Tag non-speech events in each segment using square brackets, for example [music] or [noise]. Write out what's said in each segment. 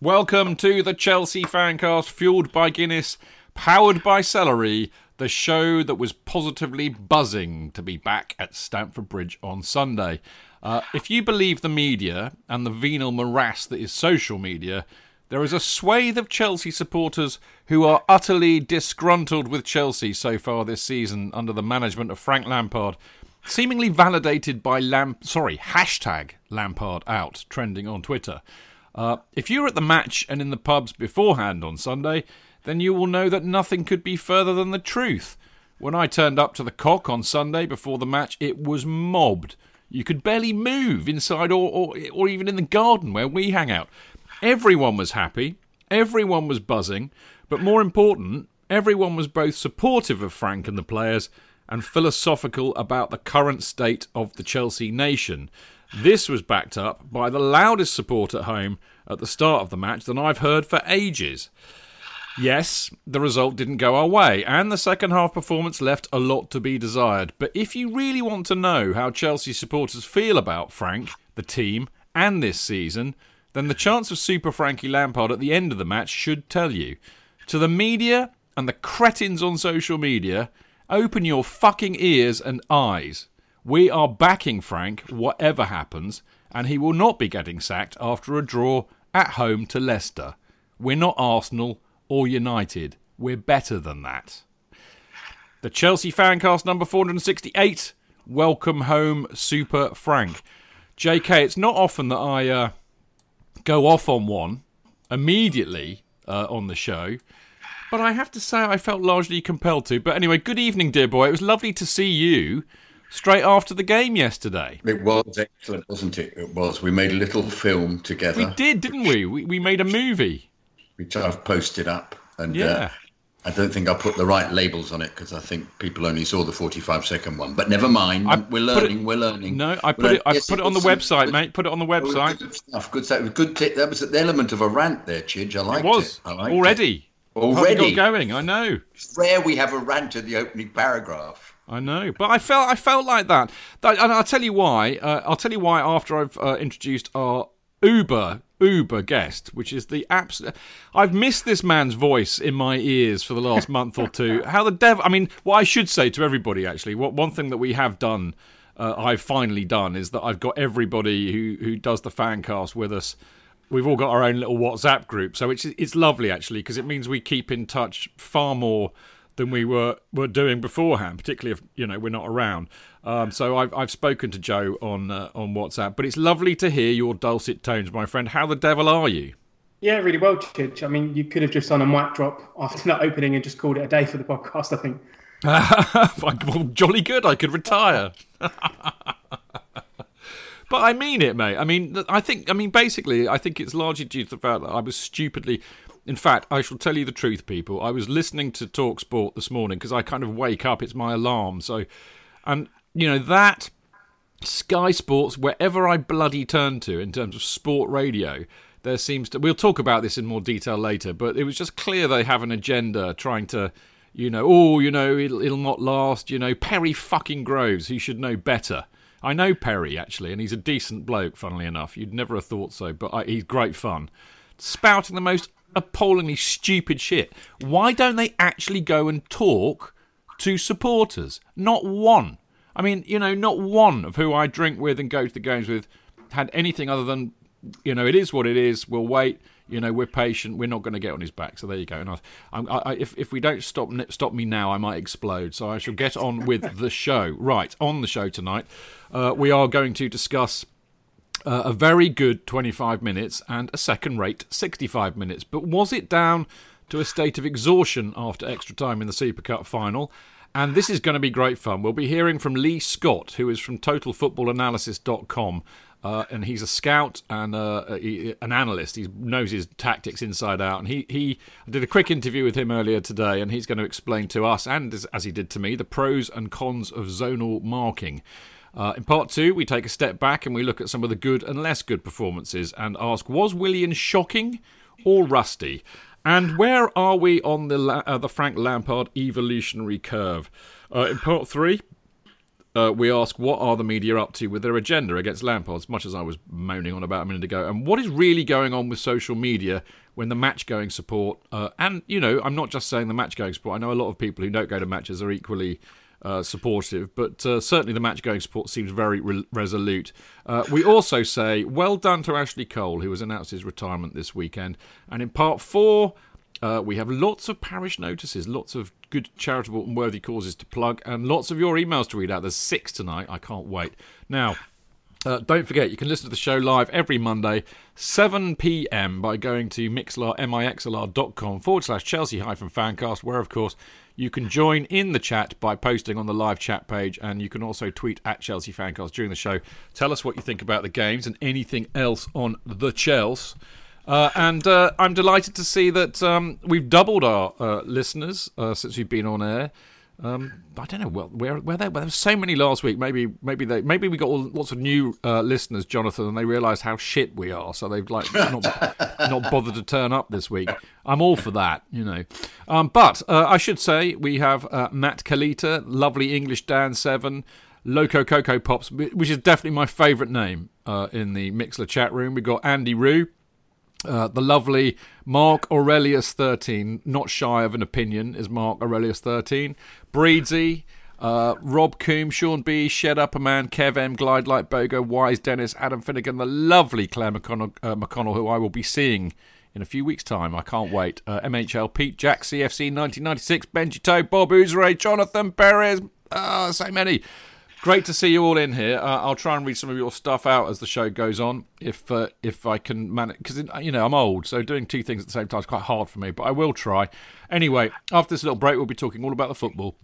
Welcome to the Chelsea Fancast, fueled by Guinness, powered by celery, the show that was positively buzzing to be back at Stamford Bridge on Sunday. Uh, if you believe the media and the venal morass that is social media, there is a swathe of Chelsea supporters who are utterly disgruntled with Chelsea so far this season under the management of Frank Lampard, seemingly validated by Lamp sorry, hashtag Lampard out trending on Twitter. Uh, if you were at the match and in the pubs beforehand on Sunday, then you will know that nothing could be further than the truth. When I turned up to the cock on Sunday before the match, it was mobbed. You could barely move inside or, or, or even in the garden where we hang out. Everyone was happy, everyone was buzzing, but more important, everyone was both supportive of Frank and the players and philosophical about the current state of the Chelsea nation. This was backed up by the loudest support at home at the start of the match than I've heard for ages. Yes, the result didn't go our way, and the second half performance left a lot to be desired. But if you really want to know how Chelsea supporters feel about Frank, the team, and this season, then the chance of Super Frankie Lampard at the end of the match should tell you. To the media and the cretins on social media, open your fucking ears and eyes. We are backing Frank, whatever happens, and he will not be getting sacked after a draw at home to Leicester. We're not Arsenal or United. We're better than that. The Chelsea Fancast number 468. Welcome home, Super Frank. JK, it's not often that I uh, go off on one immediately uh, on the show, but I have to say I felt largely compelled to. But anyway, good evening, dear boy. It was lovely to see you straight after the game yesterday. It was excellent, wasn't it? It was. We made a little film together. We did, didn't we? We, we made a movie. Which I've posted up. And yeah. uh, I don't think I put the right labels on it because I think people only saw the 45 second one. But never mind. I we're learning. it- we're learning. No, I We're put it. I Yes, put it on the website, good- mate. Put it on the website. Good stuff. Good stuff. Good. T- that was the element of a rant there, Chidge. I liked It was I liked already. It. Already. got going. I know. It's rare we have a rant at the opening paragraph. I know, but I felt I felt like that. That- and I'll tell you why. Uh, I'll tell you why after I've uh, introduced our Uber Uber guest, which is the absolute. I've missed this man's voice in my ears for the last [laughs] month or two. How the devil? I mean, what I should say to everybody actually. What one thing that we have done, uh, I've finally done, is that I've got everybody who who does the fan cast with us. We've all got our own little WhatsApp group, so it's it's lovely actually because it means we keep in touch far more than we were were doing beforehand, particularly if you know we're not around. Um, so I've I've spoken to Joe on uh, on WhatsApp, but it's lovely to hear your dulcet tones, my friend. How the devil are you? Yeah, really well, Chidge. I mean, you could have just done a mic drop after that opening and just called it a day for the podcast, I think. [laughs] well, jolly good. I could retire. [laughs] but I mean it, mate. I mean, I think. I mean, basically, I think it's largely due to the fact that I was stupidly. In fact, I shall tell you the truth, people. I was listening to Talk Sport this morning because I kind of wake up. It's my alarm. So, and you know that Sky Sports, wherever I bloody turn to in terms of sport radio, there seems to. We'll talk about this in more detail later, but it was just clear they have an agenda trying to, you know, oh, you know, it'll, it'll not last. You know, Perry fucking Groves, he should know better. I know Perry actually, and he's a decent bloke. Funnily enough, you'd never have thought so, but I, he's great fun. Spouting the most appallingly stupid shit. Why don't they actually go and talk to supporters? Not one. I mean, you know, not one of who I drink with and go to the games with had anything other than, you know, it is what it is. We'll wait. You know, we're patient. We're not going to get on his back. So there you go. And I, I, I, if if we don't stop stop me now, I might explode. So I shall get on with the show. Right on the show tonight, uh, we are going to discuss. Uh, a very good 25 minutes and a second rate 65 minutes. But was it down to a state of exhaustion after extra time in the Super Cup final? And this is going to be great fun. We'll be hearing from Lee Scott, who is from TotalFootballAnalysis.com. Uh, and he's a scout and uh, he, an analyst. He knows his tactics inside out. And he, he did a quick interview with him earlier today, and he's going to explain to us, and as, as he did to me, the pros and cons of zonal marking. Uh, in part two, we take a step back and we look at some of the good and less good performances and ask was Willian shocking or rusty? And where are we on the uh, the Frank Lampard evolutionary curve? Uh, in part three, uh, we ask what are the media up to with their agenda against Lampard, as much as I was moaning on about a minute ago, and what is really going on with social media when the match going support, uh, and you know, I'm not just saying the match going support, I know a lot of people who don't go to matches are equally uh, supportive, but uh, certainly the match going support seems very re- resolute. Uh, we also say well done to Ashley Cole, who has announced his retirement this weekend. And in part four, uh, we have lots of parish notices, lots of good charitable and worthy causes to plug, and lots of your emails to read out. There's six tonight. I can't wait. Now, uh, don't forget, you can listen to the show live every Monday, 7 p.m. by going to mixlr, mixlr.com forward slash Chelsea hyphen fancast, where, of course, you can join in the chat by posting on the live chat page, and you can also tweet at Chelsea fancast during the show. Tell us what you think about the games and anything else on the Chelsea. Uh, and uh, I'm delighted to see that um, we've doubled our uh, listeners uh, since we've been on air. Um, I don't know well, where where there, there were so many last week. Maybe maybe they maybe we got all, lots of new uh, listeners, Jonathan, and they realised how shit we are, so they've like [laughs] not not bothered to turn up this week. I'm all for that, you know. Um, but uh, I should say we have Matt Kalita, lovely English Dan Seven. Loco Coco Pops, which is definitely my favourite name in the Mixlr chat room. We have got Andy Rue, uh, the lovely Mark Aurelius 13, not shy of an opinion, is Mark Aurelius 13. Breedsy, uh, Rob Coombe, Sean B, Shed Up a Man, Kev M, Glide Like Bogo, Wise Dennis, Adam Finnegan, the lovely Claire McConnell, uh, McConnell, who I will be seeing in a few weeks' time. I can't wait. Uh, MHL, Pete, Jack, CFC 1996, Benji Toe, Bob Uzray, Jonathan Perez, uh, so many. Great to see you all in here. Uh, I'll try and read some of your stuff out as the show goes on, if uh, if I can manage. Because you know I'm old, so doing two things at the same time is quite hard for me. But I will try. Anyway, after this little break, we'll be talking all about the football.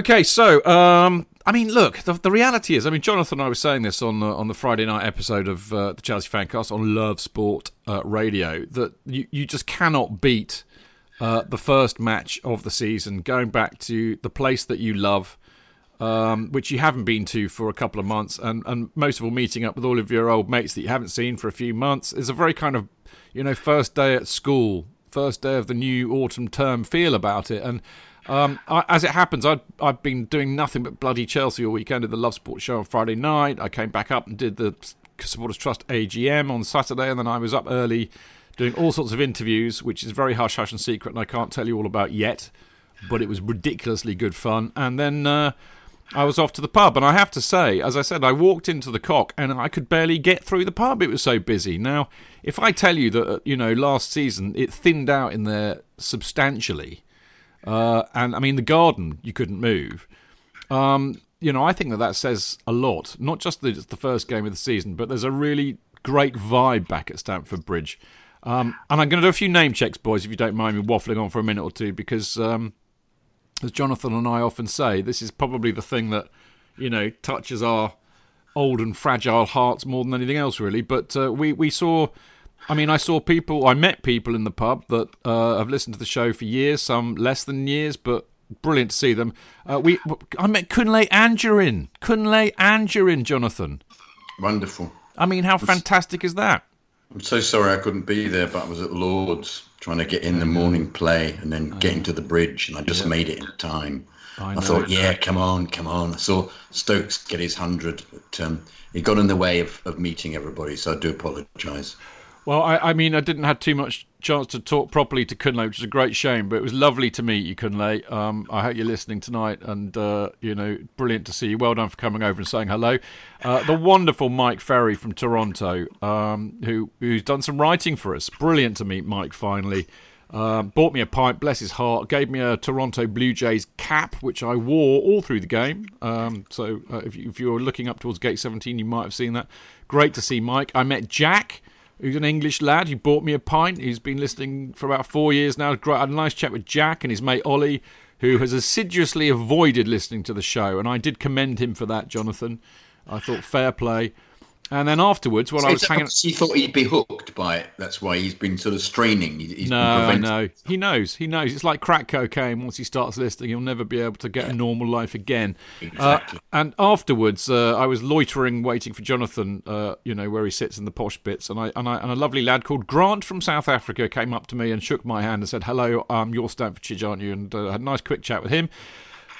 Okay, so um, I mean, look, the, the, reality is, I mean, Jonathan and I were saying this on the, on the Friday night episode of uh, the Chelsea Fancast on Love Sport uh, Radio that you, you just cannot beat uh, the first match of the season, going back to the place that you love, um, which you haven't been to for a couple of months, and, and most of all, meeting up with all of your old mates that you haven't seen for a few months is a very kind of, you know, first day at school, first day of the new autumn term feel about it, and um, I, as it happens, i have been doing nothing but bloody Chelsea all weekend at the Love Sport show on Friday night. I came back up and did the Supporters Trust AGM on Saturday, and then I was up early doing all sorts of interviews, which is very hush hush and secret, and I can't tell you all about yet. But it was ridiculously good fun. And then uh, I was off to the pub, and I have to say, as I said, I walked into the cock and I could barely get through the pub. It was so busy. Now, if I tell you that, uh, you know, last season it thinned out in there substantially, uh, and I mean, the garden, you couldn't move. Um, you know, I think that that says a lot. Not just that it's the first game of the season, but there's a really great vibe back at Stamford Bridge. Um, and I'm going to do a few name checks, boys, if you don't mind me waffling on for a minute or two, because um, as Jonathan and I often say, this is probably the thing that, you know, touches our old and fragile hearts more than anything else, really. But uh, we, we saw, I mean, I saw people, I met people in the pub that uh, have listened to the show for years, some less than years, but brilliant to see them. Uh, we, I met Kunle Anjorin, Kunle Anjorin, Jonathan. Wonderful. I mean, how fantastic is that? I'm so sorry I couldn't be there, but I was at Lord's trying to get in the morning play and then getting to the bridge, and I just made it in time. I I, thought, yeah, come on, come on. I saw Stokes get his hundred, but um, he got in the way of, of meeting everybody, so I do apologise. Well, I, I mean, I didn't have too much chance to talk properly to Kunle, which is a great shame. But it was lovely to meet you, Kunle. Um, I hope you're listening tonight, and uh, you know, brilliant to see you. Well done for coming over and saying hello. Uh, the wonderful Mike Ferry from Toronto, um, who who's done some writing for us. Brilliant to meet Mike finally. Um, bought me a pint, bless his heart. Gave me a Toronto Blue Jays cap, which I wore all through the game. Um, so uh, if, you, if you're looking up towards Gate 17, you might have seen that. Great to see Mike. I met Jack, who's an English lad. He bought me a pint. He's been listening for about four years now. I had a nice chat with Jack and his mate Ollie, who has assiduously avoided listening to the show, and I did commend him for that, Jonathan. I thought fair play. And then afterwards, when I was hanging, He thought he'd be hooked by it. That's why he's been sort of straining. He- He's No, know. He knows. He knows. It's like crack cocaine. Once he starts listening, he'll never be able to get a normal life again. Exactly. Uh, and afterwards, uh, I was loitering, waiting for Jonathan. Uh, you know where he sits in the posh bits, and I, and I and a lovely lad called Grant from South Africa came up to me and shook my hand and said, "Hello, um, you're Stamford Chidge, aren't you?" And uh, had a nice quick chat with him.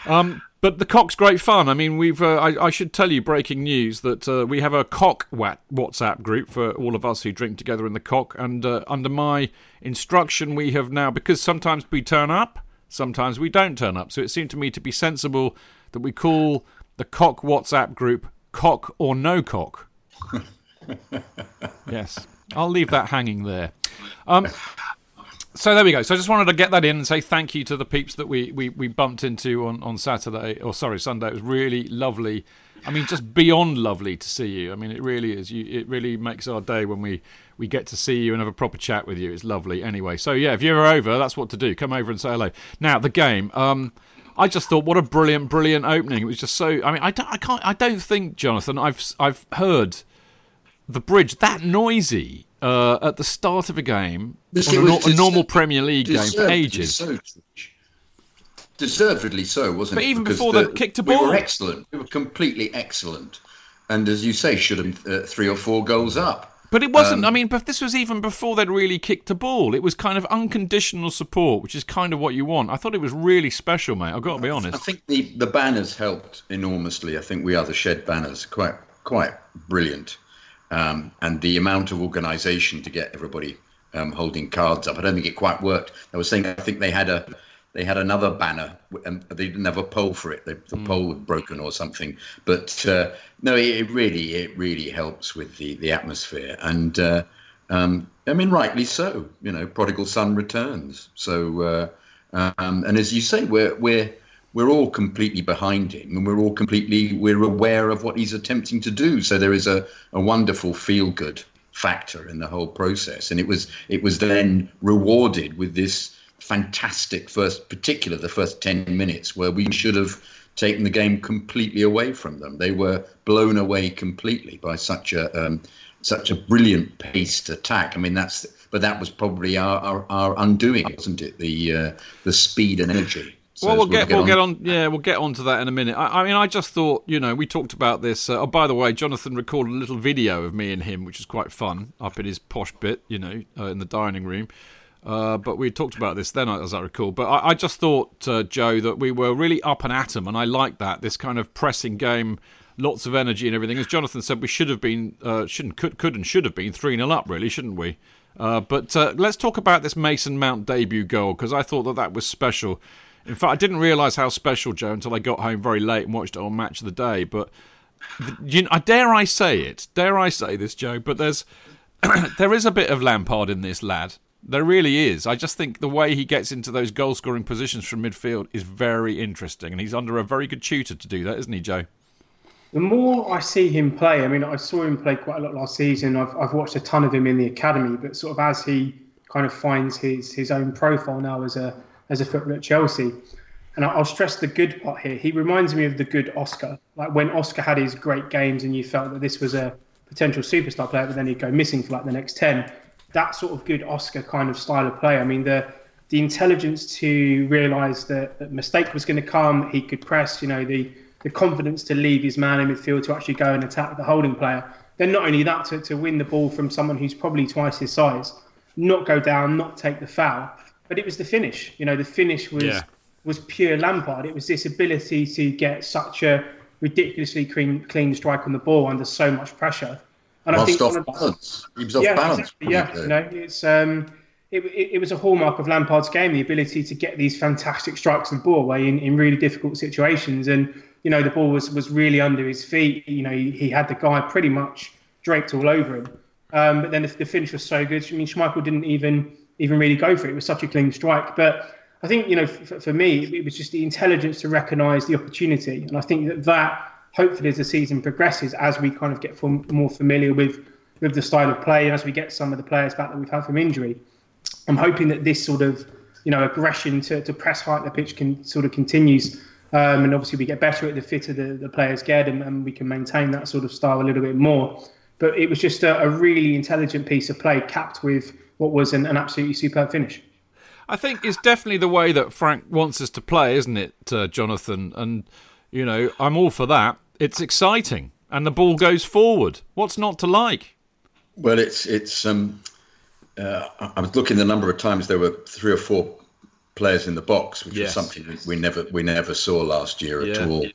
Um, but the cock's great fun. I mean, we've. Uh, I, I should tell you, breaking news that uh, we have a cock wat- WhatsApp group for all of us who drink together in the cock. And uh, under my instruction, we have now because sometimes we turn up, sometimes we don't turn up. So it seemed to me to be sensible that we call the cock WhatsApp group "Cock or No Cock." [laughs] yes, I'll leave that hanging there. Um, so there we go. So I just wanted to get that in and say thank you to the peeps that we, we, we bumped into on, on Saturday or sorry Sunday. It was really lovely. I mean, just beyond lovely to see you. I mean, it really is. You, it really makes our day when we, we get to see you and have a proper chat with you. It's lovely. Anyway, so yeah, if you're over, that's what to do. Come over and say hello. Now the game. Um, I just thought, what a brilliant, brilliant opening. It was just so. I mean, I don't, I can't, I don't think, Jonathan, I've, I've heard the bridge that noisy uh, at the start of a game a, a normal Premier League game for ages. So, Deservedly so, wasn't But it? even Because before they kicked a ball, We were excellent. We were completely excellent. And as you say, should have uh, three or four goals up. But it wasn't. Um, I mean, but this was even before they'd really kicked a ball. It was kind of unconditional support, which is kind of what you want. I thought it was really special, mate. I've got to be honest. I think the, the banners helped enormously. I think we are the shed banners, quite quite brilliant, um, and the amount of organisation to get everybody um, holding cards up. I don't think it quite worked. I was saying I think they had a they had another banner and they didn't have a pole for it. The, the Hmm. pole was broken or something. But uh, no, it, it really it really helps with the the atmosphere and. Uh, um, I mean, rightly so. You know, prodigal son returns. So, uh, um, and as you say, we're we're we're all completely behind him, and we're all completely we're aware of what he's attempting to do. So there is a, a wonderful feel good factor in the whole process, and it was it was then rewarded with this fantastic first, particular the first ten minutes where we should have taken the game completely away from them. They were blown away completely by such a um, such a brilliant paced attack. I mean, that's but that was probably our, our, our undoing, wasn't it? The uh, the speed and energy. So well, we'll get, we'll get on. Yeah, we'll get on to that in a minute. I, I mean, I just thought, you know, we talked about this. Uh, oh, by the way, Jonathan recorded a little video of me and him, which is quite fun, up in his posh bit, you know, uh, in the dining room. Uh, but we talked about this then, as I recall. But I, I just thought, uh, Joe, that we were really up and at 'em, and I like that. This kind of pressing game, lots of energy and everything. As Jonathan said, we should have been, uh, shouldn't, could, could, and should have been three 0 up, really, shouldn't we? Uh, but uh, let's talk about this Mason Mount debut goal because I thought that that was special. In fact, I didn't realise how special, Joe, until I got home very late and watched it on Match of the Day. But you know, dare I say it? Dare I say this, Joe? But there's [clears throat] there is a bit of Lampard in this lad. There really is. I just think the way he gets into those goal scoring positions from midfield is very interesting, and he's under a very good tutor to do that, isn't he, Joe? The more I see him play, I mean, I saw him play quite a lot last season. I've, I've watched a ton of him in the academy, but sort of as he kind of finds his his own profile now as a as a footballer at Chelsea, and I'll stress the good part here. He reminds me of the good Oscar, like when Oscar had his great games, and you felt that this was a potential superstar player, but then he'd go missing for like the next ten. That sort of good Oscar kind of style of play. I mean, the the intelligence to realise that, that mistake was going to come, he could press. You know, the the confidence to leave his man in midfield to actually go and attack the holding player. Then not only that, to, to win the ball from someone who's probably twice his size, not go down, not take the foul. But it was the finish. You know, the finish was yeah. was pure Lampard. It was this ability to get such a ridiculously clean, clean strike on the ball under so much pressure. And I think off balance. He was off yeah, balance. Exactly, yeah, you know, it's um, it, it, it, was a hallmark of Lampard's game, the ability to get these fantastic strikes on the ball away in, in really difficult situations. And you know, the ball was, was really under his feet. You know, he, he had the guy pretty much draped all over him. Um, but then the, the, finish was so good. I mean, Schmeichel didn't even even really go for it. It was such a clean strike. But I think, you know, for, for me, it was just the intelligence to recognise the opportunity. And I think that that, hopefully, as the season progresses, as we kind of get more familiar with, with the style of play and as we get some of the players back that we've had from injury, I'm hoping that this sort of, you know, aggression to, to press high at the pitch can sort of continues um, and obviously, we get better at the fitter the, the players get, and, and, we can maintain that sort of style a little bit more. But it was just a, a really intelligent piece of play, capped with what was an, an, absolutely superb finish. I think it's definitely the way that Frank wants us to play, isn't it, uh, Jonathan? And, you know, I'm all for that. It's exciting, and the ball goes forward. What's not to like? Well, it's it's. Um, uh, I was looking the number of times there were three or four players in the box, which yes. was something we never we never saw last year yeah. at all.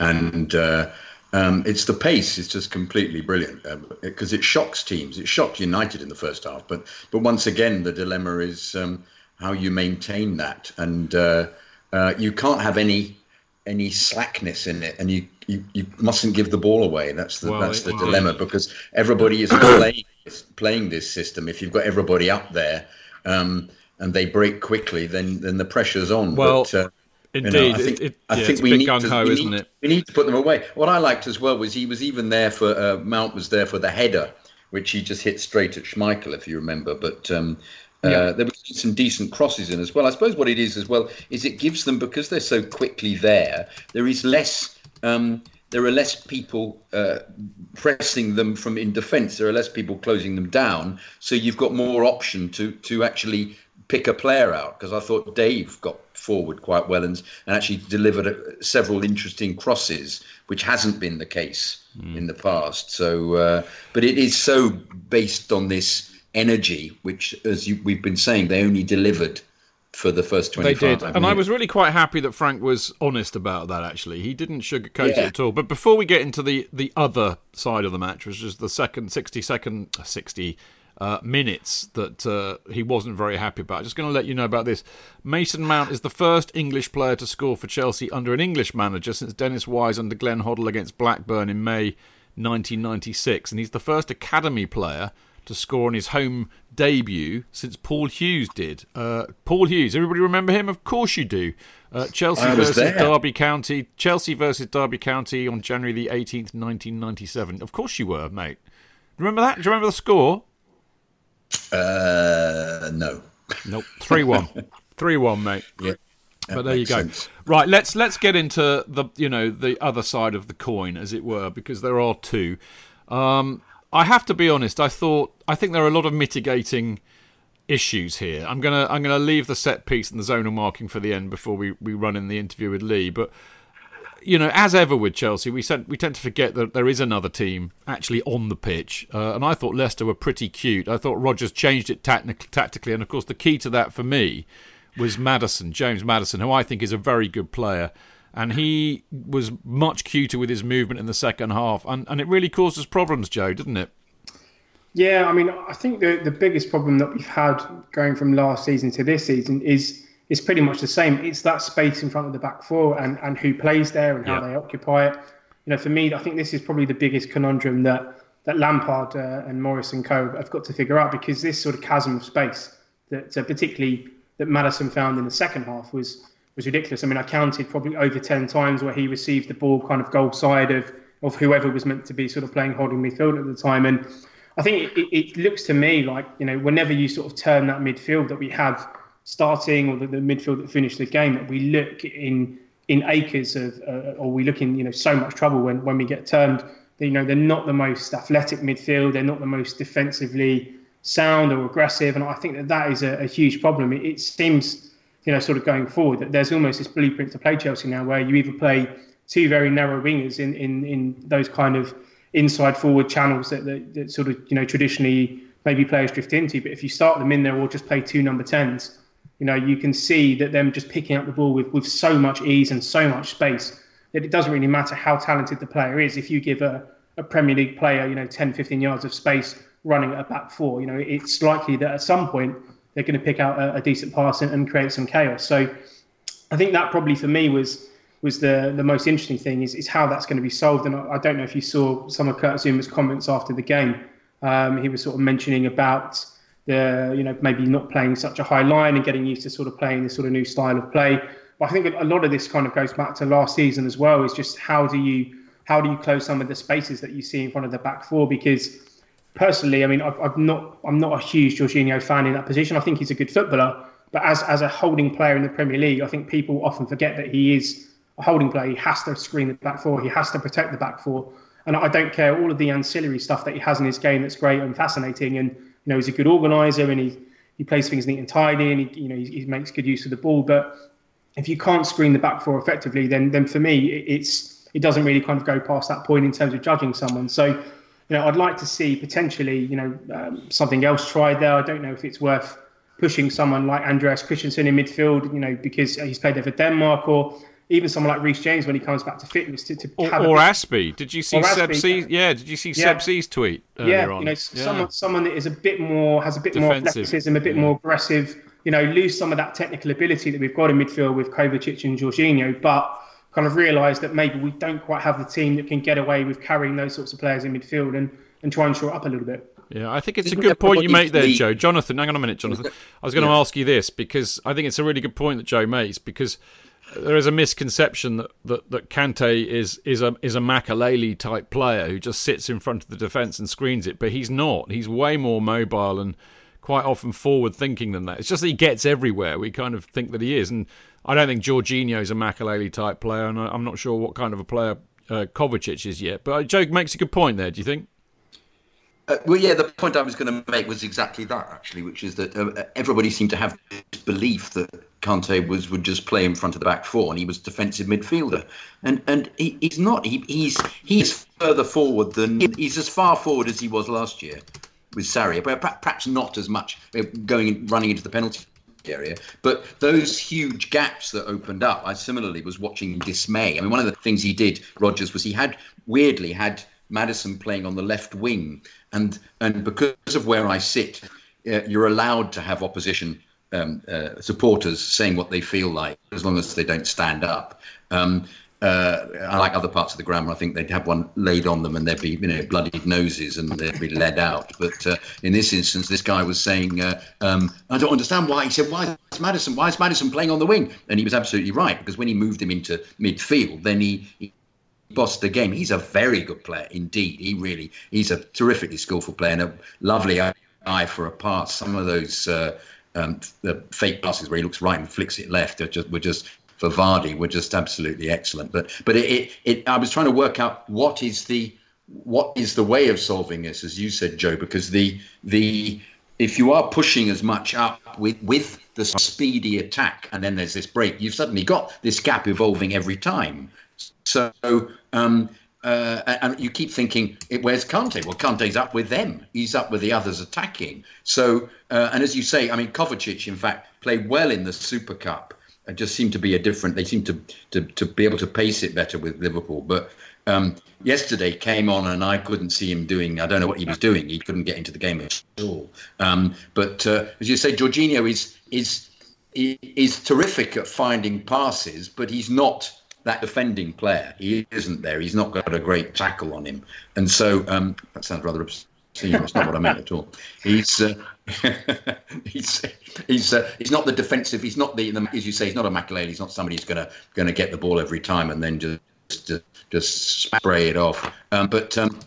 And uh, um, it's the pace; it's just completely brilliant because uh, it shocks teams. It shocked United in the first half, but but once again, the dilemma is um, how you maintain that, and uh, uh you can't have any any slackness in it, and you. You, you mustn't give the ball away. That's the well, that's the dilemma because everybody is [coughs] playing playing this system. If you've got everybody up there, um, and they break quickly, then then the pressure's on. Well, but, uh, indeed, you know, I think, it, it, I yeah, think we need to, we need, we need to put them away. What I liked as well was he was even there for uh, Mount was there for the header, which he just hit straight at Schmeichel, if you remember. But um, uh, yeah. there were some decent crosses in as well. I suppose what it is as well is it gives them because they're so quickly there. There is less. Um, there are less people uh, pressing them from in defence. There are less people closing them down. So you've got more option to to actually pick a player out because I thought Dave got forward quite well and, and actually delivered a, several interesting crosses, which hasn't been the case mm. in the past. So, uh, but it is so based on this energy, which, as you, we've been saying, they only delivered for the first 25 They did. And I was really quite happy that Frank was honest about that, actually. He didn't sugarcoat yeah. it at all. But before we get into the, the other side of the match, which is the second 60 second, 60 uh, minutes that uh, he wasn't very happy about. Just going to let you know about this. Mason Mount is the first English player to score for Chelsea under an English manager since Dennis Wise under Glenn Hoddle against Blackburn in May 1996, and he's the first academy player to score on his home debut since Paul Hughes did. Uh, Paul Hughes, everybody remember him? Of course you do. Uh, Chelsea versus there. Derby County. Chelsea versus Derby County on January the 18th, 1997. Of course you were, mate. Remember that? Do you remember the score? Uh, no. Nope. Three one. [laughs] Three one, mate. Yeah. But there you go. Sense. Right, let's let's get into the you know the other side of the coin, as it were, because there are two. Um, I have to be honest. I thought I think there are a lot of mitigating issues here. I'm gonna I'm gonna leave the set piece and the zonal marking for the end before we, we run in the interview with Lee. But you know, as ever with Chelsea, we sent, we tend to forget that there is another team actually on the pitch. Uh, and I thought Leicester were pretty cute. I thought Rodgers changed it tactically, and of course, the key to that for me was Maddison, James Maddison, who I think is a very good player. And he was much cuter with his movement in the second half, and, and it really caused us problems, Joe, didn't it? Yeah, I mean, I think the the biggest problem that we've had going from last season to this season is it's pretty much the same. It's that space in front of the back four and, and who plays there and how yeah. they occupy it. You know, for me, I think this is probably the biggest conundrum that that Lampard uh, and Morris and Co have got to figure out because this sort of chasm of space that uh, particularly that Maddison found in the second half was was ridiculous. I mean, I counted probably over ten times where he received the ball kind of goal side of of whoever was meant to be sort of playing holding midfield at the time. And I think it, it looks to me like you know whenever you sort of turn that midfield that we have starting or the, the midfield that finished the game, that we look in in acres of, uh, or we look in you know so much trouble when when we get turned. You know, they're not the most athletic midfield. They're not the most defensively sound or aggressive, and I think that that is a, a huge problem. It, it seems you know, sort of going forward, that there's almost this blueprint to play Chelsea now, where you either play two very narrow wingers in in, in those kind of inside forward channels that, that, that sort of you know traditionally maybe players drift into, but if you start them in there or just play two number tens, you know, you can see that them just picking up the ball with, with so much ease and so much space that it doesn't really matter how talented the player is. If you give a, a Premier League player, you know, 10, 15 yards of space running at a back four, you know, it's likely that at some point they're going to pick out a, a decent pass and, and, create some chaos. So I think that probably for me was was the the most interesting thing is, is how that's going to be solved. And I, I don't know if you saw some of Kurt Zouma's comments after the game. Um, he was sort of mentioning about the you know maybe not playing such a high line and getting used to sort of playing this sort of new style of play. But I think a lot of this kind of goes back to last season as well. Is just how do you how do you close some of the spaces that you see in front of the back four because personally, I mean, I've, I've not, I'm not a huge Jorginho fan in that position. I think he's a good footballer, but as as a holding player in the Premier League, I think people often forget that he is a holding player. He has to screen the back four. He has to protect the back four. And I don't care all of the ancillary stuff that he has in his game that's great and fascinating. And you know, he's a good organizer and he he plays things neat and tidy and he you know he, he makes good use of the ball. But if you can't screen the back four effectively, then then for me it's it doesn't really kind of go past that point in terms of judging someone. So you know, I'd like to see potentially, you know, um, something else tried there. I don't know if it's worth pushing someone like Andreas Christensen in midfield, you know, because he's played there for Denmark, or even someone like Reece James when he comes back to fitness to, to or, or Azpi. Did you see Seb C's? Yeah, did you see yeah. Seb C's tweet? Yeah, on? you know, yeah. someone someone that is a bit more has a bit Defensive. more athleticism, a bit yeah. more aggressive. You know, lose some of that technical ability that we've got in midfield with Kovacic and Jorginho, but kind of realise that maybe we don't quite have the team that can get away with carrying those sorts of players in midfield and, and try and shore up a little bit. Yeah, I think it's Isn't a good point you make there, Joe. Jonathan, hang on a minute, Jonathan. I was going to yeah. ask you this because I think it's a really good point that Joe makes because there is a misconception that, that, that Kante is is a is a Makelele type player who just sits in front of the defence and screens it, but he's not. He's way more mobile and quite often forward thinking than that. It's just that he gets everywhere. We kind of think that he is, and I don't think Jorginho is a Makelele type player, and I'm not sure what kind of a player uh, Kovacic is yet. But uh, Joe makes a good point there. Do you think? Uh, well, yeah, the point I was going to make was exactly that, actually, which is that uh, everybody seemed to have this belief that Kante was would just play in front of the back four, and he was defensive midfielder, and and he, he's not. He, he's he's further forward than he's as far forward as he was last year with Sarri, but perhaps not as much uh, going running into the penalty area. But those huge gaps that opened up, I similarly was watching in dismay. I mean, one of the things he did, Rodgers, was he had weirdly had Maddison playing on the left wing, and and because of where I sit, uh, you're allowed to have opposition um, uh, supporters saying what they feel like as long as they don't stand up. Um, uh, unlike other parts of the ground, I think they'd have one laid on them and there'd be, you know, bloodied noses and they'd be led out. But uh, in this instance, this guy was saying, uh, um, I don't understand why. He said, why is Maddison? Why is Maddison playing on the wing? And he was absolutely right because when he moved him into midfield, then he, he bossed the game. He's a very good player indeed. He really, he's a terrifically skillful player and a lovely eye for a pass. Some of those uh, um, the fake passes where he looks right and flicks it left are just were just for Vardy were just absolutely excellent. But but it, it, it I was trying to work out what is the what is the way of solving this, as you said, Joe, because the the if you are pushing as much up with with the speedy attack and then there's this break, you've suddenly got this gap evolving every time. So um, uh, and you keep thinking, where's Kante? Well, Kante's up with them. He's up with the others attacking. So, uh, and as you say, I mean, Kovacic, in fact, played well in the Super Cup it just seemed to be a different. They seemed to to, to be able to pace it better with Liverpool. But um, yesterday came on and I couldn't see him doing. I don't know what he was doing. He couldn't get into the game at all. Um, but uh, as you say, Jorginho is is is terrific at finding passes, but he's not that defending player. He isn't there. He's not got a great tackle on him, and so um, that sounds rather obscene. That's not what I meant at all. He's uh, [laughs] he's he's uh, he's not the defensive. He's not the, the as you say. He's not a Makelele. He's not somebody who's going to going to get the ball every time and then just just, just spray it off. Um, but um,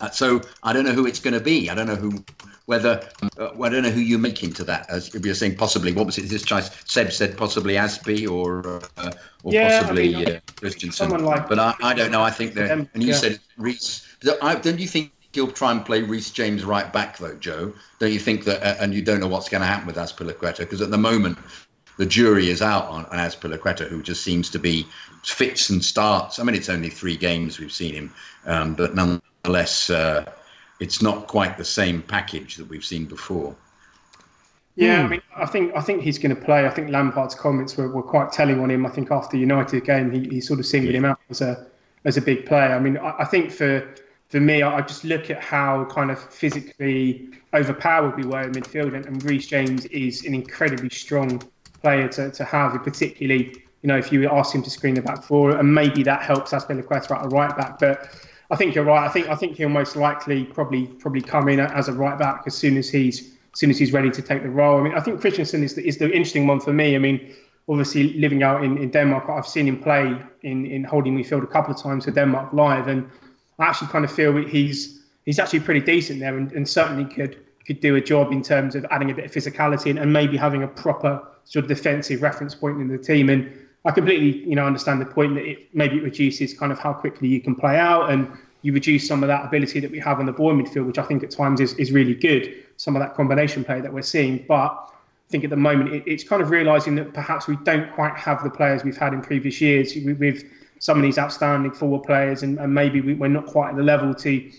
uh, so I don't know who it's going to be. I don't know who whether uh, I don't know who you make into that. As if you're saying, possibly what was it? This choice Seb said possibly Azpi or uh, or Yeah, I possibly mean, uh, Christensen. someone like- but I, I don't know. I think that. And you yeah. said Reece. Don't you think he'll try and play Reece James right back though, Joe? Don't you think that? Uh, and you don't know what's going to happen with Azpilicueta because at the moment. The jury is out on, on Azpilicueta, who just seems to be fits and starts. I mean, it's only three games we've seen him, um, but nonetheless, uh, it's not quite the same package that we've seen before. Yeah, hmm. I mean, I think I think he's going to play. I think Lampard's comments were, were quite telling on him. I think after United game, he, he sort of singled him out as a as a big player. I mean, I, I think for for me, I, I just look at how kind of physically overpowered we were in midfield, and, and Reece James is an incredibly strong player to, to have, particularly you know if you ask him to screen the back four, and maybe that helps Azpilicueta at a right back, but. I think you're right. I think I think he'll most likely probably probably come in as a right back as soon as he's as soon as he's ready to take the role. I mean, I think Christensen is the, is the interesting one for me. I mean, obviously living out in, in Denmark, I've seen him play in, in holding midfield a couple of times for Denmark live, and I actually kind of feel he's he's actually pretty decent there, and, and certainly could could do a job in terms of adding a bit of physicality and, and maybe having a proper sort of defensive reference point in the team. And I completely, you know, understand the point that it maybe it reduces kind of how quickly you can play out, and you reduce some of that ability that we have on the ball midfield, which I think at times is, is really good. Some of that combination play that we're seeing, but I think at the moment it, it's kind of realizing that perhaps we don't quite have the players we've had in previous years with, some of these outstanding forward players, and, and maybe we, we're not quite at the level to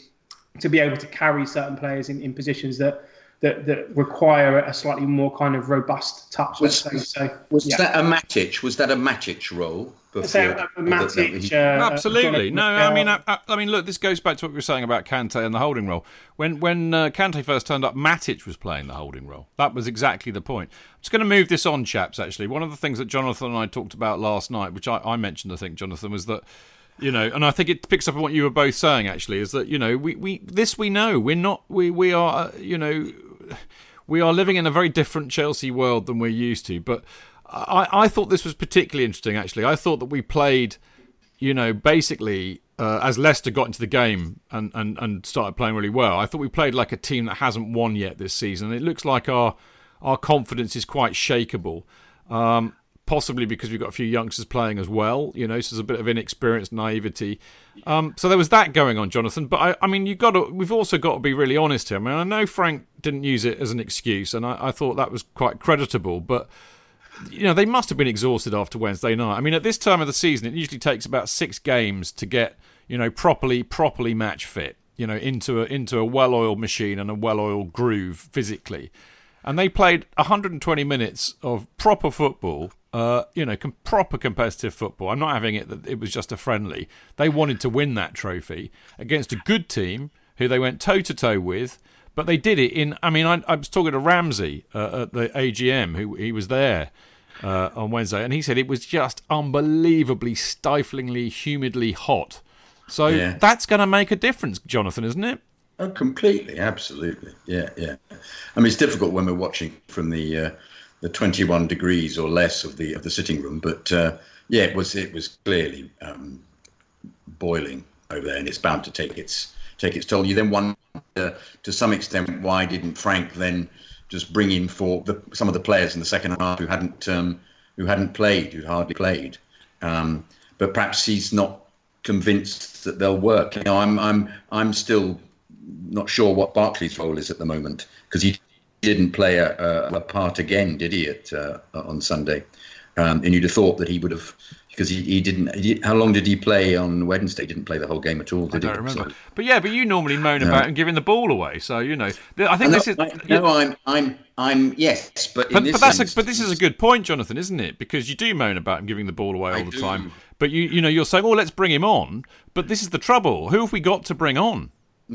to be able to carry certain players in, in positions that. That, that require a slightly more kind of robust touch. Was- So, Was yeah. that a Matic? Was that a Matic role? Before, So, uh, or that- that Matic, uh, Absolutely. Jonathan No, I mean, I, I, I mean, look, this goes back to what we were saying about Kante and the holding role. When when uh, Kante first turned up, Matic was playing the holding role. That was exactly the point. I'm just going to move this on, chaps. Actually, one of the things that Jonathan and I talked about last night, which I, I mentioned, I think, Jonathan, was that you know, and I think it picks up on what you were both saying. Actually, is that you know, we, we this we know we're not we we are uh, you know we are living in a very different Chelsea world than we're used to. But I, I thought this was particularly interesting. Actually, I thought that we played, you know, basically uh, as Leicester got into the game and, and and started playing really well. I thought we played like a team that hasn't won yet this season. It looks like our our confidence is quite shakeable. Um, possibly because we've got a few youngsters playing as well, you know, so there's a bit of inexperience, naivety. Um, so there was that going on, Jonathan. But I, I mean, you got to, we've also got to be really honest here. I mean, I know Frank didn't use it as an excuse, and I, I thought that was quite creditable, but you know, they must have been exhausted after Wednesday night. I mean, at this time of the season, it usually takes about six games to get, you know, properly, properly match fit, you know, into a, into a well-oiled machine and a well-oiled groove physically. And they played 120 minutes of proper football, uh, you know, com- proper competitive football. I'm not having it that it was just a friendly. They wanted to win that trophy against a good team who they went toe to toe with, but they did it in. I mean, I, I was talking to Ramsey uh, at the AGM, who he was there uh, on Wednesday, and he said it was just unbelievably, stiflingly, humidly hot. So Yeah. that's going to make a difference, Jonathan, isn't it? Oh, completely, absolutely, yeah, yeah. I mean, it's difficult when we're watching from the uh, the 21 degrees or less of the of the sitting room, but uh, yeah, it was it was clearly um, boiling over there, and it's bound to take its take its toll. You then wonder, to some extent, why didn't Frank then just bring in for the, some of the players in the second half who hadn't um, who hadn't played, who hardly played, um, but perhaps he's not convinced that they'll work. You know, I'm I'm I'm still not sure what Barkley's role is at the moment because he didn't play a, a, a part again, did he, at, uh, on Sunday? Um, and you'd have thought that he would have because he, he didn't. He, how long did he play on Wednesday? He didn't play the whole game at all, did I don't remember. So- But yeah, but you normally moan about him giving the ball away. So you know, I think no, this is. I, no, I'm I'm I'm yes, but in But, this but that's a, but this is a good point, Jonathan, isn't it? Because you do moan about him giving the ball away all I the do. time. But you you know you're saying, oh, let's bring him on. But this is the trouble. Who have we got to bring on?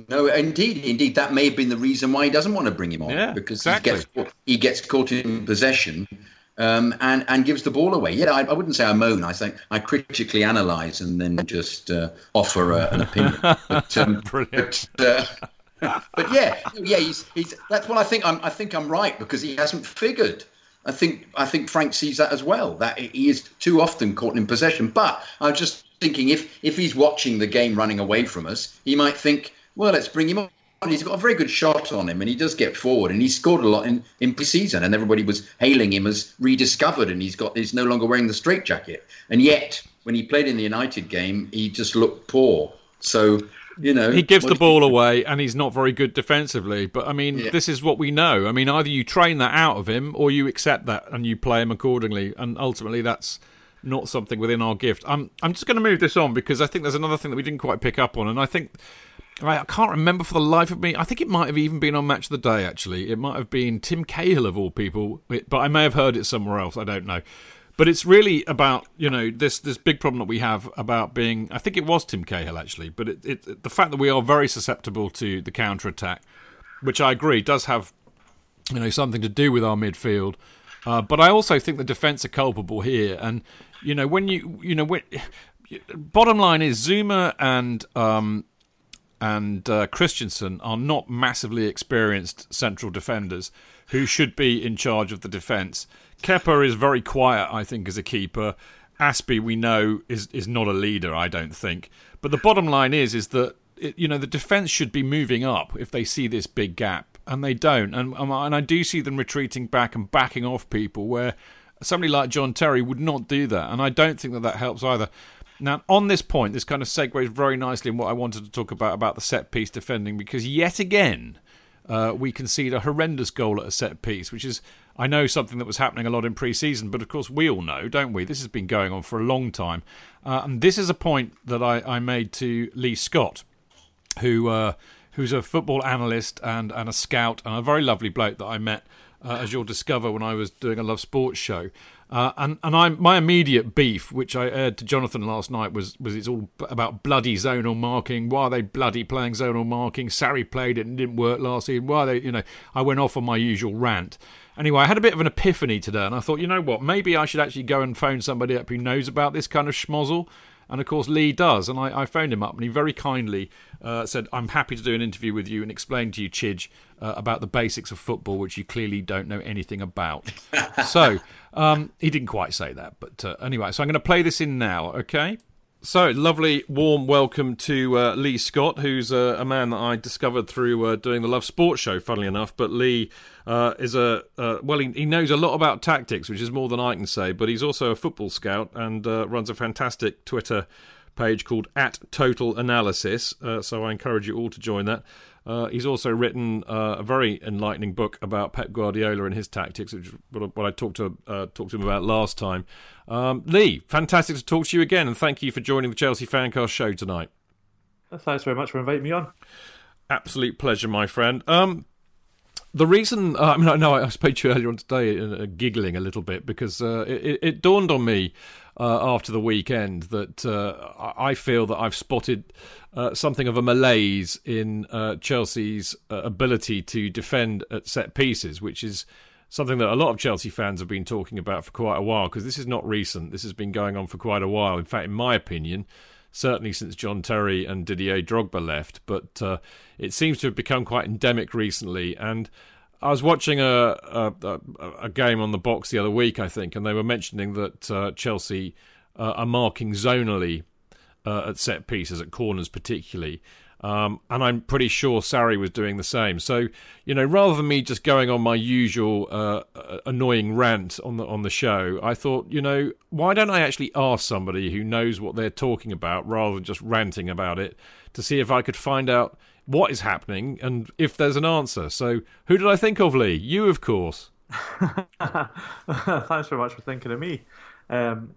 No, indeed, indeed, that may have been the reason why he doesn't want to bring him on. Yeah, because exactly. he gets he gets caught in possession, um, and and gives the ball away. Yeah, I, I, wouldn't say I moan. I think I critically analyse and then just uh, offer a, an opinion. But, um, [laughs] but, uh, but, yeah, yeah, he's, he's that's what I think. I'm I think I'm right because he hasn't figured. I think I think Frank sees that as well. That he is too often caught in possession. But I was just thinking if if he's watching the game running away from us, he might think, well, let's bring him on he's got a very good shot on him, and he does get forward, and he scored a lot in in pre-season, and everybody was hailing him as rediscovered, and he's got he's no longer wearing the straitjacket, and yet when he played in the United game, he just looked poor. So you know, he gives the ball away, and he's not very good defensively. But I mean, yeah. this is what we know. I mean, either you train that out of him, or you accept that and you play him accordingly, and ultimately that's not something within our gift. I'm I'm just going to move this on because I think there's another thing that we didn't quite pick up on, and I think I can't remember for the life of me. I think it might have even been on Match of the Day, actually. It might have been Tim Cahill, of all people, but I may have heard it somewhere else. I don't know. But it's really about, you know, this, this big problem that we have about being. I think it was Tim Cahill, actually. But it, it, the fact that we are very susceptible to the counter attack, which I agree does have, you know, something to do with our midfield. Uh, but I also think the defence are culpable here. And, you know, when you, you know, when. [sighs] Bottom line is Zouma and um, and uh, Christensen are not massively experienced central defenders who should be in charge of the defence. Kepa is very quiet, I think, as a keeper. Azpi, we know, is is not a leader. I don't think. But the bottom line is, is that it, you know the defence should be moving up if they see this big gap, and they don't. And and I do see them retreating back and backing off people where somebody like John Terry would not do that, and I don't think that that helps either. Now, on this point, this kind of segues very nicely in what I wanted to talk about about the set piece defending, because yet again, uh, we concede a horrendous goal at a set piece, which is, I know, something that was happening a lot in pre season, but of course, we all know, don't we? This has been going on for a long time. Uh, and this is a point that I, I made to Lee Scott, who uh, who's a football analyst and, and a scout, and a very lovely bloke that I met, uh, as you'll discover, when I was doing a Love Sports show. Uh, and and I my immediate beef, which I aired to Jonathan last night, was was it's all about bloody zonal marking. Why are they bloody playing zonal marking? Sarri played it and didn't work last season. Why they you know? I went off on my usual rant. Anyway, I had a bit of an epiphany today, and I thought, you know what? Maybe I should actually go and phone somebody up who knows about this kind of schmozzle and of course, Lee does. And I, I phoned him up and he very kindly uh, said, I'm happy to do an interview with you and explain to you, Chidge, uh, about the basics of football, which you clearly don't know anything about. [laughs] so um, he didn't quite say that. But uh, anyway, so I'm going to play this in now, okay? So, lovely, warm welcome to uh, Lee Scott, who's uh, a man that I discovered through uh, doing the Love Sports show, funnily enough. But Lee uh, is a, uh, well, he, he, knows a lot about tactics, which is more than I can say, but he's also a football scout and uh, runs a fantastic Twitter page called at Total Analysis. so, I encourage you all to join that. Uh, he's also written uh, a very enlightening book about Pep Guardiola and his tactics, which is what I talked to uh, talked to him about last time. Um, Lee, fantastic to talk to you again, and thank you for joining the Chelsea Fancast show tonight. Thanks very much for inviting me on. Absolute pleasure, my friend. Um, the reason, uh, I mean, I know I spoke to you earlier on today, uh, giggling a little bit because uh, it, it, dawned on me uh, after the weekend that uh, I feel that I've spotted uh, something of a malaise in uh, Chelsea's uh, ability to defend at set pieces, which is something that a lot of Chelsea fans have been talking about for quite a while because this is not recent. This has been going on for quite a while. In fact, in my opinion, certainly since John Terry and Didier Drogba left, but uh, it seems to have become quite endemic recently. And I was watching a, a, a, game on the box the other week, I think, and they were mentioning that uh, Chelsea uh, are marking zonally uh, at set pieces, at corners particularly. Um, and I'm pretty sure Sarri was doing the same. So, you know, rather than me just going on my usual uh, annoying rant on the on the show, I thought, you know, why don't I actually ask somebody who knows what they're talking about rather than just ranting about it to see if I could find out what is happening and if there's an answer. So, who did I think of, Lee? You, of course. [laughs] Thanks very much for thinking of me. Um,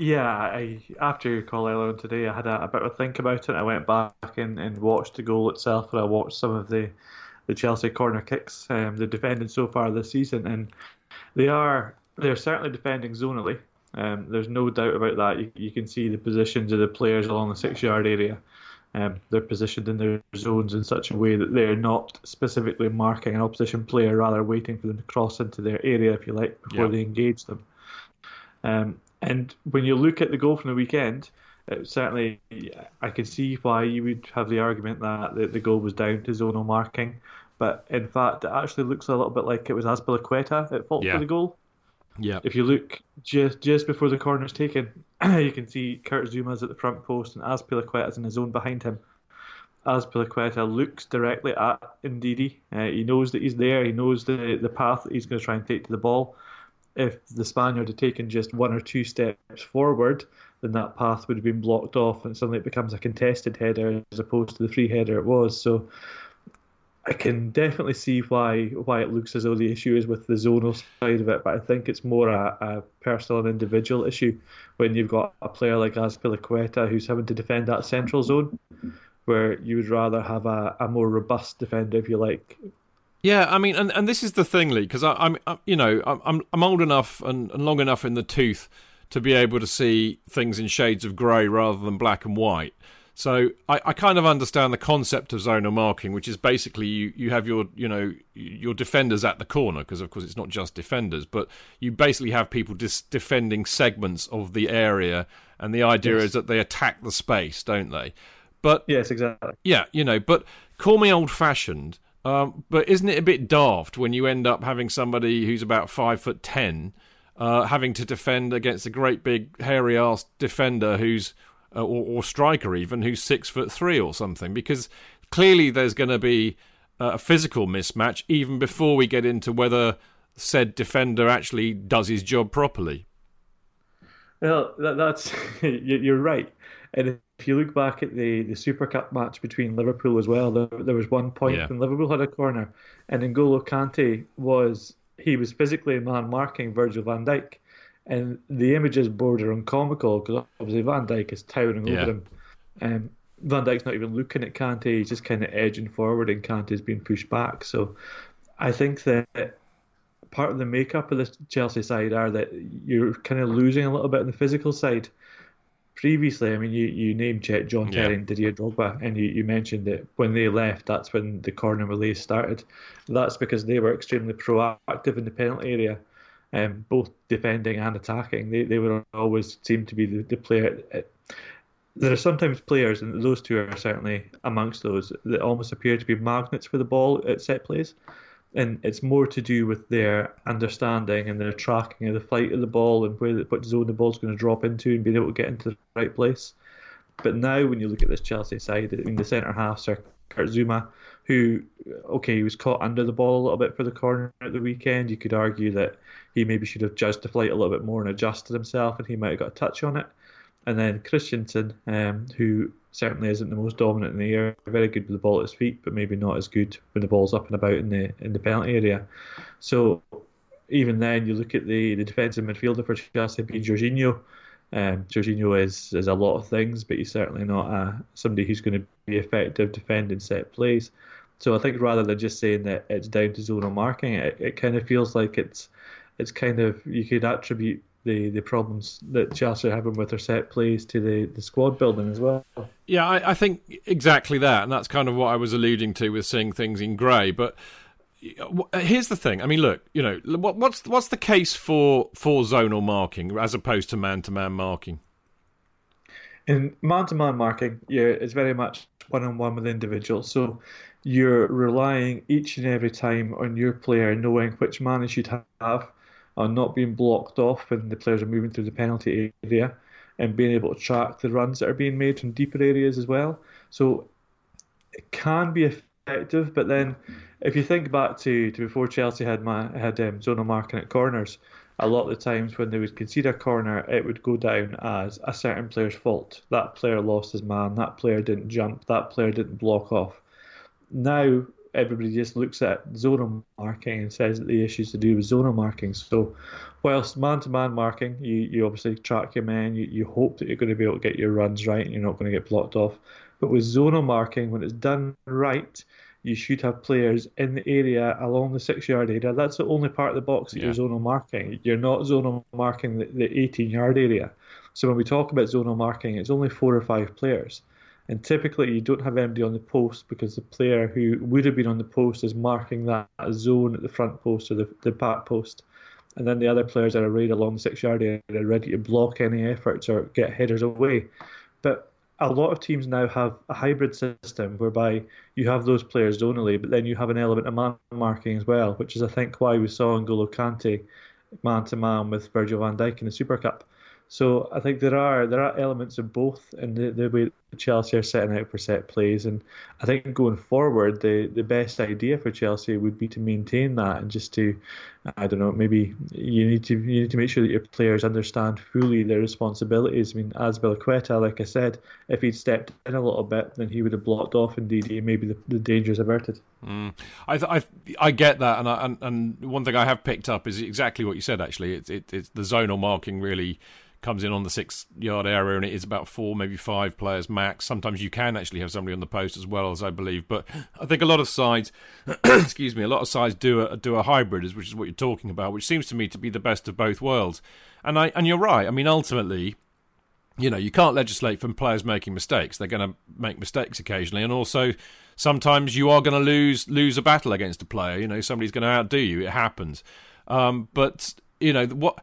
yeah, I after your call earlier on today, I had a, a, bit of a think about it. I went back and, and watched the goal itself, and I watched some of the the Chelsea corner kicks um, they're defending so far this season, and they are they're certainly defending zonally. Um, there's no doubt about that. You, you, can see the positions of the players along the six yard area Um, they're positioned in their zones in such a way that they're not specifically marking an opposition player, rather waiting for them to cross into their area, if you like, before Yeah. they engage them. Um, and when you look at the goal from the weekend, it certainly I can see why you would have the argument that the, the goal was down to zonal marking. But in fact, it actually looks a little bit like it was Azpilicueta at fault Yeah. for the goal. Yeah. If you look just just before the corner's taken, [clears throat] you can see Kurt Zouma's at the front post and Azpilicueta's in the zone behind him. Azpilicueta looks directly at Ndidi. Uh, he knows that he's there. He knows the the path that he's going to try and take to the ball. If the Spaniard had taken just one or two steps forward, then that path would have been blocked off, and suddenly it becomes a contested header as opposed to the free header it was. So I can definitely see why why it looks as though the issue is with the zonal side of it, but I think it's more a, a personal and individual issue when you've got a player like Azpilicueta who's having to defend that central zone, where you would rather have a, a more robust defender, if you like. Yeah, I mean, and, and this is the thing, Lee, because I'm, I'm, you know, I'm I'm old enough and, and long enough in the tooth to be able to see things in shades of grey rather than black and white. So I, I kind of understand the concept of zonal marking, which is basically you, you have your you know your defenders at the corner because of course it's not just defenders, but you basically have people dis- defending segments of the area, and the idea Yes. is that they attack the space, don't they? But Yes, exactly. yeah, you know, but call me old fashioned. Um, but isn't it a bit daft when you end up having somebody who's about five foot ten uh, having to defend against a great big hairy ass defender who's uh, or, or striker even who's six foot three or something? Because clearly there's going to be uh, a physical mismatch even before we get into whether said defender actually does his job properly. Well, that, that's [laughs] you're right. And if you look back at the, the Super Cup match between Liverpool as well, there, there was one point Yeah. when Liverpool had a corner, and N'Golo Kante was he was physically man marking Virgil van Dijk, and the images border on comical because obviously Van Dijk is towering Yeah. over him. Um, Van Dijk's not even looking at Kante; he's just kind of edging forward, and Kante's being pushed back. So, I think that part of the makeup of this Chelsea side are that you're kind of losing a little bit on the physical side. Previously, I mean, you, you name checked John Yeah. Terry and Didier Drogba, and you, you mentioned that when they left, that's when the corner relays started. That's because they were extremely proactive in the penalty area, um, both defending and attacking. They, they would always seem to be the, the player. There are sometimes players, and those two are certainly amongst those, that almost appear to be magnets for the ball at set plays and it's more to do with their understanding and their tracking of the flight of the ball and where the, what zone the ball's going to drop into and being able to get into the right place. But now, when you look at this Chelsea side, I mean, the centre halves are Kurt Zouma, who, okay, he was caught under the ball a little bit for the corner at the weekend. You could argue that he maybe should have judged the flight a little bit more and adjusted himself, and he might have got a touch on it. And then Christensen, um, who certainly isn't the most dominant in the air, very good with the ball at his feet, but maybe not as good when the ball's up and about in the in the penalty area. So even then, you look at the, the defensive midfielder for Chelsea being Jorginho. Um, Jorginho is is a lot of things, but he's certainly not uh, somebody who's going to be effective defending set plays. So I think rather than just saying that it's down to zonal marking, it, it kind of feels like it's it's kind of you could attribute the, the problems that Chelsea are having with their set plays to the, the squad building as well. Yeah, I, I think exactly that, and that's kind of what I was alluding to with seeing things in grey. But here's the thing: I mean, look, you know, what, what's what's the case for for zonal marking as opposed to man to man marking? In man-to-man marking, yeah, it's very much one-on-one with individuals. So you're relying each and every time on your player knowing which man he should have, on not being blocked off when the players are moving through the penalty area, and being able to track the runs that are being made from deeper areas as well. So it can be effective, but then if you think back to, to before Chelsea had my, had um, zonal marking at corners, a lot of the times when they would concede a corner, it would go down as a certain player's fault. That player lost his man, that player didn't jump, that player didn't block off. Now everybody just looks at zonal marking and says that the issue's to do with zonal marking. So, whilst man-to-man marking, you, you obviously track your men, you, you hope that you're going to be able to get your runs right and you're not going to get blocked off. But with zonal marking, when it's done right, you should have players in the area along the six-yard area. That's the only part of the box that Yeah. you're zonal marking. You're not zonal marking the, the 18-yard area. So when we talk about zonal marking, it's only four or five players. And typically, you don't have anybody on the post because the player who would have been on the post is marking that zone at the front post or the, the back post. And then the other players are arrayed along the six yard area, ready to block any efforts or get headers away. But a lot of teams now have a hybrid system whereby you have those players zonally, but then you have an element of man marking as well, which is I think why we saw N'Golo Kante man to man with Virgil van Dijk in the Super Cup. So I think there are there are elements of both in the, the way Chelsea are setting out for set plays, and I think going forward, the, the best idea for Chelsea would be to maintain that and just to, I don't know, maybe you need to you need to make sure that your players understand fully their responsibilities. I mean, as Azpilicueta, like I said, if he'd stepped in a little bit, then he would have blocked off Ndidi, and maybe the, the dangers averted. Mm. I, I I get that, and, I, and and one thing I have picked up is exactly what you said. Actually, it's it, it's the zonal marking really comes in on the six yard area and it is about four, maybe five players. Sometimes you can actually have somebody on the post as well as I believe, but I think a lot of sides, [clears throat] excuse me, a lot of sides do a do a hybrid, which is what you're talking about, which seems to me to be the best of both worlds. And I and you're right. I mean, ultimately. You know, you can't legislate from players making mistakes. They're going to make mistakes occasionally, and also sometimes you are going to lose lose a battle against a player. You know, somebody's going to outdo you. It happens. Um, but you know what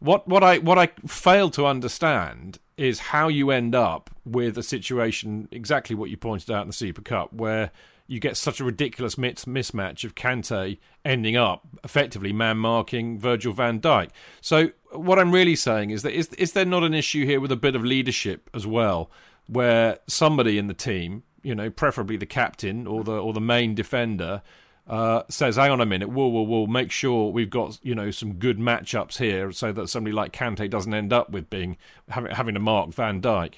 what what I what I fail to understand is how you end up with a situation exactly what you pointed out in the Super Cup, where you get such a ridiculous mismatch of Kante ending up effectively man marking Virgil van Dijk. So what I'm really saying is that is is there not an issue here with a bit of leadership as well, where somebody in the team, you know, preferably the captain or the or the main defender, uh, says, "Hang on a minute, we'll, we'll, we'll make sure we've got you know some good matchups here, so that somebody like Kante doesn't end up with being having, having to mark Van Dijk."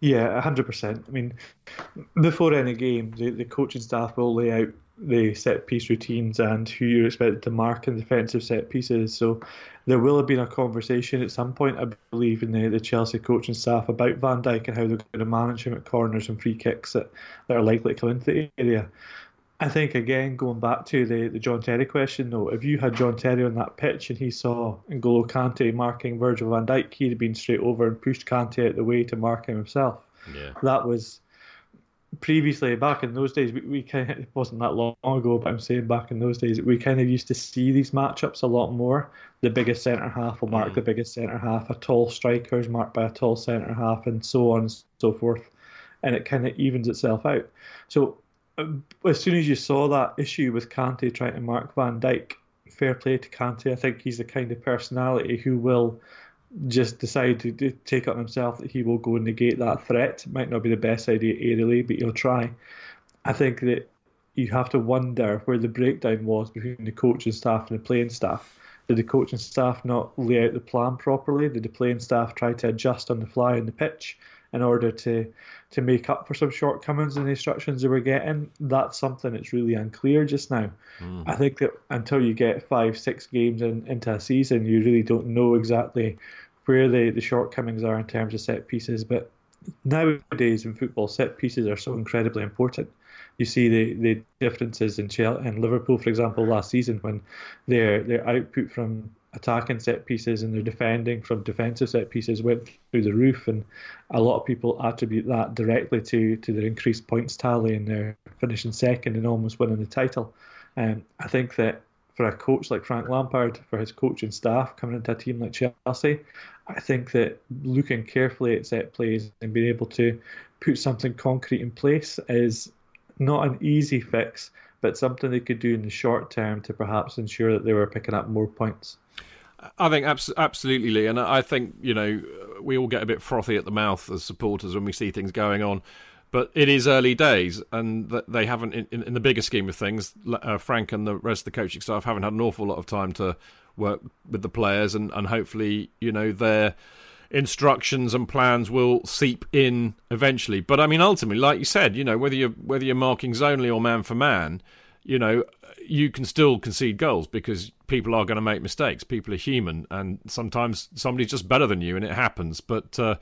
Yeah, hundred percent. I mean, before any game, the, the coaching staff will lay out the set piece routines and who you're expected to mark in defensive set pieces. So there will have been a conversation at some point, I believe, in the, the Chelsea coaching staff about Van Dijk and how they're going to manage him at corners and free kicks that, that are likely to come into the area. I think again going back to the, the John Terry question though, if you had John Terry on that pitch and he saw N'Golo Kante marking Virgil van Dijk, he'd have been straight over and pushed Kante out the way to mark him himself. Yeah. That was previously back in those days. We, we kind of, it wasn't that long ago, but I'm saying back in those days we kind of used to see these matchups a lot more. The biggest centre half will mark mm. the biggest centre half. A tall striker is marked by a tall centre half, and so on and so forth. And it kind of evens itself out. So Uh, as soon as you saw that issue with Kante trying to mark Van Dijk, fair play to Kante. I think he's the kind of personality who will just decide to, to take on himself that he will go and negate that threat. It might not be the best idea aerially, but he'll try. I think that you have to wonder where the breakdown was between the coaching staff and the playing staff. Did the coaching staff not lay out the plan properly? Did the playing staff try to adjust on the fly on the pitch in order to to make up for some shortcomings in the instructions they were getting. That's something that's really unclear just now. Mm. I think that until you get five, six games in, into a season, you really don't know exactly where the, the shortcomings are in terms of set pieces. But nowadays in football, set pieces are so incredibly important. You see the, the differences in Chelsea and Liverpool, for example, last season when their their output from attacking set pieces and their defending from defensive set pieces went through the roof, and a lot of people attribute that directly to to their increased points tally and their finishing second and almost winning the title. Um, I think that for a coach like Frank Lampard, for his coaching staff coming into a team like Chelsea, I think that looking carefully at set plays and being able to put something concrete in place is not an easy fix, but something they could do in the short term to perhaps ensure that they were picking up more points. I think abs- absolutely, Lee, and I think you know we all get a bit frothy at the mouth as supporters when we see things going on. But it is early days, and they haven't, in, in the bigger scheme of things, uh, Frank and the rest of the coaching staff haven't had an awful lot of time to work with the players, and, and hopefully, you know, their instructions and plans will seep in eventually. But I mean, ultimately, like you said, you know, whether you're whether you're marking zonally or man for man, you know, you can still concede goals because people are going to make mistakes. People are human, and sometimes somebody's just better than you, and it happens. But uh,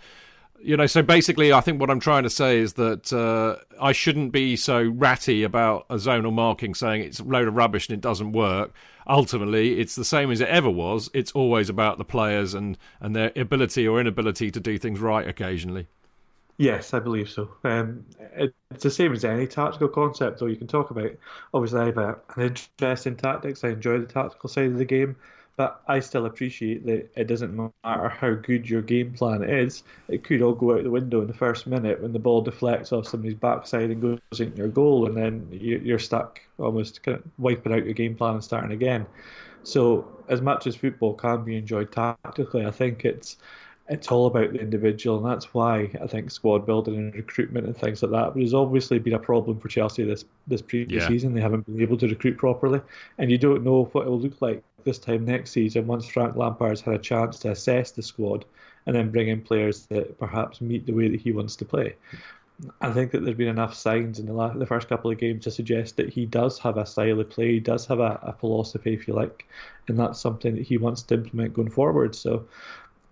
you know, so basically, I think what I'm trying to say is that uh, I shouldn't be so ratty about a zonal marking, saying it's a load of rubbish and it doesn't work. Ultimately, it's the same as it ever was. It's always about the players and and their ability or inability to do things right occasionally. Yes, I believe so. Um, it's the same as any tactical concept, though. You can talk about. Obviously, I have a, an interest in tactics. I enjoy the tactical side of the game, but I still appreciate that it doesn't matter how good your game plan is. It could all go out the window in the first minute when the ball deflects off somebody's backside and goes into your goal, and then you're stuck almost kind of wiping out your game plan and starting again. So, as much as football can be enjoyed tactically, I think it's it's all about the individual, and that's why I think squad building and recruitment and things like that. It's obviously been a problem for Chelsea this this previous yeah. season. They haven't been able to recruit properly, and you don't know what it will look like this time next season once Frank Lampard's had a chance to assess the squad and then bring in players that perhaps meet the way that he wants to play. I think that there's been enough signs in the, last, the first couple of games to suggest that he does have a style of play, he does have a, a philosophy, if you like, and that's something that he wants to implement going forward. So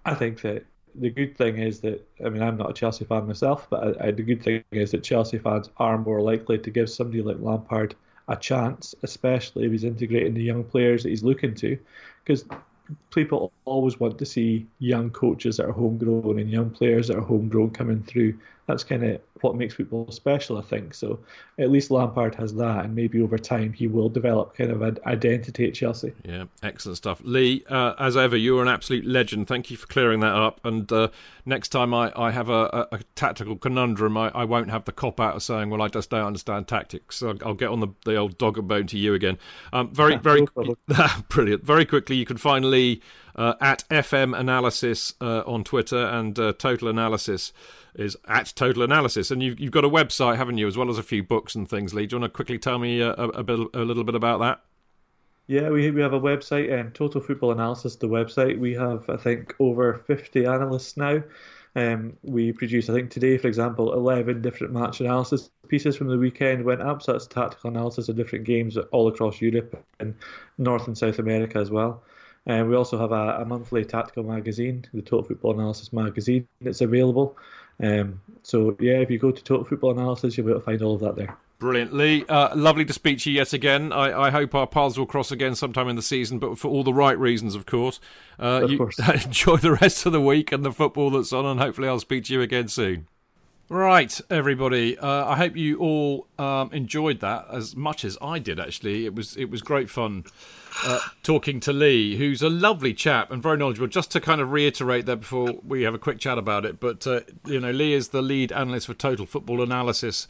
I think that the good thing is that I mean I'm not a Chelsea fan myself, but I, I, the good thing is that Chelsea fans are more likely to give somebody like Lampard a chance, especially if he's integrating the young players that he's looking to, because people always want to see young coaches that are homegrown and young players that are homegrown coming through. That's kind of what makes football special, I think. So at least Lampard has that, and maybe over time he will develop kind of an identity at Chelsea. Yeah, excellent stuff. Lee, uh, as ever, you're an absolute legend. Thank you for clearing that up. And uh, next time I, I have a, a, a tactical conundrum, I, I, won't have the cop out of saying, well, I just don't understand tactics. So I'll get on the, the old dog and bone to you again. Um, very, [laughs] very, [laughs] brilliant. Very quickly, you can find Lee uh, at FM Analysis uh, on Twitter and uh, Total Analysis is at Total Analysis. And you've, you've got a website, haven't you, as well as a few books and things, Lee. Do you want to quickly tell me a, a, a, bit, a little bit about that? Yeah, we we have a website, and um, Total Football Analysis, the website. We have, I think, over 50 analysts now. Um, we produce, I think, today, for example, 11 different match analysis pieces from the weekend went up. So that's tactical analysis of different games all across Europe and North and South America as well. And uh, we also have a, a, monthly tactical magazine, the Total Football Analysis magazine, that's available. Um, so yeah, if you go to Total Football Analysis, you'll be able to find all of that there. Brilliant, Lee. Uh, lovely to speak to you yet again. I, I, hope our paths will cross again sometime in the season, but for all the right reasons, of course. Uh, of course. [laughs] enjoy the rest of the week and the football that's on, and hopefully I'll speak to you again soon. Right, everybody. Uh, I hope you all um, enjoyed that as much as I did. Actually, it was it was great fun uh, talking to Lee, who's a lovely chap and very knowledgeable. Just to kind of reiterate that before we have a quick chat about it, but uh, you know, Lee is the lead analyst for Total Football Analysis.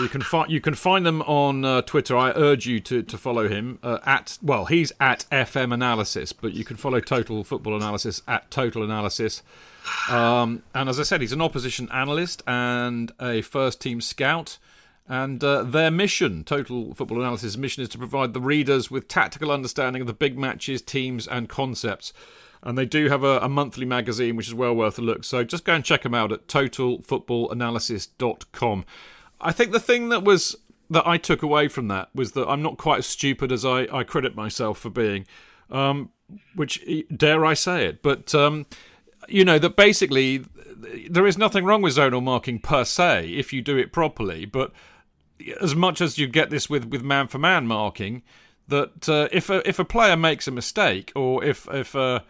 You can find you can find them on uh, Twitter. I urge you to to follow him uh, at well, he's at FM Analysis, but you can follow Total Football Analysis at Total Analysis. Um, and as I said, he's an opposition analyst and a first team scout. And uh, their mission, Total Football Analysis' mission, is to provide the readers with tactical understanding of the big matches, teams, and concepts. And they do have a, a monthly magazine, which is well worth a look. So just go and check them out at totalfootballanalysis.com. I think the thing that was that I took away from that was that I'm not quite as stupid as I, I credit myself for being, um, which dare I say it, but um, you know that basically there is nothing wrong with zonal marking per se if you do it properly, but as much as you get this with, with man for man marking, that uh, if a, if a player makes a mistake or if if uh,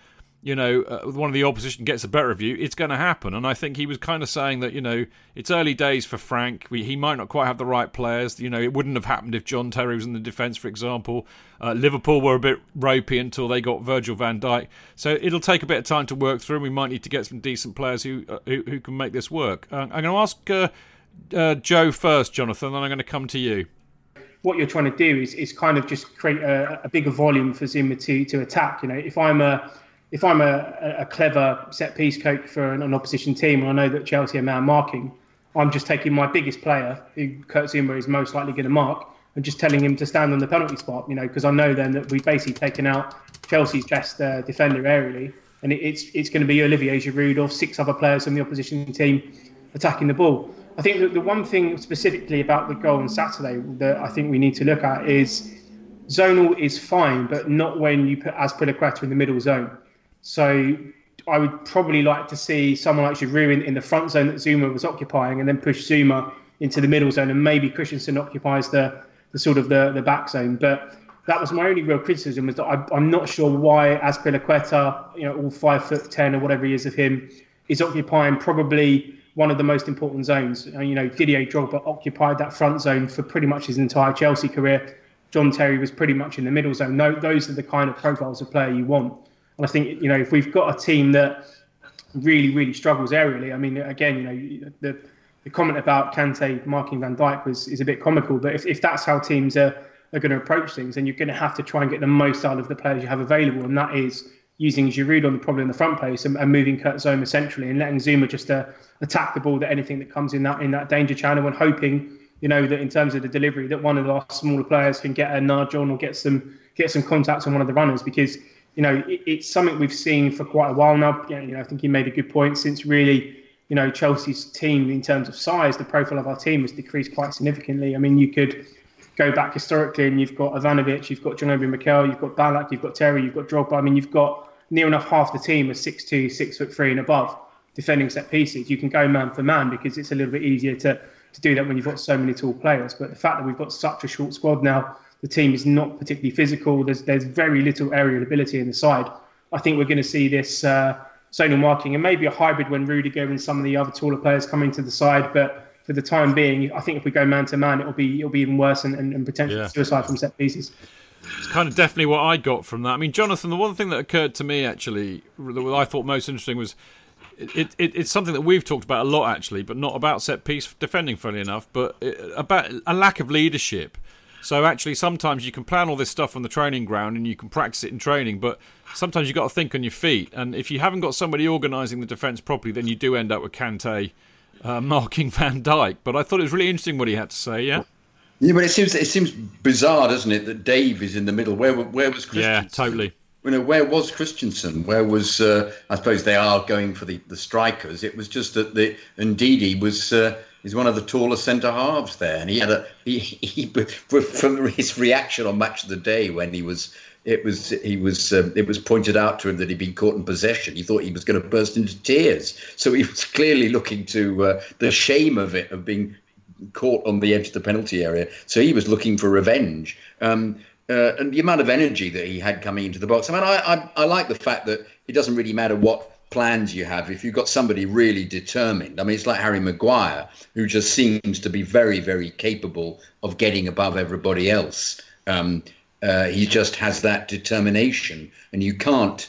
you know uh, one of the opposition gets a better view, it's going to happen. And I think he was kind of saying that you know it's early days for Frank. We, he might not quite have the right players. You know it wouldn't have happened if John Terry was in the defence, for example. Uh, Liverpool were a bit ropey until they got Virgil Van Dijk. So it'll take a bit of time to work through. We might need to get some decent players who uh, who, who, can make this work. Uh, I'm going to ask uh, Joe first, Jonathan, then I'm going to come to you. What you're trying to do is, is kind of just create a, a bigger volume for Zouma to, to attack. You know, if I'm a if I'm a, a clever set piece coach for an, an, opposition team, and I know that Chelsea are man marking, I'm just taking my biggest player, who Kurt Zouma is most likely going to mark, and just telling him to stand on the penalty spot. You know, because I know then that we've basically taken out Chelsea's best uh, defender aerially, and it, it's it's going to be Olivier Giroud or six other players from the opposition team attacking the ball. I think that the one thing specifically about the goal on Saturday that I think we need to look at is zonal is fine, but not when you put Azpilicueta in the middle zone. So I would probably like to see someone like Giroud in, in the front zone that Zouma was occupying, and then push Zouma into the middle zone, and maybe Christensen occupies the, the sort of the, the back zone. But that was my only real criticism was that I, am not sure why Azpilicueta, you know, all five foot ten or whatever he is of him, is occupying probably one of the most important zones. And, you know, Didier Drogba occupied that front zone for pretty much his entire Chelsea career. John Terry was pretty much in the middle zone. No, those are the kind of profiles of player you want. I think, you know, if we've got a team that really, really struggles aerially, I mean, again, you know, the, the comment about Kante marking Van Dijk was is a bit comical. But if, if that's how teams are, are going to approach things, then you're going to have to try and get the most out of the players you have available. And that is using Giroud on the probably in the front post and, and moving Kurt Zouma centrally and letting Zouma just uh, attack the ball that anything that comes in that in that danger channel and hoping you know that in terms of the delivery that one of our smaller players can get a nudge on or get some get some contact on one of the runners because you know it, it's something we've seen for quite a while now. You know, I think he made a good point since really you know Chelsea's team in terms of size, the profile of our team has decreased quite significantly. I mean, you could go back historically and you've got Ivanovic, you've got John Obi Mikel, you've got Ballack, you've got Terry, you've got Drogba. I mean, you've got near enough half the team is six two, six foot three and above defending set pieces. You can go man for man because it's a little bit easier to, to do that when you've got so many tall players. But the fact that we've got such a short squad now, the team is not particularly physical. There's there's very little aerial ability in the side. I think we're going to see this uh, zonal marking and maybe a hybrid when Rudiger and some of the other taller players come into the side. But for the time being, I think if we go man to man, it'll be it'll be even worse and, and, and potentially yeah. suicide from set pieces. It's kind of definitely what I got from that. I mean, Jonathan, the one thing that occurred to me actually that I thought most interesting was it, it, it's something that we've talked about a lot actually, but not about set piece defending, funny enough, but about a lack of leadership. So actually, sometimes you can plan all this stuff on the training ground and you can practice it in training, but sometimes you've got to think on your feet. And if you haven't got somebody organising the defence properly, then you do end up with Kante uh, [laughs] marking Van Dijk. But I thought it was really interesting what he had to say. Yeah. Yeah, but it seems it seems bizarre, doesn't it, that Dave is in the middle? Where where was Christensen? Yeah, totally. You know, where was Christensen? Where was? Uh, I suppose they are going for the, the strikers. It was just that the Ndidi was uh, is one of the taller centre halves there, and he had a he, he [laughs] from his reaction on Match of the Day when he was it was he was um, it was pointed out to him that he'd been caught in possession. He thought he was going to burst into tears. So he was clearly looking to uh, the shame of it of being caught on the edge of the penalty area. So he was looking for revenge. Um, uh, and the amount of energy that he had coming into the box. I mean, I, I, I like the fact that it doesn't really matter what plans you have if you've got somebody really determined. I mean, it's like Harry Maguire, who just seems to be very, very capable of getting above everybody else. Um, uh, he just has that determination, and you can't.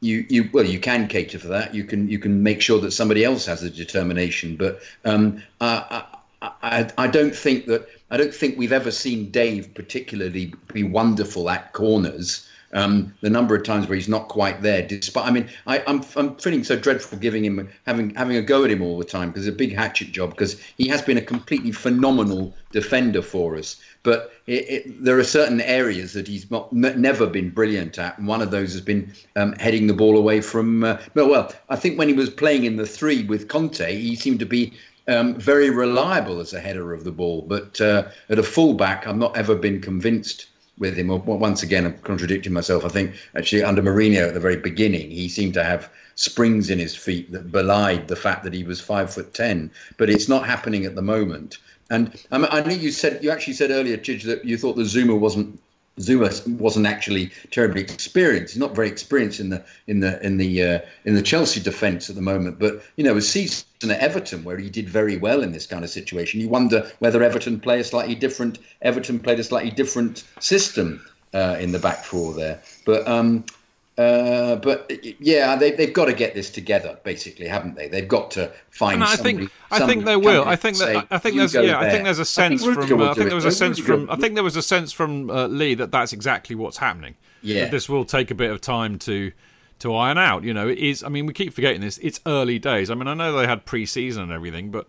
You, you well you can cater for that you can you can make sure that somebody else has the determination but um, I, I, I don't think that I don't think we've ever seen Dave particularly be wonderful at corners. Um, the number of times where he's not quite there, despite I mean, I, am I'm, I'm feeling so dreadful giving him having having a go at him all the time because it's a big hatchet job because he has been a completely phenomenal defender for us. But it, it, there are certain areas that he's not, n- never been brilliant at, and one of those has been um, heading the ball away from. Uh, well, I think when he was playing in the three with Conte, he seemed to be um, very reliable as a header of the ball. But uh, at a fullback, I've not ever been convinced with him. Or once again, I'm contradicting myself. I think actually under Mourinho at the very beginning, he seemed to have springs in his feet that belied the fact that he was five foot ten. But it's not happening at the moment. And I, mean, I know you said you actually said earlier, Chidge, that you thought the Zouma wasn't Zouma wasn't actually terribly experienced. He's not very experienced in the in the in the uh, in the Chelsea defence at the moment. But you know, a season at Everton where he did very well in this kind of situation, you wonder whether Everton play a slightly different. Everton played a slightly different system uh, in the back four there. But um, uh, but yeah, they, they've got to get this together, basically, haven't they? They've got to find. I somebody, think I think they will. I think that I think there's yeah. There. I think there's a sense from. Uh, I think there was a sense from. I think there was a sense from uh, Lee that that's exactly what's happening. Yeah, that this will take a bit of time to to iron out. You know, it is. I mean, we keep forgetting this. It's early days. I mean, I know they had pre-season and everything, but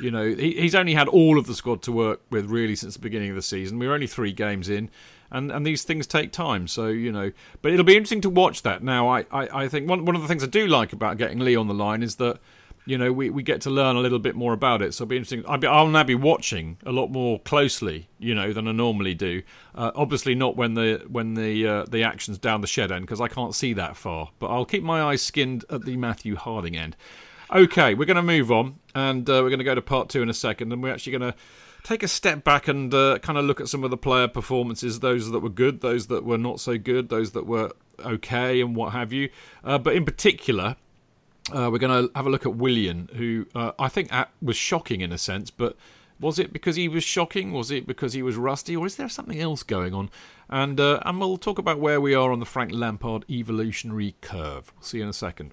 you know, he, he's only had all of the squad to work with really since the beginning of the season. We are only three games in and and these things take time. So you know, but it'll be interesting to watch that. Now, I I, I think one one of the things I do like about getting Lee on the line is that you know, we, we get to learn a little bit more about it. So it'll be interesting. I'll, be, I'll now be watching a lot more closely, you know, than I normally do. Uh, obviously, not when the when the uh, the action's down the shed end because I can't see that far. But I'll keep my eyes skinned at the Matthew Harding end. Okay, we're going to move on, and uh, we're going to go to part two in a second, and we're actually going to take a step back and uh, kind of look at some of the player performances, those that were good, those that were not so good, those that were okay, and what have you. Uh, but in particular, uh, we're going to have a look at Willian, who uh, I think was shocking in a sense, but was it because he was shocking? Was it because he was rusty? Or is there something else going on? And uh, and we'll talk about where we are on the Frank Lampard evolutionary curve. We'll see you in a second.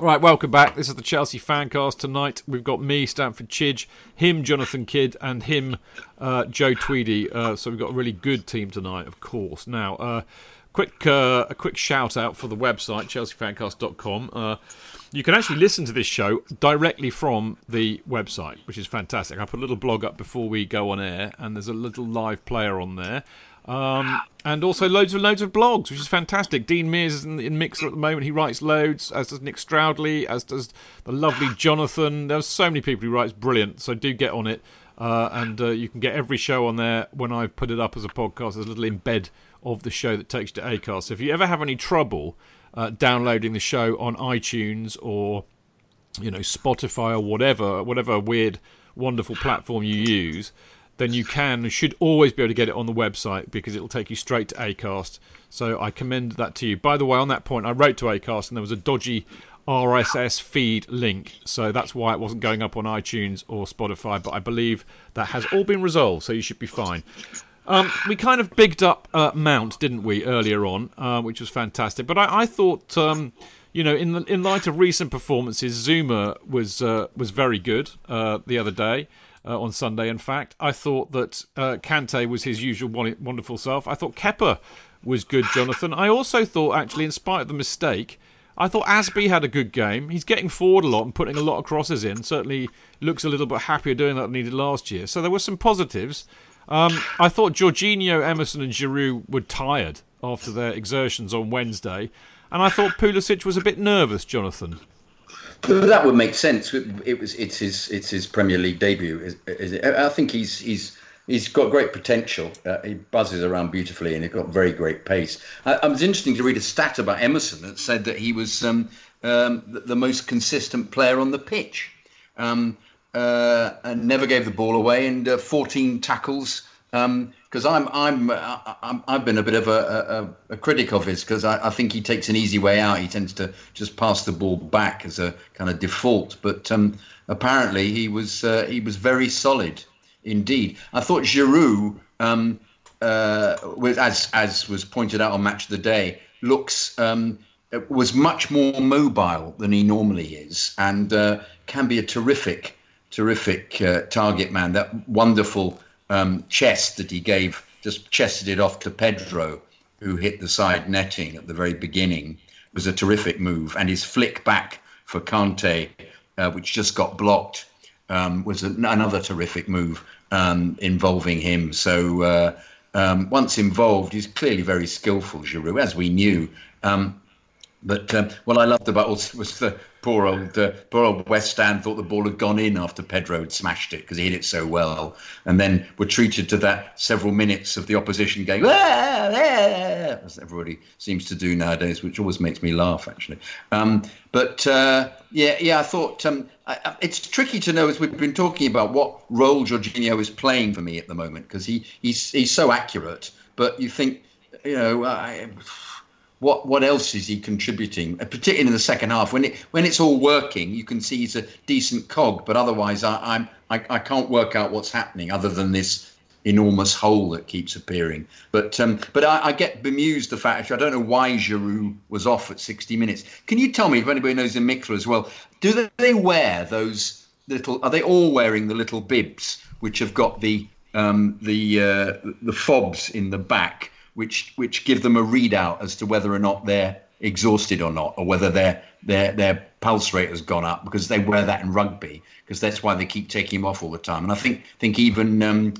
Right, welcome back. This is the Chelsea Fancast tonight. We've got me, Stamford Chidge, him, Jonathan Kidd, and him, uh, Joe Tweedy. Uh, so we've got a really good team tonight, of course. Now, uh, quick uh, a quick shout out for the website chelseafancast.com. Uh, you can actually listen to this show directly from the website, which is fantastic. I put a little blog up before we go on air, and there's a little live player on there. Um, and also loads and loads of blogs, which is fantastic. Dean Mears is in, in Mixlr at the moment. He writes loads, as does Nick Stroudley, as does the lovely Jonathan. There's so many people who writes brilliant, so do get on it. Uh, and uh, you can get every show on there when I put it up as a podcast. There's a little embed of the show that takes you to Acast. So if you ever have any trouble uh, downloading the show on iTunes or you know Spotify or whatever, whatever weird, wonderful platform you use, then you can should always be able to get it on the website because it'll take you straight to Acast. So I commend that to you. By the way, on that point, I wrote to Acast and there was a dodgy RSS feed link, so that's why it wasn't going up on iTunes or Spotify. But I believe that has all been resolved, so you should be fine. Um, we kind of bigged up uh, Mount, didn't we, earlier on, uh, which was fantastic. But I, I thought, um, you know, in the, in light of recent performances, Zouma was uh, was very good uh, the other day. Uh, on Sunday, in fact, I thought that uh, Kante was his usual wonderful self. I thought Kepa was good, Jonathan. I also thought, actually, in spite of the mistake, I thought Azpi had a good game. He's getting forward a lot and putting a lot of crosses in. Certainly looks a little bit happier doing that than he did last year. So there were some positives. Um, I thought Jorginho, Emerson, and Giroud were tired after their exertions on Wednesday, and I thought Pulisic was a bit nervous. Jonathan. That would make sense. It was it's his it's his Premier League debut. Is, is it? I think he's he's he's got great potential. Uh, he buzzes around beautifully, and he's got very great pace. Uh, it was interesting to read a stat about Emerson that said that he was um, um, the, most consistent player on the pitch. Um, uh, and never gave the ball away, and uh, 14 tackles. Because I'm I'm, uh, I'm I've been a bit of a, a, a critic of his because I, I, think he takes an easy way out. He tends to just pass the ball back as a kind of default. But um, apparently he was uh, he was very solid indeed. I thought Giroud, um, uh, was, as as was pointed out on Match of the Day, looks um, was much more mobile than he normally is, and uh, can be a terrific terrific uh, target man. That wonderful um, chest that he gave, just chested it off to Pedro, who hit the side netting at the very beginning, was a terrific move. And his flick back for Kante, uh, which just got blocked, um, was a, another terrific move um, involving him. So uh, um, once involved, he's clearly very skillful, Giroud, as we knew. Um, but um, what I loved about was the poor old uh, poor old West Ham thought the ball had gone in after Pedro had smashed it because he hit it so well, and then were treated to that several minutes of the opposition going ah, ah, as everybody seems to do nowadays, which always makes me laugh actually. Um, but uh, yeah, yeah, I thought um, I, it's tricky to know as we've been talking about what role Jorginho is playing for me at the moment because he he's he's so accurate, but you think you know. I, what what else is he contributing? Uh, particularly in the second half, when it when it's all working, you can see he's a decent cog. But otherwise, I, I'm I, I can't work out what's happening other than this enormous hole that keeps appearing. But um, but I, I, get bemused the fact actually I don't know why Giroud was off at 60 minutes. Can you tell me if anybody knows in Mixlr as well? Do they, they wear those little? Are they all wearing the little bibs which have got the um, the uh, the fobs in the back? Which which give them a readout as to whether or not they're exhausted or not, or whether their their their pulse rate has gone up because they wear that in rugby because that's why they keep taking him off all the time. And I think think even um,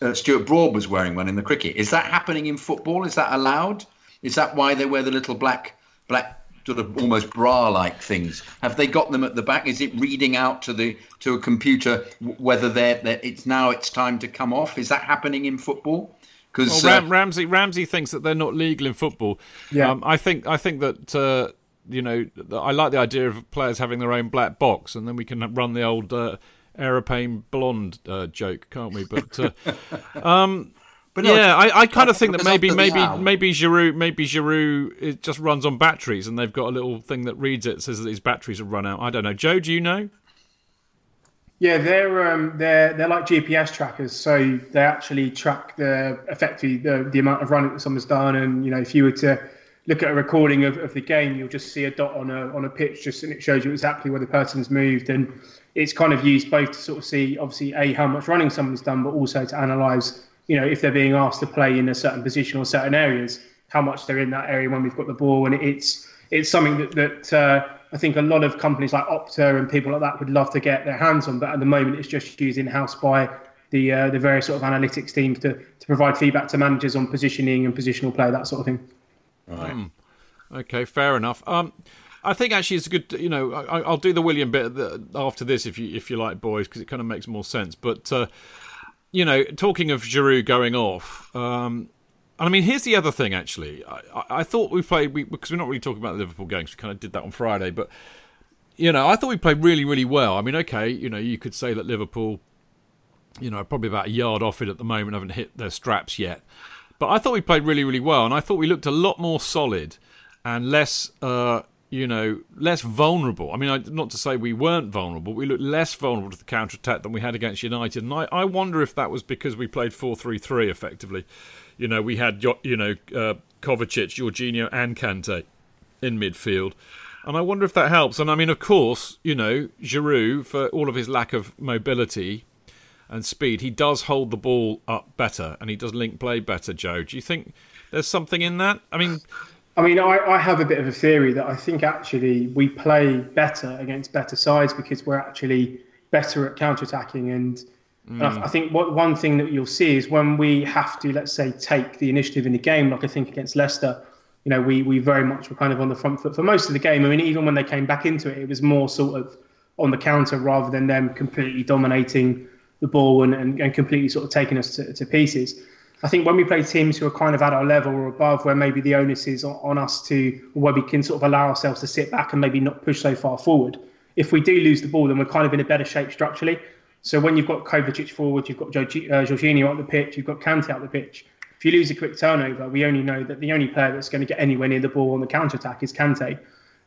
uh, Stuart Broad was wearing one in the cricket. Is that happening in football? Is that allowed? Is that why they wear the little black black sort of almost bra-like things? Have they got them at the back? Is it reading out to the to a computer whether they're, they're it's now it's time to come off? Is that happening in football? Because well, Ram, uh, Ramsey Ramsey thinks that they're not legal in football. Yeah, um, I think I think that. Uh, you know, I like the idea of players having their own black box, and then we can run the old uh, aeroplane blonde uh, joke, can't we? But uh, [laughs] um, but no, yeah, I, I kind of think that maybe maybe maybe Giroud maybe Giroud it just runs on batteries, and they've got a little thing that reads it says that his batteries have run out. I don't know. Joe, do you know? Yeah, they're um, they're they're like GPS trackers, so they actually track the effectively the, the amount of running that someone's done, and you know if you were to look at a recording of, of the game, you'll just see a dot on a on a pitch, just and it shows you exactly where the person's moved, and it's kind of used both to sort of see obviously a how much running someone's done, but also to analyse you know, if they're being asked to play in a certain position or certain areas, how much they're in that area when we've got the ball. And it's it's something that, that uh, I think a lot of companies like Opta and people like that would love to get their hands on. But at the moment, it's just used in house by the uh, the various sort of analytics teams to, to provide feedback to managers on positioning and positional play, that sort of thing. Right. Mm. Okay, fair enough. Um, I think actually it's a good. You know, I, will do the Willian bit after this if you if you like, boys, because it kind of makes more sense. But uh, you know, talking of Giroud going off, um, I mean, here's the other thing. Actually, I, I thought we played we, because we're not really talking about the Liverpool games. We kind of did that on Friday, but you know, I thought we played really, really well. I mean, okay, you know, you could say that Liverpool, you know, probably about a yard off it at the moment, haven't hit their straps yet. But I thought we played really, really well, and I thought we looked a lot more solid and less, uh, you know, less vulnerable. I mean, not to say we weren't vulnerable, we looked less vulnerable to the counter attack than we had against United. And I, I wonder if that was because we played 4 3 3 effectively. You know, we had, you know, uh, Kovacic, Jorginho, and Kante in midfield. And I wonder if that helps. And I mean, of course, you know, Giroud, for all of his lack of mobility and speed, he does hold the ball up better and he does link play better, Joe. Do you think there's something in that? I mean, I mean, I, I have a bit of a theory that I think actually we play better against better sides because we're actually better at counter-attacking. And, mm. and I, I, think what, one thing that you'll see is when we have to, let's say, take the initiative in the game, like I think against Leicester, you know, we, we very much were kind of on the front foot for most of the game. I mean, even when they came back into it, it was more sort of on the counter rather than them completely dominating the ball and, and, and completely sort of taking us to, to pieces. I think when we play teams who are kind of at our level or above, where maybe the onus is on us to, where we can sort of allow ourselves to sit back and maybe not push so far forward. If we do lose the ball, then we're kind of in a better shape structurally. So when you've got Kovacic forward, you've got uh, Jorginho out the pitch, you've got Kante out the pitch. If you lose a quick turnover, we only know that the only player that's going to get anywhere near the ball on the counter attack is Kante.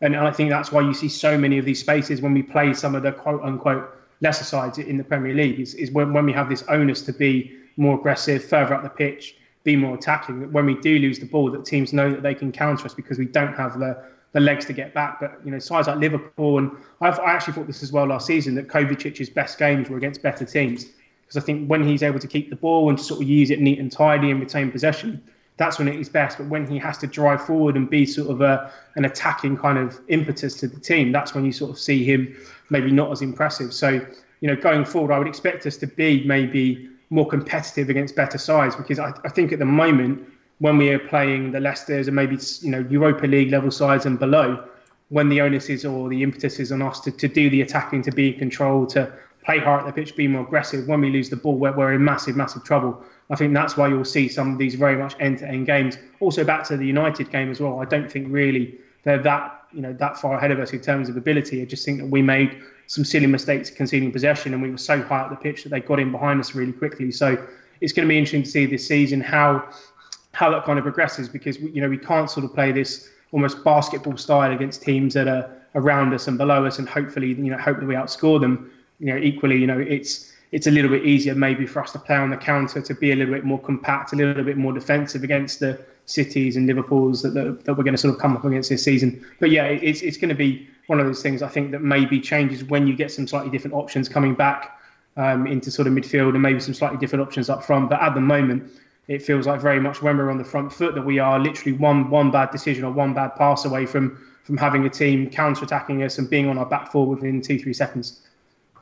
And I think that's why you see so many of these spaces when we play some of the quote unquote lesser sides in the Premier League is, is when, when we have this onus to be more aggressive, further up the pitch, be more attacking. When we do lose the ball, that teams know that they can counter us because we don't have the the legs to get back. But you know, sides like Liverpool, and I've, I actually thought this as well last season that Kovacic's best games were against better teams because I think when he's able to keep the ball and to sort of use it neat and tidy and retain possession, that's when it is best. But when he has to drive forward and be sort of a an attacking kind of impetus to the team, that's when you sort of see him maybe not as impressive. So you know, going forward, I would expect us to be maybe more competitive against better sides because I, I think at the moment when we are playing the Leicesters and maybe you know Europa League level sides and below, when the onus is or the impetus is on us to, to do the attacking, to be in control, to play hard at the pitch, be more aggressive. When we lose the ball, we're, we're in massive, massive trouble. I think that's why you'll see some of these very much end-to-end games. Also back to the United game as well. I don't think really they're that you know that far ahead of us in terms of ability. I just think that we made some silly mistakes conceding possession, and we were so high up the pitch that they got in behind us really quickly. So it's going to be interesting to see this season how how that kind of progresses because you know we can't sort of play this almost basketball style against teams that are around us and below us, and hopefully you know hope that we outscore them. You know, equally, you know, it's it's a little bit easier maybe for us to play on the counter to be a little bit more compact, a little bit more defensive against the cities and Liverpools that, that, that we're going to sort of come up against this season. But yeah, it's it's going to be one of those things I think that maybe changes when you get some slightly different options coming back um, into sort of midfield and maybe some slightly different options up front. But at the moment, it feels like very much when we're on the front foot that we are literally one one bad decision or one bad pass away from from having a team counter attacking us and being on our back four within two three seconds.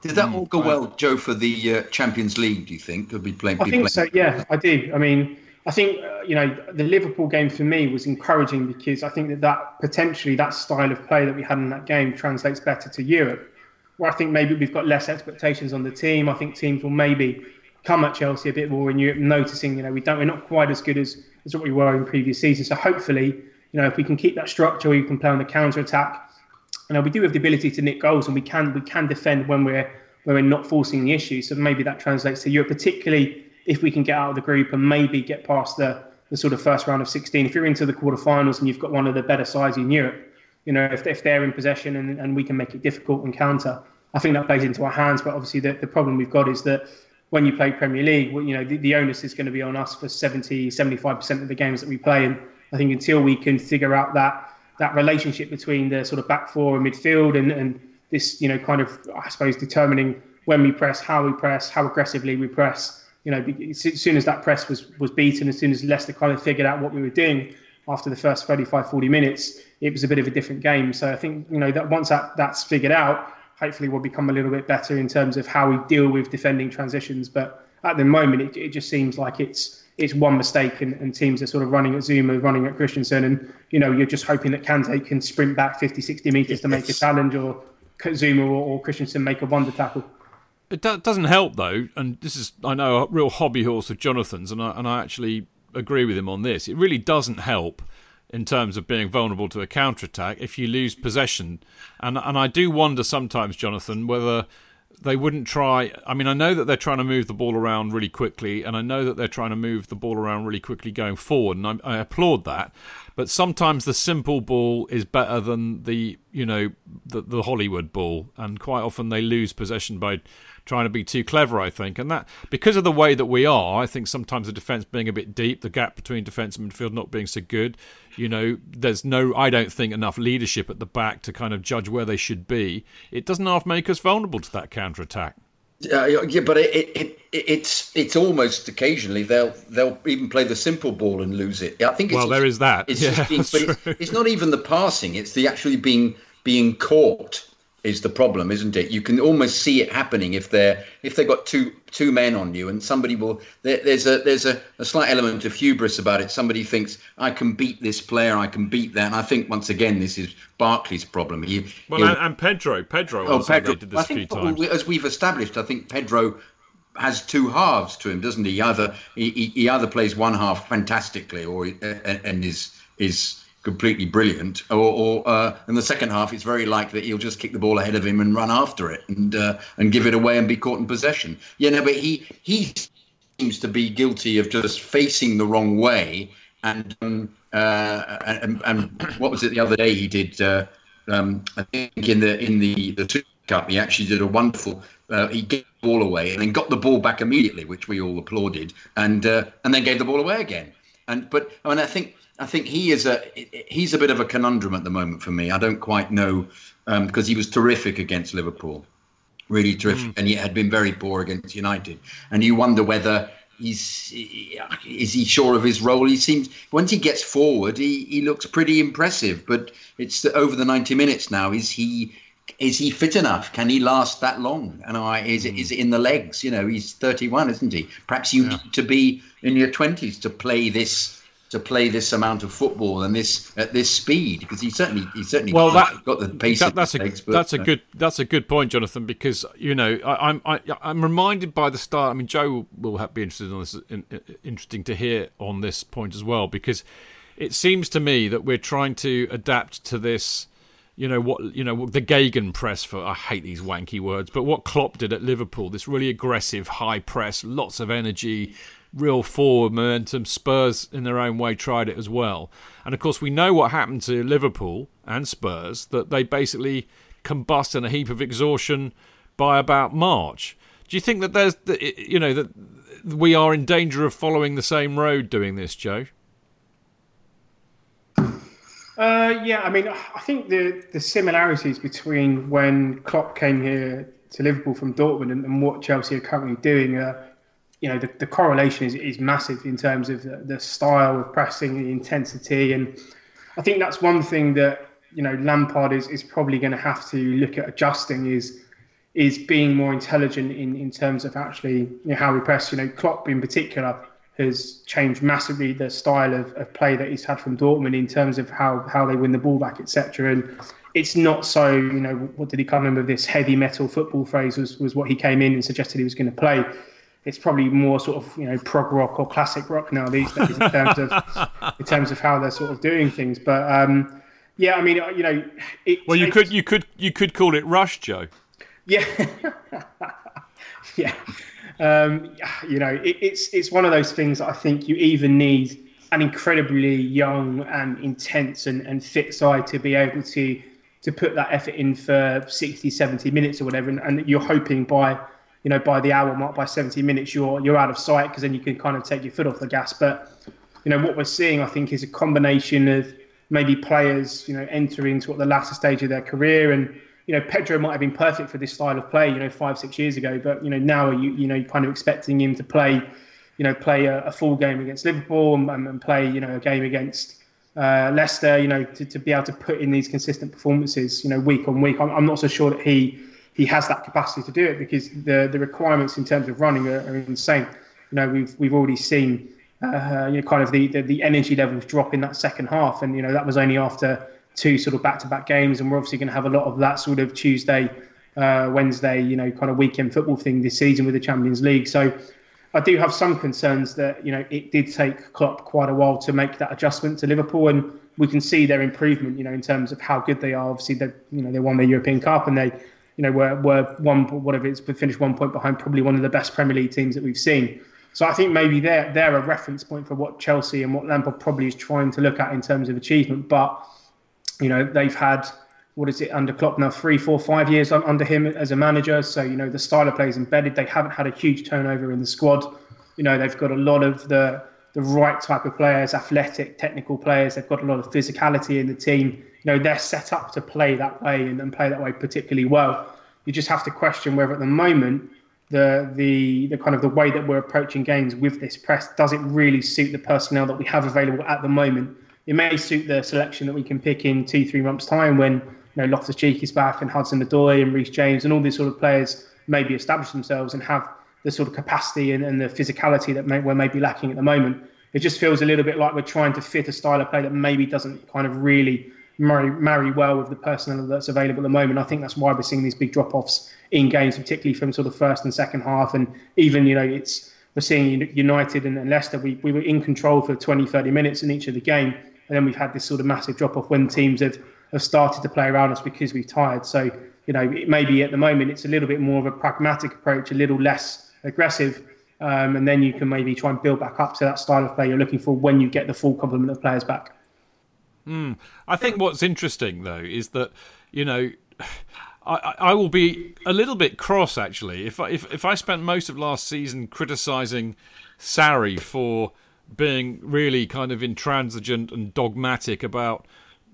Did that all go well, Joe, for the uh, Champions League? Do you think could be playing? I think playing? so. Yeah, I do. I mean, I think uh, you know the Liverpool game for me was encouraging because I think that that potentially that style of play that we had in that game translates better to Europe, where I think maybe we've got less expectations on the team. I think teams will maybe come at Chelsea a bit more in Europe, noticing you know we don't we're not quite as good as as what we were in previous seasons. So hopefully, you know, if we can keep that structure, we can play on the counter attack. You know, we do have the ability to nick goals, and we can we can defend when we're when we're not forcing the issue. So maybe that translates to Europe, particularly if we can get out of the group and maybe get past the, the sort of first round of 16. If you're into the quarterfinals and you've got one of the better sides in Europe, you know, if, if they're in possession and, and we can make it difficult and counter, I think that plays into our hands. But obviously, the, the problem we've got is that when you play Premier League, well, you know, the, the onus is going to be on us for 70, 75% of the games that we play. And I think until we can figure out that that relationship between the sort of back four and midfield and, and this, you know, kind of, I suppose, determining when we press, how we press, how aggressively we press, you know, as soon as that press was was beaten, as soon as Leicester kind of figured out what we were doing after the first 35, 40 minutes, it was a bit of a different game. So I think, you know, that once that, that's figured out, hopefully we'll become a little bit better in terms of how we deal with defending transitions. But at the moment, it, it just seems like it's it's one mistake and, and teams are sort of running at Zouma, running at Christensen, and, you know, you're just hoping that Kante can sprint back 50, 60 metres to make a challenge or Zouma or, or Christensen make a wonder tackle. It do- doesn't help though, and this is I know a real hobby horse of Jonathan's, and I, and I actually agree with him on this. It really doesn't help in terms of being vulnerable to a counter attack if you lose possession, and and I do wonder sometimes, Jonathan, whether they wouldn't try. I mean, I know that they're trying to move the ball around really quickly, and I know that they're trying to move the ball around really quickly going forward, and I, I applaud that. But sometimes the simple ball is better than the you know the, the Hollywood ball, and quite often they lose possession by trying to be too clever, I think. And that because of the way that we are, I think sometimes the defence being a bit deep, the gap between defence and midfield not being so good. You know, there's no, I don't think, enough leadership at the back to kind of judge where they should be. It doesn't half make us vulnerable to that counter attack. Uh, yeah, but it, it, it, it's it's almost occasionally they'll they'll even play the simple ball and lose it. I think. It's well, there is that. It's [laughs] yeah, being, but it's, it's, not even the passing; it's the actually being being caught is the problem, isn't it? You can almost see it happening if they're if they've got two two men on you, and somebody will. There, there's a there's a, a slight element of hubris about it. Somebody thinks I can beat this player, I can beat that, and I think once again this is Barkley's problem. He, well, and, and, Pedro, Pedro, oh, Pedro. did this I think, times. As we've established, I think Pedro has two halves to him, doesn't he? Either he, he either plays one half fantastically, or and is is completely brilliant, or, or uh, in the second half, it's very likely that he'll just kick the ball ahead of him and run after it and uh, and give it away and be caught in possession. Yeah, no, but he he seems to be guilty of just facing the wrong way. And um, uh, and, and what was it the other day he did? Uh, um, I think in the in the the Super Cup, he actually did a wonderful. Uh, he gave the ball away and then got the ball back immediately, which we all applauded, and uh, and then gave the ball away again. And but I mean, I think I think he is a he's a bit of a conundrum at the moment for me. I don't quite know because um, he was terrific against Liverpool, really terrific, mm. and he had been very poor against United. And you wonder whether he's is he sure of his role? He seems once he gets forward, he, he looks pretty impressive. But it's the, over the ninety minutes now. Is he is he fit enough? Can he last that long? And I, is it is it in the legs? You know, he's thirty one, isn't he? Perhaps you yeah. need to be in your twenties to play this to play this amount of football and this at this speed because he certainly he certainly well that, got the pace. That, that's a legs, but, that's a uh, good that's a good point, Jonathan. Because you know I, am I, am reminded by the start. I mean, Joe will have, be interested in this. In, in, interesting to hear on this point as well because it seems to me that we're trying to adapt to this. You know what? You know the Gegen press for. I hate these wanky words, but what Klopp did at Liverpool, this really aggressive high press, lots of energy, real forward momentum. Spurs, in their own way, tried it as well. And of course, we know what happened to Liverpool and Spurs that they basically combust in a heap of exhaustion by about March. Do you think that there's, you know, that we are in danger of following the same road doing this, Joe? Uh, yeah, I mean, I think the the similarities between when Klopp came here to Liverpool from Dortmund and, and what Chelsea are currently doing are you know the, the correlation is, is massive in terms of the, the style of pressing, the intensity, and I think that's one thing that you know Lampard is, is probably going to have to look at adjusting is is being more intelligent in, in terms of actually you know, how we press. You know, Klopp in particular has changed massively the style of, of play that he's had from Dortmund in terms of how, how they win the ball back, etc. And it's not so, you know, what did he come in with this heavy metal football phrase was, was what he came in and suggested he was going to play. It's probably more sort of, you know, prog rock or classic rock now these days in terms of [laughs] in terms of how they're sort of doing things. But um, yeah, I mean, you know, well, you could you could you could call it Rush, Joe. Yeah, [laughs] yeah. Um, you know, it, it's it's one of those things that I think you even need an incredibly young and intense and, and fit side to be able to to put that effort in for 60, 70 minutes or whatever, and, and you're hoping by you know by the hour mark, by 70 minutes, you're you're out of sight because then you can kind of take your foot off the gas. But you know what we're seeing, I think, is a combination of maybe players you know entering to the latter stage of their career and you know, Pedro might have been perfect for this style of play, you know, five, six years ago. But you know, now you you know, you're kind of expecting him to play, you know, play a, a full game against Liverpool and, and, play, you know, a game against uh, Leicester. You know, to, to be able to put in these consistent performances, you know, week on week. I'm, I'm not so sure that he he has that capacity to do it because the the requirements in terms of running are, are insane. You know, we've we've already seen. Uh, you know, kind of the, the, the energy levels drop in that second half, and you know that was only after two sort of back-to-back games, and we're obviously going to have a lot of that sort of Tuesday, uh, Wednesday, you know, kind of weekend football thing this season with the Champions League. So I do have some concerns that you know it did take Klopp quite a while to make that adjustment to Liverpool, and we can see their improvement, you know, in terms of how good they are. Obviously, they you know they won the European Cup and they you know were were one whatever it's finished one point behind probably one of the best Premier League teams that we've seen. So I think maybe they're they're a reference point for what Chelsea and what Lampard probably is trying to look at in terms of achievement, but you know, they've had what is it under Klopp now three, four, five years under him as a manager. So you know the style of play is embedded. They haven't had a huge turnover in the squad. You know they've got a lot of the the right type of players, athletic, technical players. They've got a lot of physicality in the team. Know they're set up to play that way and, and play that way particularly well. You just have to question whether at the moment the the the kind of the way that we're approaching games with this press does it really suit the personnel that we have available at the moment it may suit the selection that we can pick in two, three months' time when you know Loftus Cheek is back and Hudson Odoi and Reece James and all these sort of players maybe establish themselves and have the sort of capacity and, and the physicality that may, we're maybe lacking at the moment. It just feels a little bit like we're trying to fit a style of play that maybe doesn't kind of really marry, marry well with the personnel that's available at the moment. I think that's why we're seeing these big drop offs in games, particularly from sort of first and second half. And even, you know, it's we're seeing United and Leicester, we, we were in control for 20, 30 minutes in each of the game and then we've had this sort of massive drop off when teams have, have started to play around us because we've tired. So, you know, maybe at the moment it's a little bit more of a pragmatic approach, a little less aggressive. Um, and then you can maybe try and build back up to that style of play you're looking for when you get the full complement of players back. Mm. I think what's interesting though is that you know [sighs] I, I will be a little bit cross actually if I, if if I spent most of last season criticising Sarri for being really kind of intransigent and dogmatic about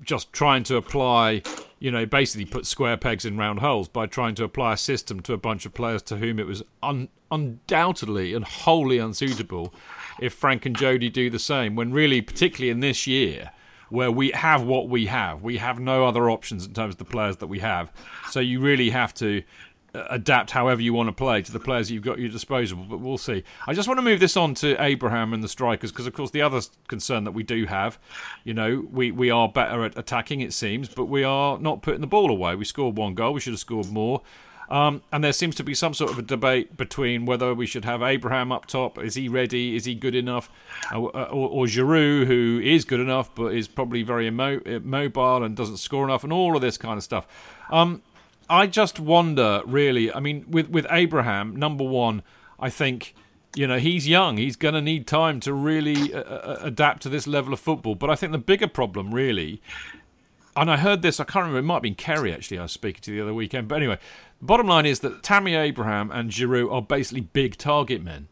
just trying to apply, you know, basically put square pegs in round holes by trying to apply a system to a bunch of players to whom it was un- undoubtedly and wholly unsuitable if Frank and Jody do the same. When really, particularly in this year, where we have what we have, we have no other options in terms of the players that we have. So you really have to uh, adapt however you want to play to the players you've got at your disposal. But we'll see. I just want to move this on to Abraham and the strikers because, of course, the other concern that we do have, you know, we, we are better at attacking, it seems, but we are not putting the ball away. We scored one goal. We should have scored more. Um, and there seems to be some sort of a debate between whether we should have Abraham up top. Is he ready? Is he good enough? Uh, or, or Giroud, who is good enough but is probably very immobile and doesn't score enough, and all of this kind of stuff. Um, I just wonder, really. I mean, with with Abraham, number one, I think you know he's young. He's going to need time to really uh, uh, adapt to this level of football. But I think the bigger problem, really, and I heard this. I can't remember. It might have been Kerry actually. I was speaking to the other weekend. But anyway, the bottom line is that Tammy Abraham and Giroud are basically big target men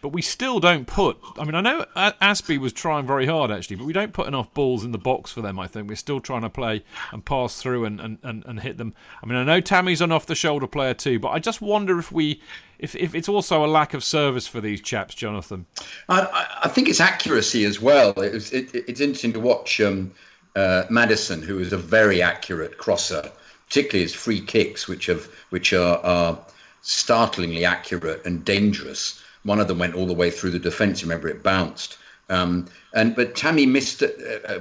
but we still don't put. I mean, I know Azpi was trying very hard actually, but we don't put enough balls in the box for them. I think we're still trying to play and pass through and, and, and, and hit them. I mean, I know Tammy's an off the shoulder player too, but I just wonder if we. If, if it's also a lack of service for these chaps, Jonathan. I, I think it's accuracy as well. It it, it's interesting to watch um, uh, Maddison, who is a very accurate crosser, particularly his free kicks, which have which are, are startlingly accurate and dangerous one of them went all the way through the defence. Remember, it bounced. Um, and but Tammy missed. Uh, uh,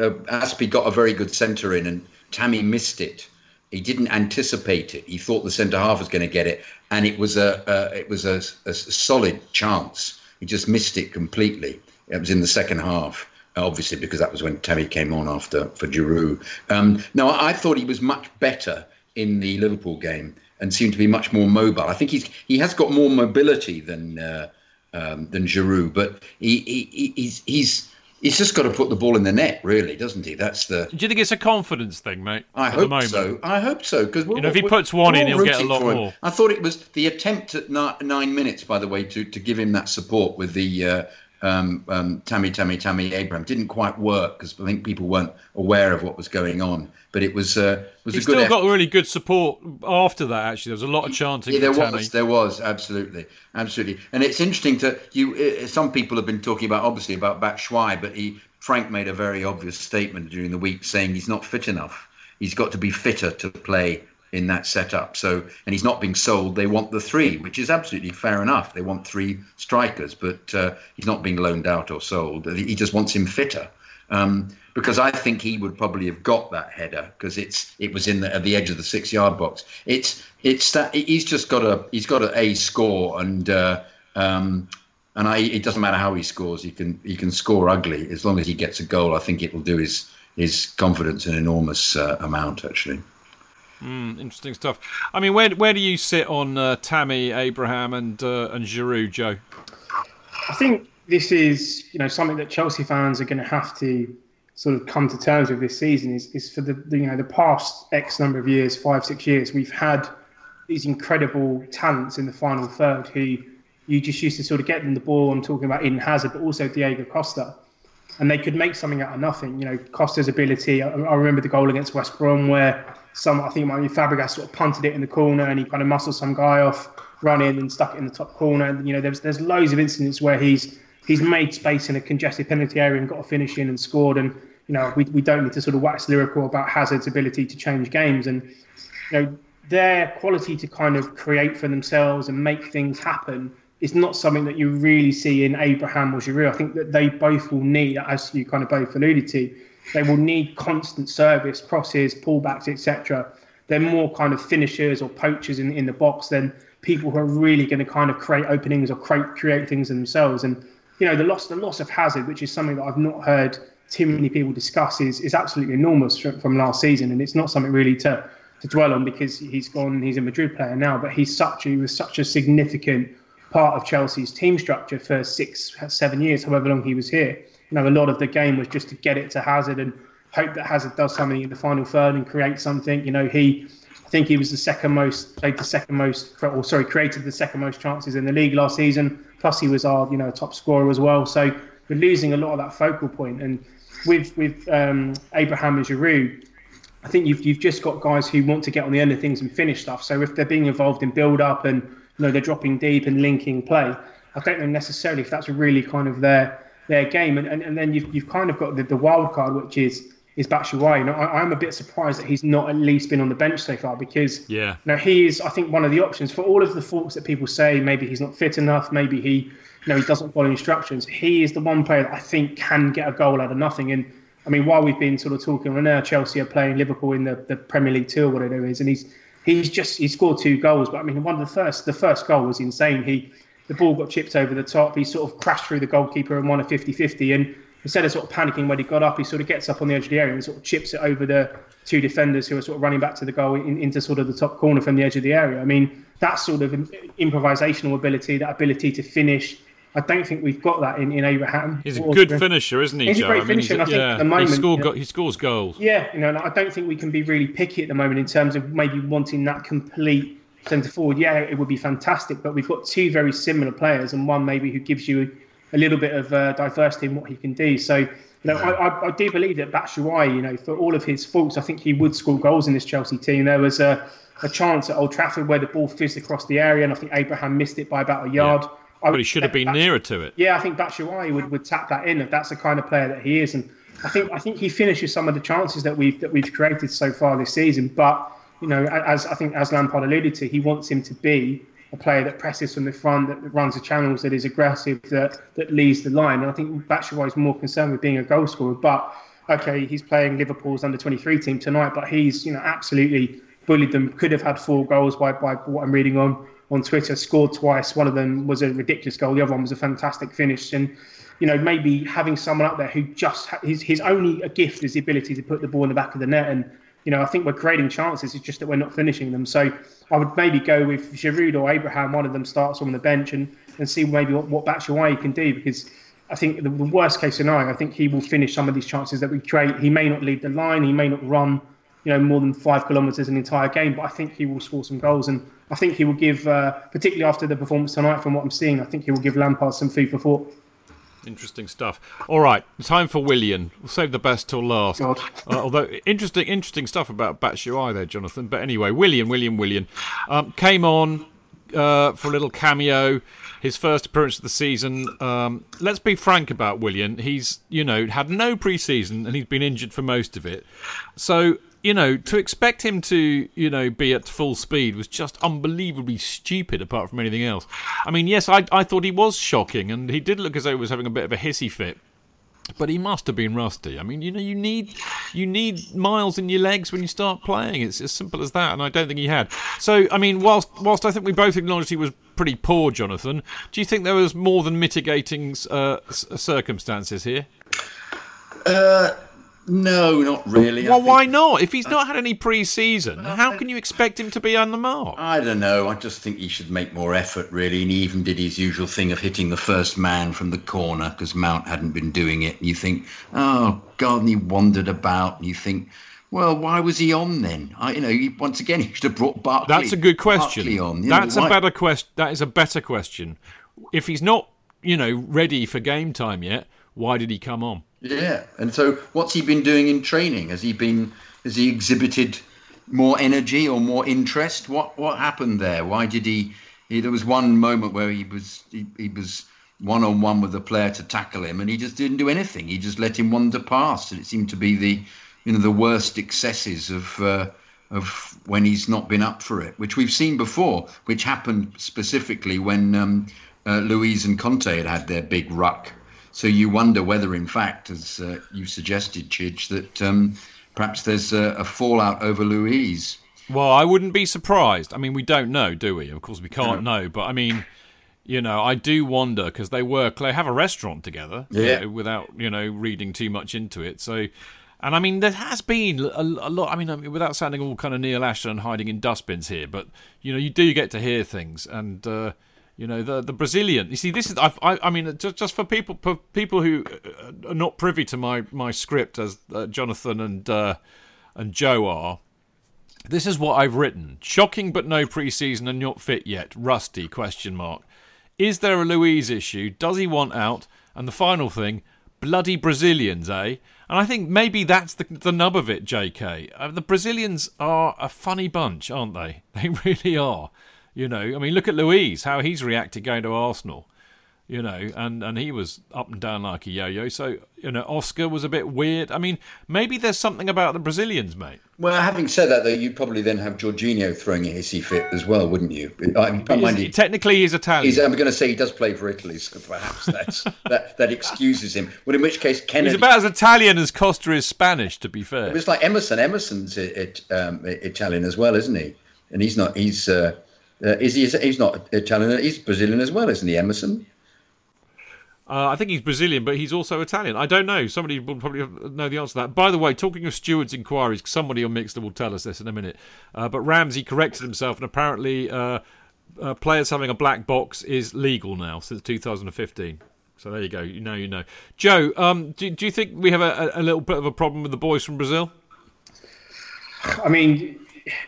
uh, Azpi got a very good centre in, and Tammy missed it. He didn't anticipate it. He thought the centre half was going to get it, and it was a, a it was a, a, solid chance. He just missed it completely. It was in the second half, obviously because that was when Tammy came on after for Giroud. Um, no, I thought he was much better in the Liverpool game and seemed to be much more mobile. I think he's he has got more mobility than uh, um, than Giroud, but he, he he's he's he's just got to put the ball in the net, really, doesn't he? That's the. Do you think it's a confidence thing, mate? I hope so. I hope so because you know if he puts one in, he'll get a lot more. I thought it was the attempt at nine minutes, by the way, to to give him that support with the. Uh, um, um, Tammy, Tammy, Tammy Abraham didn't quite work because I think people weren't aware of what was going on. But it was uh, was he a good. Still effort. got really good support after that. Actually, there was a lot of chanting. Yeah, there was. Tammy. There was absolutely, absolutely. And it's interesting to you. Uh, some people have been talking about obviously about Batshuayi, but he Frank made a very obvious statement during the week saying he's not fit enough. He's got to be fitter to play in that setup. So, and he's not being sold. They want the three, which is absolutely fair enough. They want three strikers, but uh, he's not being loaned out or sold. He just wants him fitter. Um, because I think he would probably have got that header because it's it was in the, at the edge of the six yard box. It's it's that he's just got a he's got a, a score and uh, um, and I it doesn't matter how he scores he can he can score ugly as long as he gets a goal. I think it will do his his confidence an enormous uh, amount actually. Mm, interesting stuff. I mean, where where do you sit on uh, Tammy, Abraham, and uh, and Giroud, Joe? I think this is you know something that Chelsea fans are going to have to sort of come to terms with this season. Is is for the, you know the past X number of years, five six years, we've had these incredible talents in the final third who you just used to sort of get them the ball. I'm talking about Eden Hazard, but also Diego Costa. And they could make something out of nothing. You know, Costa's ability. I, I remember the goal against West Brom where some I think might be Fabregas sort of punted it in the corner and he kind of muscled some guy off, run in and stuck it in the top corner. And you know, there's there's loads of incidents where he's he's made space in a congested penalty area and got a finish in and scored. And you know, we we don't need to sort of wax lyrical about Hazard's ability to change games and you know their quality to kind of create for themselves and make things happen is not something that you really see in Abraham or Giroud. I think that they both will need, as you kind of both alluded to, they will need constant service, crosses, pullbacks, etc. They're more kind of finishers or poachers in, in the box than people who are really going to kind of create openings or create create things themselves. And you know, the loss the loss of Hazard, which is something that I've not heard too many people discuss, is is absolutely enormous from, from last season, and it's not something really to to dwell on because he's gone. He's a Madrid player now, but he's such he was such a significant part of Chelsea's team structure for six, seven years, however long he was here you know, a lot of the game was just to get it to Hazard and hope that Hazard does something in the final third and create something. You know, he, I think he was the second most, played the second most, or sorry, created the second most chances in the league last season. Plus, he was our, you know, top scorer as well. So we're losing a lot of that focal point. And with with um, Abraham and Giroud, I think you've you've just got guys who want to get on the end of things and finish stuff. So if they're being involved in build up and you know they're dropping deep and linking play, I don't know necessarily if that's really kind of their their game. And, and, and then you've, you've kind of got the, the wild card, which is is Batshuayi. Know, I, am a bit surprised that he's not at least been on the bench so far because yeah, know, he is I think one of the options for all of the faults that people say. Maybe he's not fit enough. Maybe he you know he doesn't follow instructions. He is the one player that I think can get a goal out of nothing. And I mean, while we've been sort of talking right now, Chelsea are playing Liverpool in the, the Premier League two or whatever it is, and he's he's just he scored two goals. But I mean, one of the first the first goal was insane. He the ball got chipped over the top. He sort of crashed through the goalkeeper and won a 50 50. And instead of sort of panicking when he got up, he sort of gets up on the edge of the area and sort of chips it over the two defenders who are sort of running back to the goal in, into sort of the top corner from the edge of the area. I mean, that sort of improvisational ability, that ability to finish. I don't think we've got that in, in Abraham. He's a good finisher, isn't he? He's Joe? a great finisher. I, mean, I think yeah, at the moment he, scored, you know, he scores goals. Yeah, you know, I don't think we can be really picky at the moment in terms of maybe wanting that complete centre forward, yeah, it would be fantastic. But we've got two very similar players, and one maybe who gives you a little bit of uh, diversity in what he can do. So, you know, I, I, I, do believe that Batshuayi, you know, for all of his faults, I think he would score goals in this Chelsea team. There was a, a chance at Old Trafford where the ball fizzed across the area, and I think Abraham missed it by about a yard. Yeah. But he should have been nearer to it. Yeah, I think Batshuayi would, would tap that in if that's the kind of player that he is. And I think I think he finishes some of the chances that we've that we've created so far this season. But you know, as I think as Lampard alluded to, he wants him to be a player that presses from the front, that runs the channels, that is aggressive, that that leads the line. And I think Batshuayi is more concerned with being a goal scorer. But okay, he's playing Liverpool's under 23 team tonight, but he's you know absolutely bullied them. Could have had four goals by by what I'm reading on on Twitter. Scored twice. One of them was a ridiculous goal. The other one was a fantastic finish. And you know maybe having someone up there who just his his only gift is the ability to put the ball in the back of the net and you know, I think we're creating chances. It's just that we're not finishing them. So I would maybe go with Giroud or Abraham. One of them starts on the bench and, and see maybe what, what Batshuayi can do because I think the, worst case scenario, I think he will finish some of these chances that we create. He may not lead the line. He may not run, you know, more than five kilometres an entire game, but I think he will score some goals. And I think he will give, uh, particularly after the performance tonight, from what I'm seeing, I think he will give Lampard some food for thought. Interesting stuff. All right, time for Willian. We'll save the best till last. Uh, although interesting, interesting stuff about Batshuayi there, Jonathan. But anyway, Willian, Willian, Willian um, came on uh, for a little cameo. His first appearance of the season. Um, let's be frank about Willian. He's you know had no preseason and he's been injured for most of it. So you know, to expect him to, you know, be at full speed was just unbelievably stupid apart from anything else. I mean, yes, I, I thought he was shocking and he did look as though he was having a bit of a hissy fit. But he must have been rusty. I mean, you know, you need you need miles in your legs when you start playing. It's as simple as that, and I don't think he had. So, I mean, whilst whilst I think we both acknowledged he was pretty poor, Jonathan, do you think there was more than mitigating uh, circumstances here? Uh, no, not really. Well, why not? If he's not had any pre-season, how can you expect him to be on the mark? I don't know. I just think he should make more effort, really. And he even did his usual thing of hitting the first man from the corner because Mount hadn't been doing it. And you think, oh God, and he wandered about. And you think, well, why was he on then? I, you know, he, once again, [laughs] he should have brought Barkley. That's a good question. Barkley On, That's know, a better question. That is a better question. If he's not, you know, ready for game time yet, why did he come on? Yeah, and so what's he been doing in training? Has he been has he exhibited more energy or more interest? What what happened there? Why did he? he there was one moment where he was he, he was one on one with the player to tackle him, and he just didn't do anything. He just let him wander past, and it seemed to be the you know the worst excesses of. Uh, of when he's not been up for it, which we've seen before, which happened specifically when um, uh, Luiz and Conte had had their big ruck so you wonder whether, in fact, as uh, you suggested, Chidge, that um, perhaps there's a, a, fallout over Luiz. Well, I wouldn't be surprised. I mean, we don't know, do we? Of course, we can't know. But I mean, you know, I do wonder because they work, they have a restaurant together, yeah. You know, without you know reading too much into it. So. And I mean, there has been a, a lot. I mean, I mean, without sounding all kind of Neil Ashton hiding in dustbins here, but you know, you do get to hear things, and uh, you know the the Brazilian. You see, this is I I, I mean just just for people for people who uh, are not privy to my my script as uh, Jonathan and uh, and Joe are. This is what I've written. Shocking, but no preseason and not fit yet. Rusty? Question mark. Is there a Luiz issue? Does he want out? And the final thing, bloody Brazilians, eh? And I think maybe that's the the nub of it, J.K. Uh, the Brazilians are a funny bunch, aren't they? [laughs] They really are. You know, I mean, look at Luiz, how he's reacted going to Arsenal. You know, and, and he was up and down like a yo-yo. So you know, Oscar was a bit weird. I mean, maybe there's something about the Brazilians, mate. Well, having said that, though, you'd probably then have Jorginho throwing a hissy fit as well, wouldn't you? I mean, he, technically, he's Italian. He's, I'm going to say he does play for Italy, so perhaps that's, [laughs] that that excuses him. Well, in which case, Kennedy. He's about as Italian as Costa is Spanish, to be fair. It's like Emerson. Emerson's it, um, Italian as well, isn't he? And he's not. He's. Uh, uh, is he? He's not Italian. He's Brazilian as well, isn't he, Emerson? Uh, I think he's Brazilian, but he's also Italian. I don't know. Somebody will probably know the answer to that. By the way, talking of stewards' inquiries, somebody on Mixlr will tell us this in a minute. Uh, but Ramsey corrected himself, and apparently, uh, uh players having a black box is legal now since 2015. So there you go. You know, you know. Joe, um, do, do you think we have a, a little bit of a problem with the boys from Brazil? I mean,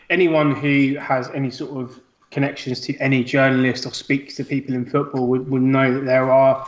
anyone who has any sort of connections to any journalist or speaks to people in football would, would know that there are,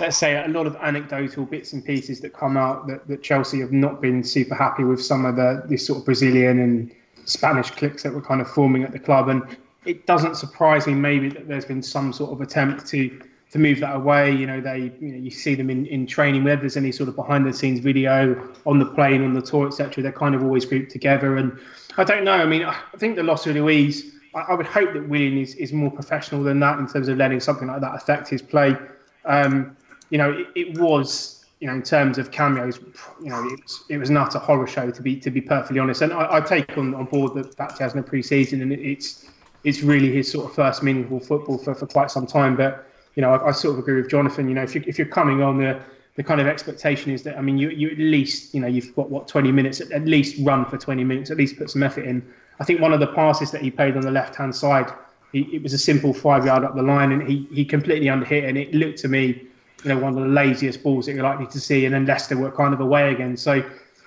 let's say, a lot of anecdotal bits and pieces that come out that, that Chelsea have not been super happy with some of the this sort of Brazilian and Spanish cliques that were kind of forming at the club. And it doesn't surprise me maybe that there's been some sort of attempt to to move that away. You know, they you know you see them in, in training, whether there's any sort of behind the scenes video on the plane, on the tour, etc. They're kind of always grouped together. And I don't know. I mean, I think the loss of Luiz I, would hope that Willian is, is more professional than that in terms of letting something like that affect his play. Um, you know, it, it, was, you know, in terms of cameos, you know, it was, it was an utter horror show to be to be perfectly honest. And I, I take on, on board the fact he has no pre-season and it, it's it's really his sort of first meaningful football for, for quite some time. But you know, I, I sort of agree with Jonathan. You know, if you if you're coming on the the kind of expectation is that I mean, you you at least you know you've got what 20 minutes at least run for 20 minutes, at least put some effort in. I think one of the passes that he played on the left hand side, he, it was a simple five yard up the line, and he he completely underhit, and it looked to me, you know, one of the laziest balls that you're likely to see. And then Leicester were kind of away again, so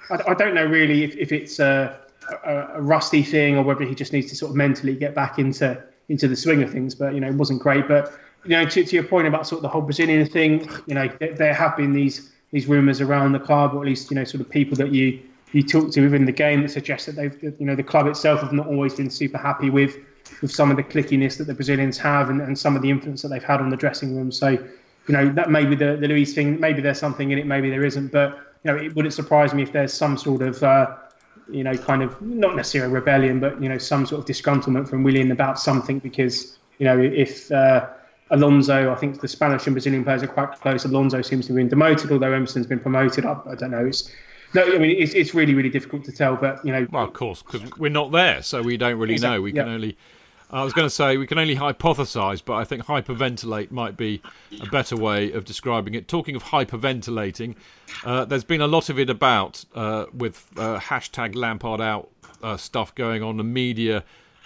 I, I don't know really if, if it's a, a, a rusty thing or whether he just needs to sort of mentally get back into into the swing of things. But you know, it wasn't great, but you know, to, to your point about sort of the whole Brazilian thing, you know, there, there have been these these rumours around the club, or at least you know, sort of people that you you talk to within the game that suggests that they've, you know, the club itself have not always been super happy with with some of the clickiness that the Brazilians have and, and some of the influence that they've had on the dressing room. So, you know, that maybe the the Luiz thing, maybe there's something in it, maybe there isn't. But you know, it wouldn't surprise me if there's some sort of uh, you know, kind of not necessarily rebellion, but you know, some sort of disgruntlement from Willian about something because you know, if uh, Alonso, I think the Spanish and Brazilian players are quite close. Alonso seems to have been demoted, although Emerson's been promoted. I, I don't know. It's no, I mean it's, it's really really difficult to tell, but you know. Well, of course, because we're not there, so we don't really exactly, know. We can only. I was going to say we can only hypothesize, but I think hyperventilate might be a better way of describing it. Talking of hyperventilating, uh, there's been a lot of it about uh, with uh, hashtag Lampard out uh, stuff going on. The media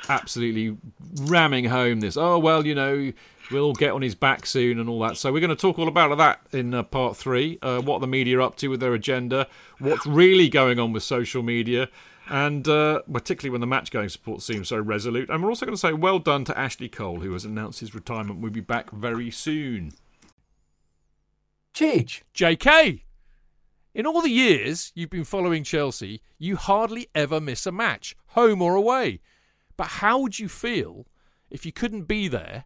absolutely ramming home this. Oh well, you know we'll all get on his back soon and all that. So we're going to talk all about that in uh, part three. Uh, what the media are up to with their agenda, what's really going on with social media, and uh, particularly when the match going support seems so resolute. And we're also going to say well done to Ashley Cole, who has announced his retirement. We'll be back very soon. Chidge. JK. In all the years you've been following Chelsea, you hardly ever miss a match, home or away. But how would you feel if you couldn't be there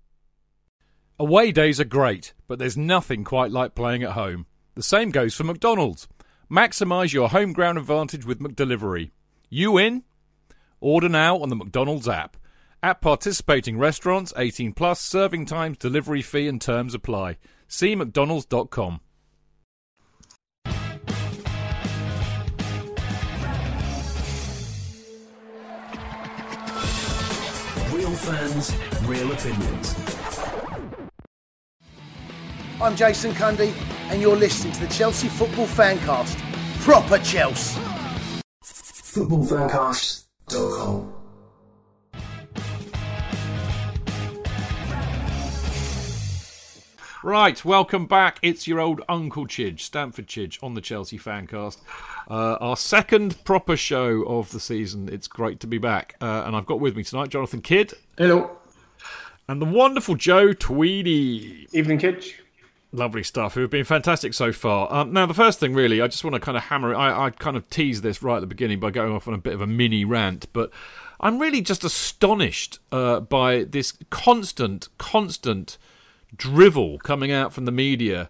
Away days are great, but there's nothing quite like playing at home. The same goes for McDonald's. Maximise your home ground advantage with McDelivery. You in? Order now on the McDonald's app. At participating restaurants, 18 plus, serving times, delivery fee and terms apply. See mcdonalds.com. Real fans, real opinions. I'm Jason Cundy, and you're listening to the Chelsea Football Fancast. Proper Chelsea. Footballfancast.com. Right, welcome back. It's your old Uncle Chidge, Stamford Chidge, on the Chelsea Fancast. Uh, our second proper show of the season. It's great to be back. Uh, and I've got with me tonight Jonathan Kydd. Hello. And the wonderful Joe Tweedy. Evening, Kitch. Lovely stuff. Who have been fantastic so far. Um, now, the first thing, really, I just want to kind of hammer it. I, I kind of teased this right at the beginning by going off on a bit of a mini rant, but I'm really just astonished uh, by this constant, constant drivel coming out from the media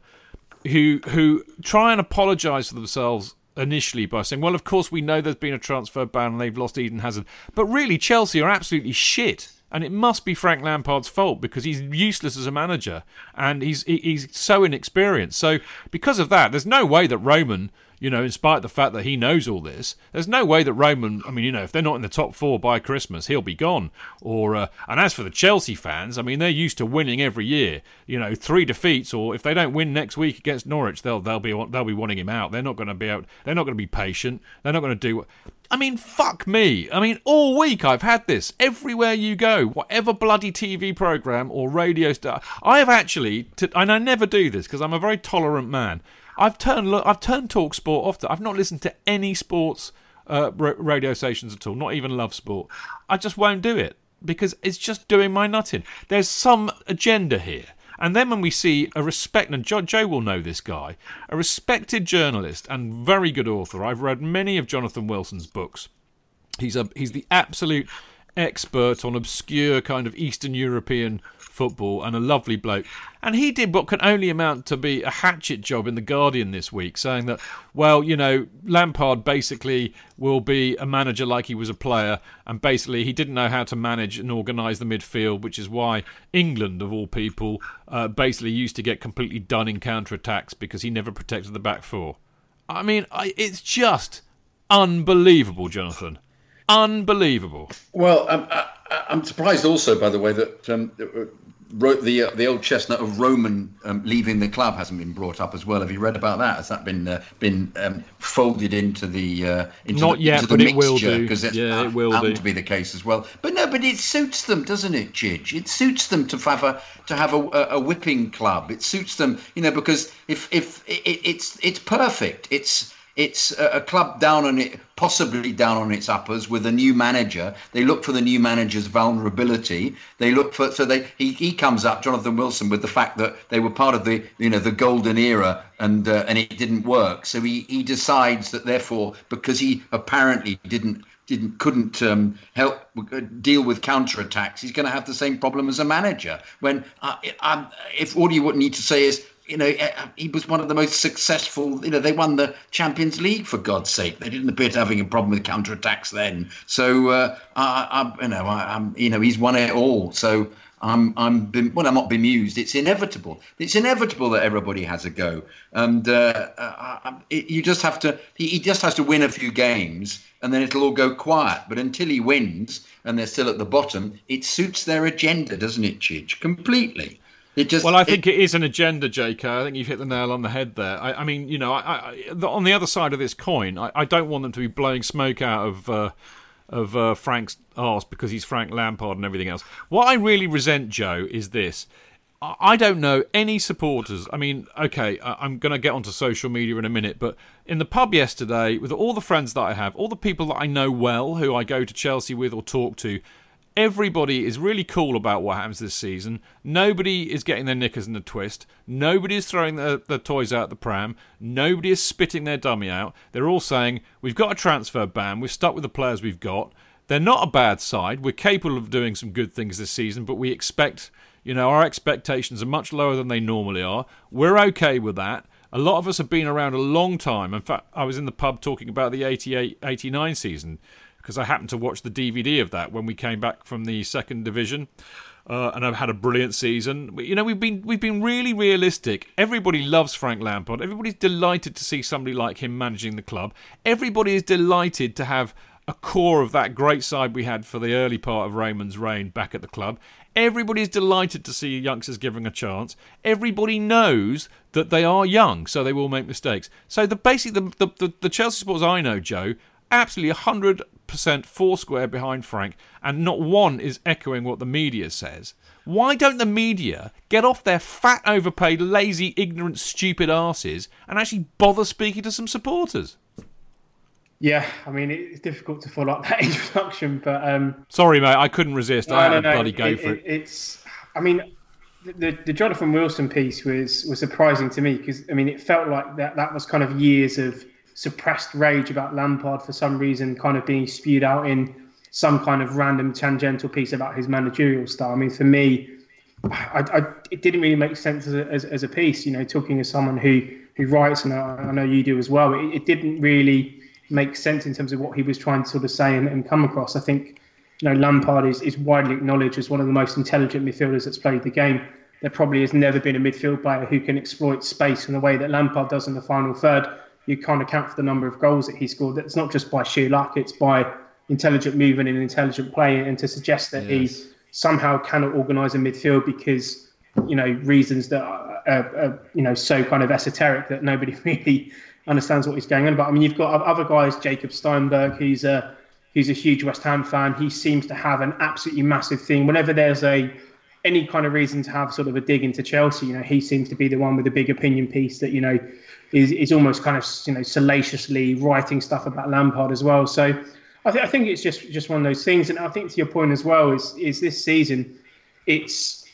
who who try and apologise for themselves initially by saying, "Well, of course we know there's been a transfer ban and they've lost Eden Hazard," but really Chelsea are absolutely shit. And it must be Frank Lampard's fault because he's useless as a manager and he's he's so inexperienced. So because of that, there's no way that Roman you know, in spite of the fact that he knows all this, there's no way that Roman. I mean, you know, if they're not in the top four by Christmas, he'll be gone. Or uh, and as for the Chelsea fans, I mean, they're used to winning every year. You know, three defeats, or if they don't win next week against Norwich, they'll they'll be they'll be wanting him out. They're not going to be out. They're not going to be patient. They're not going to do. I mean, fuck me. I mean, all week I've had this. Everywhere you go, whatever bloody TV program or radio star, I have actually, to, and I never do this because I'm a very tolerant man. I've turned I've turned Talk Sport off. I've not listened to any sports uh, radio stations at all, not even Love Sport. I just won't do it because it's just doing my nutting. There's some agenda here. And then when we see a respect, and Joe, Joe will know this guy, a respected journalist and very good author. I've read many of Jonathan Wilson's books. He's a he's the absolute expert on obscure kind of Eastern European football and a lovely bloke. And he did what can only amount to be a hatchet job in The Guardian this week, saying that, well, you know, Lampard basically will be a manager like he was a player, and basically he didn't know how to manage and organise the midfield, which is why England, of all people, uh, basically used to get completely done in counter attacks because he never protected the back four. I mean, I, it's just unbelievable, Jonathan. Unbelievable. Well, um, I, am surprised also, by the way, that um, the uh, the old chestnut of Roman um, leaving the club hasn't been brought up as well. Have you read about that? Has that been uh, been um, folded into the uh, into not the, yet, into but the it will mixture? do. Because yeah, it will do. to be the case as well. But no, but it suits them, doesn't it, Chidge? It suits them to have a to have a, a, whipping club. It suits them, you know, because if if it, it's it's perfect. It's it's a, club down on it, possibly down on its uppers with a new manager. They look for the new manager's vulnerability. They look for so they he, he comes up Jonathan Wilson with the fact that they were part of the you know the golden era and uh, and it didn't work. So he he decides that therefore because he apparently didn't didn't couldn't um, help uh, deal with counter attacks, he's going to have the same problem as a manager. When uh, um, if all you would need to say is you know, eh, he was one of the most successful. You know, they won the Champions League for God's sake. They didn't appear to having a problem with counter attacks then. So, uh, I, I, you know, I, am you know, he's won it all. So I'm, I'm, well, I'm not bemused. It's inevitable. It's inevitable that everybody has a go, and uh, I, you just have to. He, he just has to win a few games, and then it'll all go quiet. But until he wins, and they're still at the bottom, it suits their agenda, doesn't it, Chidge? Completely. It just, well, I think it, it is an agenda, J.K. I think you've hit the nail on the head there. I, I mean, you know, I, I, the, on the other side of this coin, I, don't want them to be blowing smoke out of uh, of uh, Frank's arse because he's Frank Lampard and everything else. What I really resent, Joe, is this. I don't know any supporters. I mean, okay, I'm going to get onto social media in a minute, but in the pub yesterday, with all the friends that I have, all the people that I know well, who I go to Chelsea with or talk to, Everybody is really cool about what happens this season. Nobody is getting their knickers in a twist. Nobody is throwing their toys out the pram. Nobody is spitting their dummy out. They're all saying, We've got a transfer ban. We're stuck with the players we've got. They're not a bad side. We're capable of doing some good things this season, but we expect, you know, our expectations are much lower than they normally are. We're okay with that. A lot of us have been around a long time. In fact, I was in the pub talking about the 88 89 season because I happened to watch the DVD of that when we came back from the second division. Uh, and I've had a brilliant season. You know, we've been we've been really realistic. Everybody loves Frank Lampard. Everybody's delighted to see somebody like him managing the club. Everybody is delighted to have a core of that great side we had for the early part of Roman's reign back at the club. Everybody is delighted to see youngsters given a chance. Everybody knows that they are young, so they will make mistakes. So the basic the the, the, Chelsea supporters I know, Joe, absolutely 100% foursquare behind Frank, and not one is echoing what the media says. Why don't the media get off their fat, overpaid, lazy, ignorant, stupid asses and actually bother speaking to some supporters? Yeah, I mean it's difficult to follow up that [laughs] introduction, but um, sorry, mate, I couldn't resist. No, I had no, bloody go it, for it, it. It's, I mean, the the Jonathan Wilson piece was was surprising to me because I mean it felt like that that was kind of years of suppressed rage about Lampard for some reason kind of being spewed out in some kind of random tangential piece about his managerial style. I mean, for me, I, I, it didn't really make sense as a, as, as, a piece. You know, talking as someone who who writes, and I, I know you do as well. It, it, didn't really make sense in terms of what he was trying to sort of say and, and come across. I think you know Lampard is, is widely acknowledged as one of the most intelligent midfielders that's played the game. There probably has never been a midfield player who can exploit space in the way that Lampard does in the final third. You can't account for the number of goals that he scored. That's not just by sheer luck; it's by intelligent movement and intelligent play. And to suggest that yes. he somehow cannot organise a midfield because you know reasons that are, are, are, you know so kind of esoteric that nobody [laughs] really understands what he's going on. But I mean, you've got other guys, Jacob Steinberg, who's a who's a huge West Ham fan. He seems to have an absolutely massive thing. Whenever there's a any kind of reason to have sort of a dig into Chelsea, you know, he seems to be the one with the big opinion piece that you know is is almost kind of you know salaciously writing stuff about Lampard as well. So I, th- I think it's just just one of those things. And I think to your point as well is is this season, it's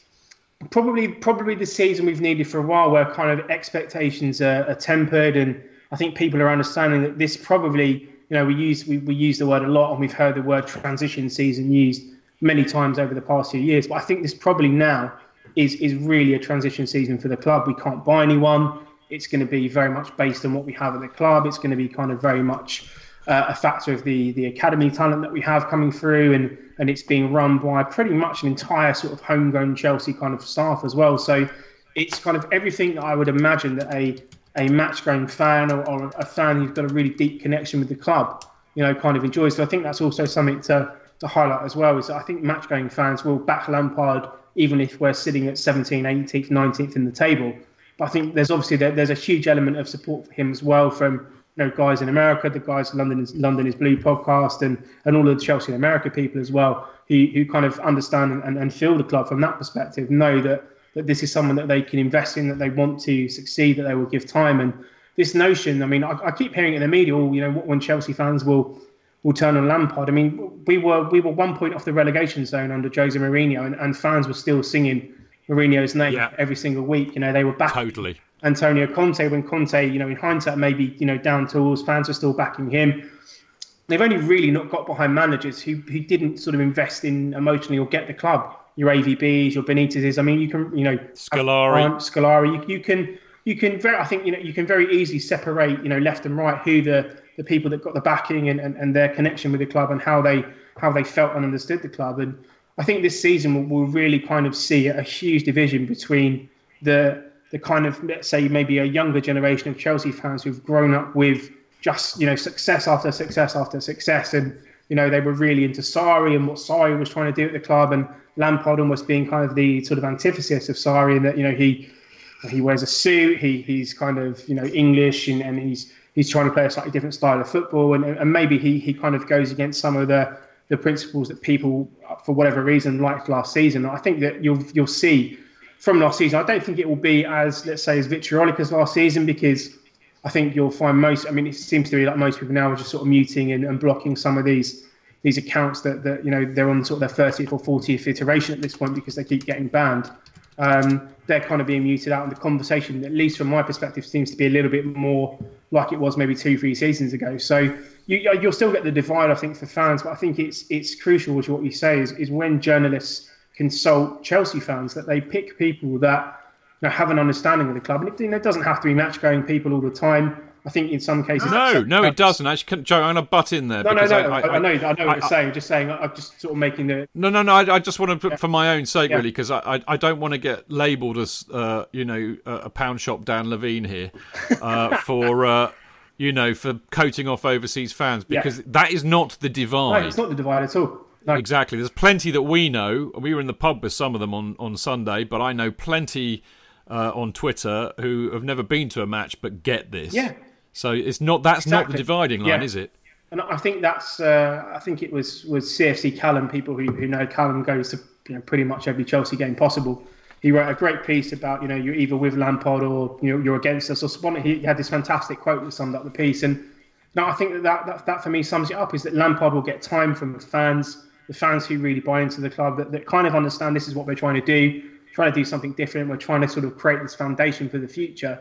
probably probably the season we've needed for a while, where kind of expectations are, are tempered, and I think people are understanding that this probably you know we use we, we use the word a lot, and we've heard the word transition season used many times over the past few years. But I think this probably now is is really a transition season for the club. We can't buy anyone. It's going to be very much based on what we have at the club. It's going to be kind of very much uh, a factor of the the academy talent that we have coming through, and and it's being run by pretty much an entire sort of homegrown Chelsea kind of staff as well. So it's kind of everything that I would imagine that a a match going fan or, or a fan who's got a really deep connection with the club, you know, kind of enjoys. So I think that's also something to to highlight as well. Is that I think match going fans will back Lampard even if we're sitting at 17th, 18th, 19th in the table. But I think there's obviously there's a huge element of support for him as well from you know, guys in America, the guys London is London is Blue podcast, and and all of the Chelsea and America people as well, who who kind of understand and, and feel the club from that perspective, know that that this is someone that they can invest in, that they want to succeed, that they will give time. And this notion, I mean, I, I keep hearing it in the media, all you know, when Chelsea fans will will turn on Lampard. I mean, we were we were one point off the relegation zone under Jose Mourinho, and, and fans were still singing Mourinho's name yeah. every single week. You know, they were back totally Antonio Conte when Conte, you know, in hindsight, maybe, you know, down tools, fans were still backing him. They've only really not got behind managers who, who didn't sort of invest in emotionally or get the club. Your AVBs, your Benitez's. I mean, you can, you know, Scolari. Scolari. You, you can, you can very, I think, you know, you can very easily separate, you know, left and right who the, the people that got the backing and, and, and their connection with the club and how they, how they felt and understood the club. And I think this season will, will really kind of see a huge division between the the kind of let's say maybe a younger generation of Chelsea fans who've grown up with just you know success after success after success, and you know they were really into Sarri and what Sarri was trying to do at the club, and Lampard almost being kind of the sort of antithesis of Sarri, in that you know he he wears a suit, he he's kind of you know English, and, and he's he's trying to play a slightly different style of football, and and maybe he he kind of goes against some of the the principles that people for whatever reason liked last season. I think that you'll you'll see from last season. I don't think it will be as let's say as vitriolic as last season because I think you'll find most. I mean, it seems to be like most people now are just sort of muting and, and blocking some of these these accounts that, that you know they're on sort of their 30th or 40th iteration at this point because they keep getting banned. Um, they're kind of being muted out, and the conversation, at least from my perspective, seems to be a little bit more like it was maybe two, three seasons ago. So you, will still get the divide, I think, for fans, but I think it's it's crucial, which what you say is is when journalists consult Chelsea fans that they pick people that you know, have an understanding of the club. And it, you know, it doesn't have to be match going people all the time. I think in some cases. No, no, it doesn't. Actually, Joe, I'm going to butt in there. No, no, no. I, I, I, know, I know what you're saying. Just saying, I'm just sort of making the. No, no, no. I, just want to, yeah. for my own sake, yeah. really, because I, I, don't want to get labelled as, uh, you know, a pound shop Dan Levene here, uh, [laughs] for. Uh, you know, for coating off overseas fans because yeah. that is not the divide. No, it's not the divide at all. No. Exactly. There's plenty that we know. We were in the pub with some of them on, on Sunday, but I know plenty uh, on Twitter who have never been to a match but get this. Yeah. So it's not that's exactly. not the dividing line, yeah. is it? And I think that's uh, I think it was was CFC Callum. People who, who know Callum goes to you know pretty much every Chelsea game possible. He wrote a great piece about you know you're either with Lampard or you know you're against us. Or he had this fantastic quote that summed up the piece. And now I think that that, that, that for me sums it up is that Lampard will get time from the fans the fans who really buy into the club that, that kind of understand this is what we're trying to do, trying to do something different. We're trying to sort of create this foundation for the future.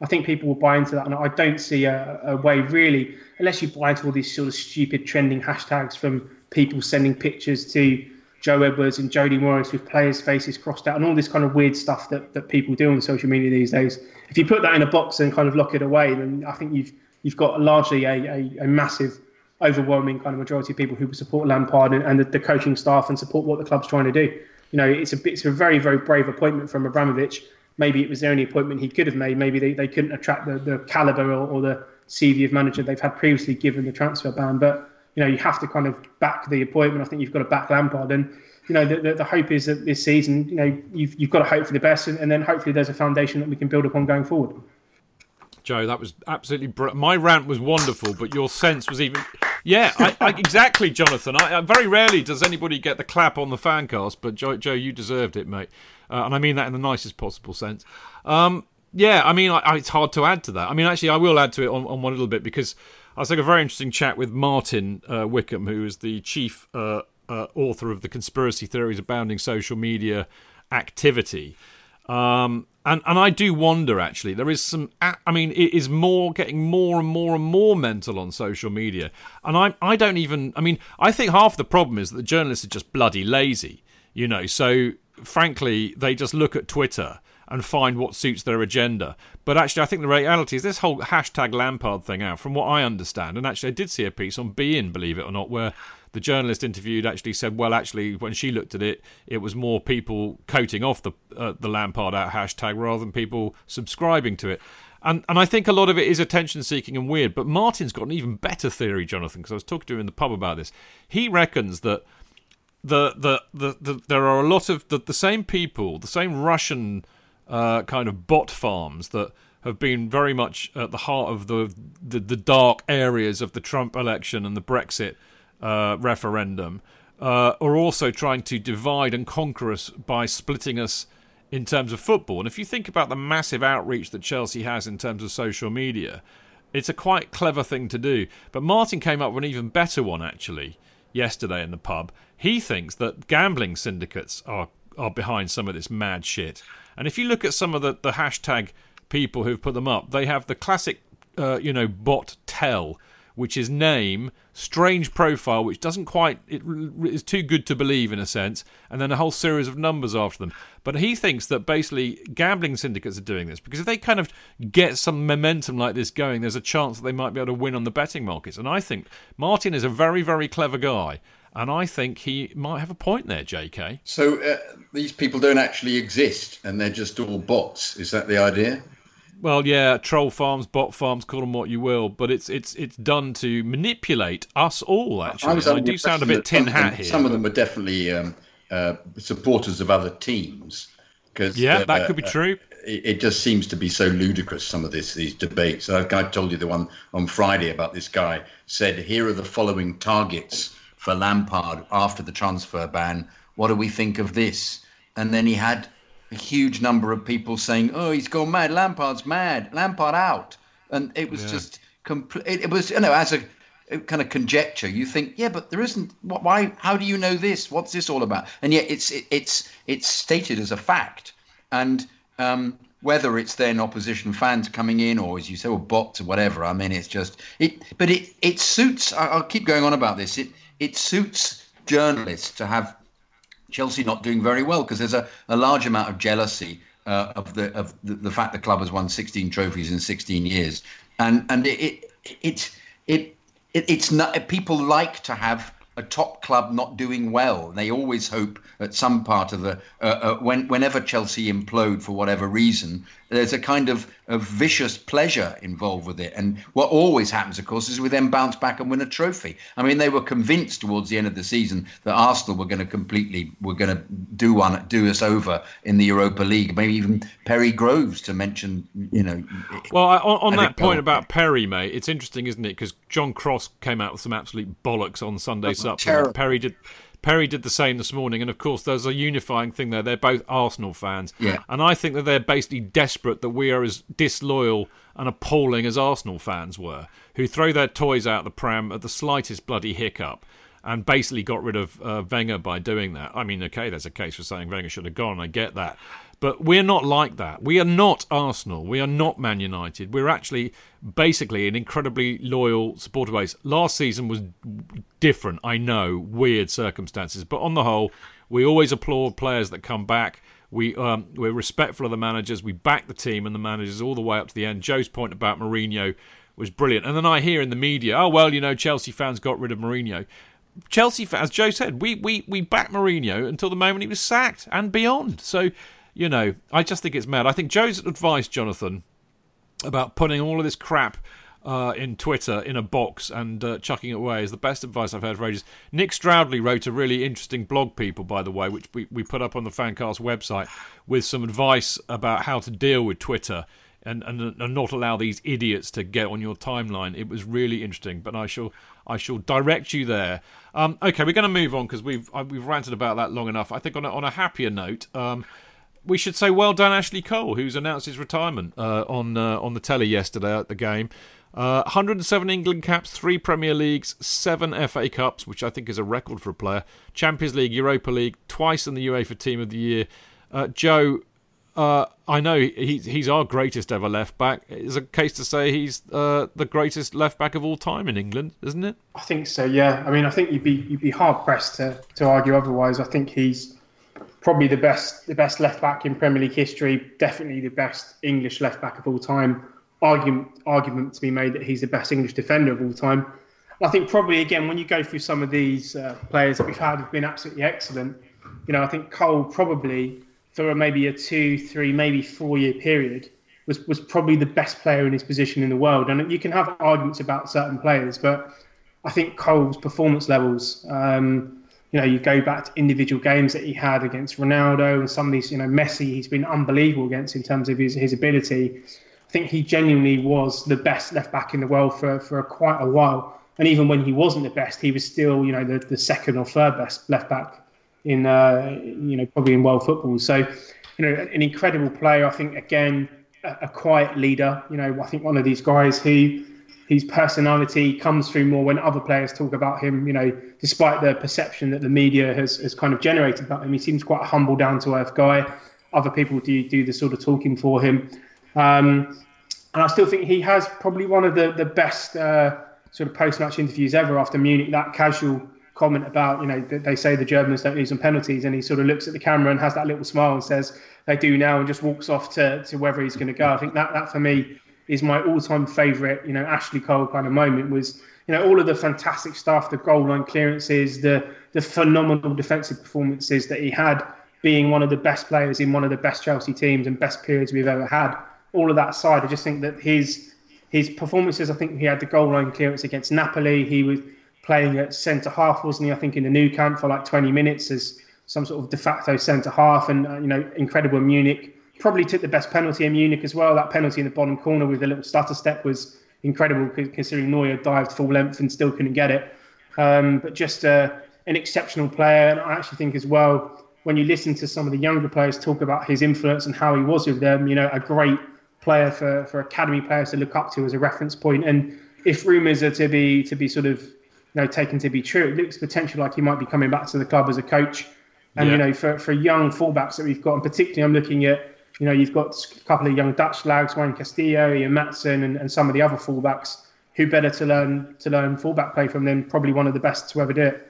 I think people will buy into that, and I don't see a, a way really, unless you buy into all these sort of stupid trending hashtags from people sending pictures to Joe Edwards and Jody Morris with players' faces crossed out and all this kind of weird stuff that, that people do on social media these days. If you put that in a box and kind of lock it away, then I think you've you've got largely a, a, a massive, overwhelming kind of majority of people who support Lampard and, and the, the, coaching staff and support what the club's trying to do. You know, it's a it's a very very brave appointment from Abramovich. Maybe it was the only appointment he could have made. Maybe they, they couldn't attract the, the caliber or, or the CV of manager they've had previously given the transfer ban. But you know, you have to kind of back the appointment. I think you've got to back Lampard, and you know, the, the, the hope is that this season, you know, you've you've got to hope for the best, and, and then hopefully there's a foundation that we can build upon going forward. Joe, that was absolutely br- my rant was wonderful, but your sense was even. Yeah, I, I, [laughs] exactly, Jonathan. I, very rarely does anybody get the clap on the fancast, but Joe, Joe you deserved it, mate, uh, and I mean that in the nicest possible sense. Um, yeah, I mean, it's hard to add to that. I mean, actually, I will add to it on, on one little bit because I was having a very interesting chat with Martin uh, Wickham, who is the chief uh, uh, author of the Conspiracy Theories Abounding Social Media Activity. Um, and and I do wonder actually there is some I mean it is more getting more and more and more mental on social media and I I don't even I mean I think half the problem is that the journalists are just bloody lazy you know so frankly they just look at Twitter and find what suits their agenda. But actually, I think the reality is this whole hashtag Lampard thing out, from what I understand, and actually, I did see a piece on beIN, believe it or not, where the journalist interviewed actually said, well, actually, when she looked at it, it was more people coating off the uh, the Lampard out hashtag rather than people subscribing to it. And and I think a lot of it is attention seeking and weird. But Martin's got an even better theory, Jonathan, because I was talking to him in the pub about this. He reckons that the the, the, the there are a lot of the, the same people, the same Russian uh, kind of bot farms that have been very much at the heart of the, the, the dark areas of the Trump election and the Brexit uh, referendum, uh, are also trying to divide and conquer us by splitting us in terms of football. And if you think about the massive outreach that Chelsea has in terms of social media, it's a quite clever thing to do. But Martin came up with an even better one actually yesterday in the pub. He thinks that gambling syndicates are are behind some of this mad shit. And if you look at some of the, the hashtag people who've put them up, they have the classic, uh, you know, bot tell, which is name, strange profile, which doesn't quite, it is too good to believe in a sense, and then a whole series of numbers after them. But he thinks that basically gambling syndicates are doing this because if they kind of get some momentum like this going, there's a chance that they might be able to win on the betting markets. And I think Martin is a very, very clever guy. And I think he might have a point there, JK. So uh, these people don't actually exist and they're just all bots. Is that the idea? Well, yeah, troll farms, bot farms, call them what you will, but it's it's it's done to manipulate us all. Actually, I, I do sound a bit tin hat here. Some of them are definitely um, uh, supporters of other teams. Cause, yeah, uh, that could be uh, true. It, it, just seems to be so ludicrous. Some of this these debates. I, I told you the one on Friday about this guy said, "Here are the following targets." for Lampard after the transfer ban. What do we think of this? And then he had a huge number of people saying, "Oh, he's gone mad. Lampard's mad. Lampard out." And it was yeah. just complete. It was you know as a, kind of conjecture. You think, yeah, but there isn't. Why? How do you know this? What's this all about? And yet it's it, it's it's stated as a fact. And um, whether it's then opposition fans coming in or as you say, or bots or whatever. I mean, it's just it. But it it suits. I'll keep going on about this. It it suits journalists to have Chelsea not doing very well because there's a, a large amount of jealousy uh, of the of the, the, fact the club has won 16 trophies in 16 years, and and it it it, it, it it's not people like to have a top club not doing well. They always hope at some part of the uh, uh, when whenever Chelsea implode for whatever reason, there's a kind of, of vicious pleasure involved with it. And what always happens, of course, is we then bounce back and win a trophy. I mean, they were convinced towards the end of the season that Arsenal were going to completely were going to do one do us over in the Europa League. Maybe even Perry Groves to mention, you know. Well, on, on that point about Perry, mate, it's interesting, isn't it? Because John Cross came out with some absolute bollocks on Sunday supplement. Perry did. Perry did the same this morning, and of course, there's a unifying thing there. They're both Arsenal fans, yeah. and I think that they're basically desperate that we are as disloyal and appalling as Arsenal fans were, who throw their toys out the pram at the slightest bloody hiccup. and basically got rid of uh, Wenger by doing that. I mean, okay, there's a case for saying Wenger should have gone. I get that. But we're not like that. We are not Arsenal. We are not Man United. We're actually basically an incredibly loyal supporter base. Last season was different, I know, weird circumstances. But on the whole, we always applaud players that come back. We um, we're respectful of the managers. We back the team and the managers all the way up to the end. Joe's point about Mourinho was brilliant. And then I hear in the media, oh well, you know, Chelsea fans got rid of Mourinho. Chelsea fans, Joe said, we we we backed Mourinho until the moment he was sacked and beyond. So you know, I just think it's mad. I think Joe's advice, Jonathan, about putting all of this crap uh, in Twitter in a box and uh, chucking it away is the best advice I've heard for ages. Nick Stroudley wrote a really interesting blog, people, by the way, which we, we put up on the Fancast website with some advice about how to deal with Twitter. And, and, and not allow these idiots to get on your timeline. It was really interesting, but I shall I shall direct you there. Um, okay, we're going to move on because we've we've ranted about that long enough. I think on a, on a happier note, um, we should say well done, Ashley Cole, who's announced his retirement uh, on uh, on the telly yesterday at the game. Uh, 107 England caps, three Premier Leagues, seven FA Cups, which I think is a record for a player. Champions League, Europa League, twice in the UEFA Team of the Year. Uh, Joe, uh, I know he's he's our greatest ever left back. Is a case to say he's uh, the greatest left back of all time in England, isn't it? I think so. Yeah. I mean, I think you'd be you'd be hard pressed to, to argue otherwise. I think he's probably the best the best left back in Premier League history, definitely the best English left back of all time. Argument argument to be made that he's the best English defender of all time. I think probably again when you go through some of these uh, players that we've had have been absolutely excellent. You know, I think Cole probably for maybe a two, three, maybe four year period was was probably the best player in his position in the world. And you can have arguments about certain players, but I think Cole's performance levels. Um, you know, you go back to individual games that he had against Ronaldo and some of these, you know, Messi, he's been unbelievable against in terms of his, his ability. I think he genuinely was the best left back in the world for, for quite a while. And even when he wasn't the best, he was still, you know, the, the second or third best left back in, uh, you know, probably in world football. So, you know, an incredible player. I think, again, a, a quiet leader. You know, I think one of these guys who his personality comes through more when other players talk about him. You know, despite the perception that the media has, has kind of generated about him, he seems quite a humble, down to earth guy. Other people do do the sort of talking for him, um, and I still think he has probably one of the the best uh, sort of post match interviews ever after Munich. That casual comment about you know they say the Germans don't lose on penalties, and he sort of looks at the camera and has that little smile and says they do now, and just walks off to to wherever he's going to go. I think that that for me is my all-time favourite, you know, Ashley Cole kind of moment was, you know, all of the fantastic stuff, the goal line clearances, the the phenomenal defensive performances that he had, being one of the best players in one of the best Chelsea teams and best periods we've ever had. All of that side, I just think that his his performances. I think he had the goal line clearance against Napoli. He was playing at centre half, wasn't he? I think in the Nou Camp for like 20 minutes as some sort of de facto centre half, and uh, you know, incredible Munich probably took the best penalty in Munich as well. That penalty in the bottom corner with a little stutter step was incredible, considering Neuer dived full length and still couldn't get it. Um, but just uh, an exceptional player, and I actually think as well when you listen to some of the younger players talk about his influence and how he was with them, you know, a great player for, for academy players to look up to as a reference point. And if rumours are to be to be sort of you know taken to be true, it looks potentially like he might be coming back to the club as a coach. And yeah. you know, for, for young fullbacks that we've got, and particularly I'm looking at you know, you've got a couple of young Dutch lads, Juan Castillo, Ian Maatsen, and, and some of the other fullbacks. Who better to learn to learn fullback play from than probably one of the best to ever do it.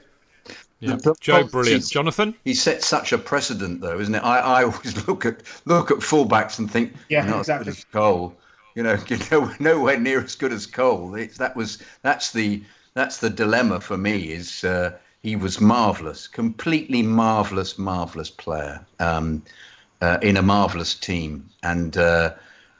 Yeah. Joe, brilliant. Jonathan, he set such a precedent, though, isn't it? I, I always [laughs] look at look at fullbacks and think, yeah, not exactly. As Cole, you know, [laughs] you know, nowhere near as good as Cole. It's, that was that's the that's the dilemma for me. Is uh, he was marvelous, completely marvelous, marvelous player. Um, uh, in a marvelous team, and uh,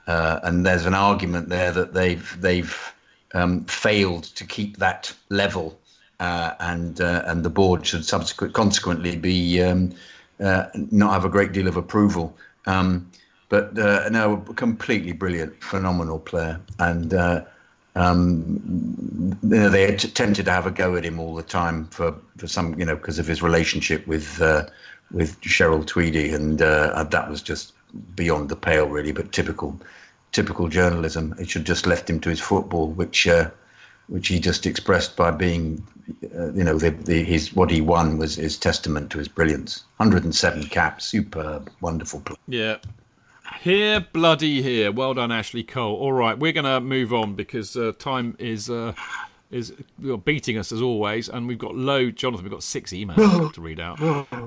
uh, and there's an argument there that they've they've um, failed to keep that level, uh, and uh, and the board should subsequent consequently be um, not have a great deal of approval. Um, but no, completely brilliant, phenomenal player, and. Um, you know, they tended to have a go at him all the time for, for some, you know, because of his relationship with uh, with Cheryl Tweedy, and uh, that was just beyond the pale, really. But typical, typical journalism. It should just left him to his football, which uh, which he just expressed by being, uh, you know, the, the, his what he won was his testament to his brilliance. 107 caps, superb, wonderful play. Yeah. Here, bloody here. Well done, Ashley Cole. All right, we're going to move on because uh, time is is beating us as always, and we've got load. Jonathan, we've got six emails to read out,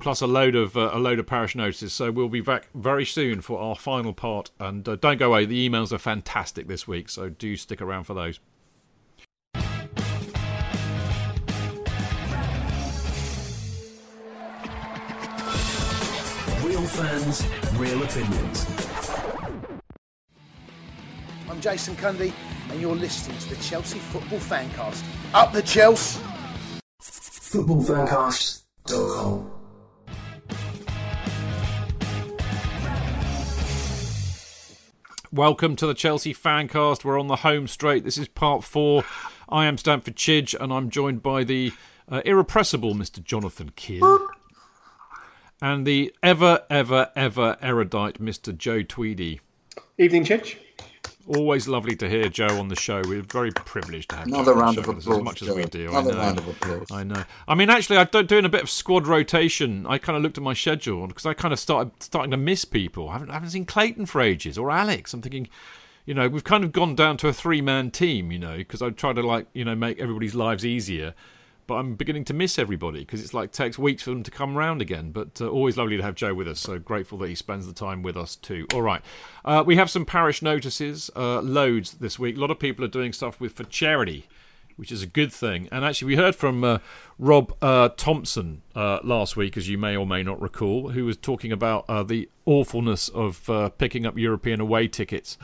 plus a load of uh, a load of parish notices. So we'll be back very soon for our final part. And uh, don't go away. The emails are fantastic this week, so do stick around for those. Real fans, real opinions. I'm Jason Cundy, and you're listening to the Chelsea Football Fancast. Up the Chelsea! Footballfancast.com. Welcome to the Chelsea Fancast. We're on the home straight. This is part four. I am Stamford Chidge, and I'm joined by the uh, irrepressible Mr. Jonathan Kydd. And the ever, ever, ever erudite Mr. Joe Tweedy. Evening, Chidge. Always lovely to hear Joe on the show. We're very privileged to have Another Joe round of show with us applause. as much as we do. Another I know. round of applause. I know. I mean, actually, I'm do- doing a bit of squad rotation. I kind of looked at my schedule because I kind of started starting to miss people. I haven't, I haven't seen Clayton for ages or Alex. I'm thinking, you know, we've kind of gone down to a three man team. You know, because I try to like you know make everybody's lives easier. But I'm beginning to miss everybody because it's like takes weeks for them to come round again. But uh, always lovely to have Joe with us. So grateful that he spends the time with us too. All right, uh, we have some parish notices, uh, loads this week. A lot of people are doing stuff with for charity which is a good thing. And actually, we heard from uh, Rob uh, Thompson uh, last week, as you may or may not recall, who was talking about the awfulness of picking up European away tickets.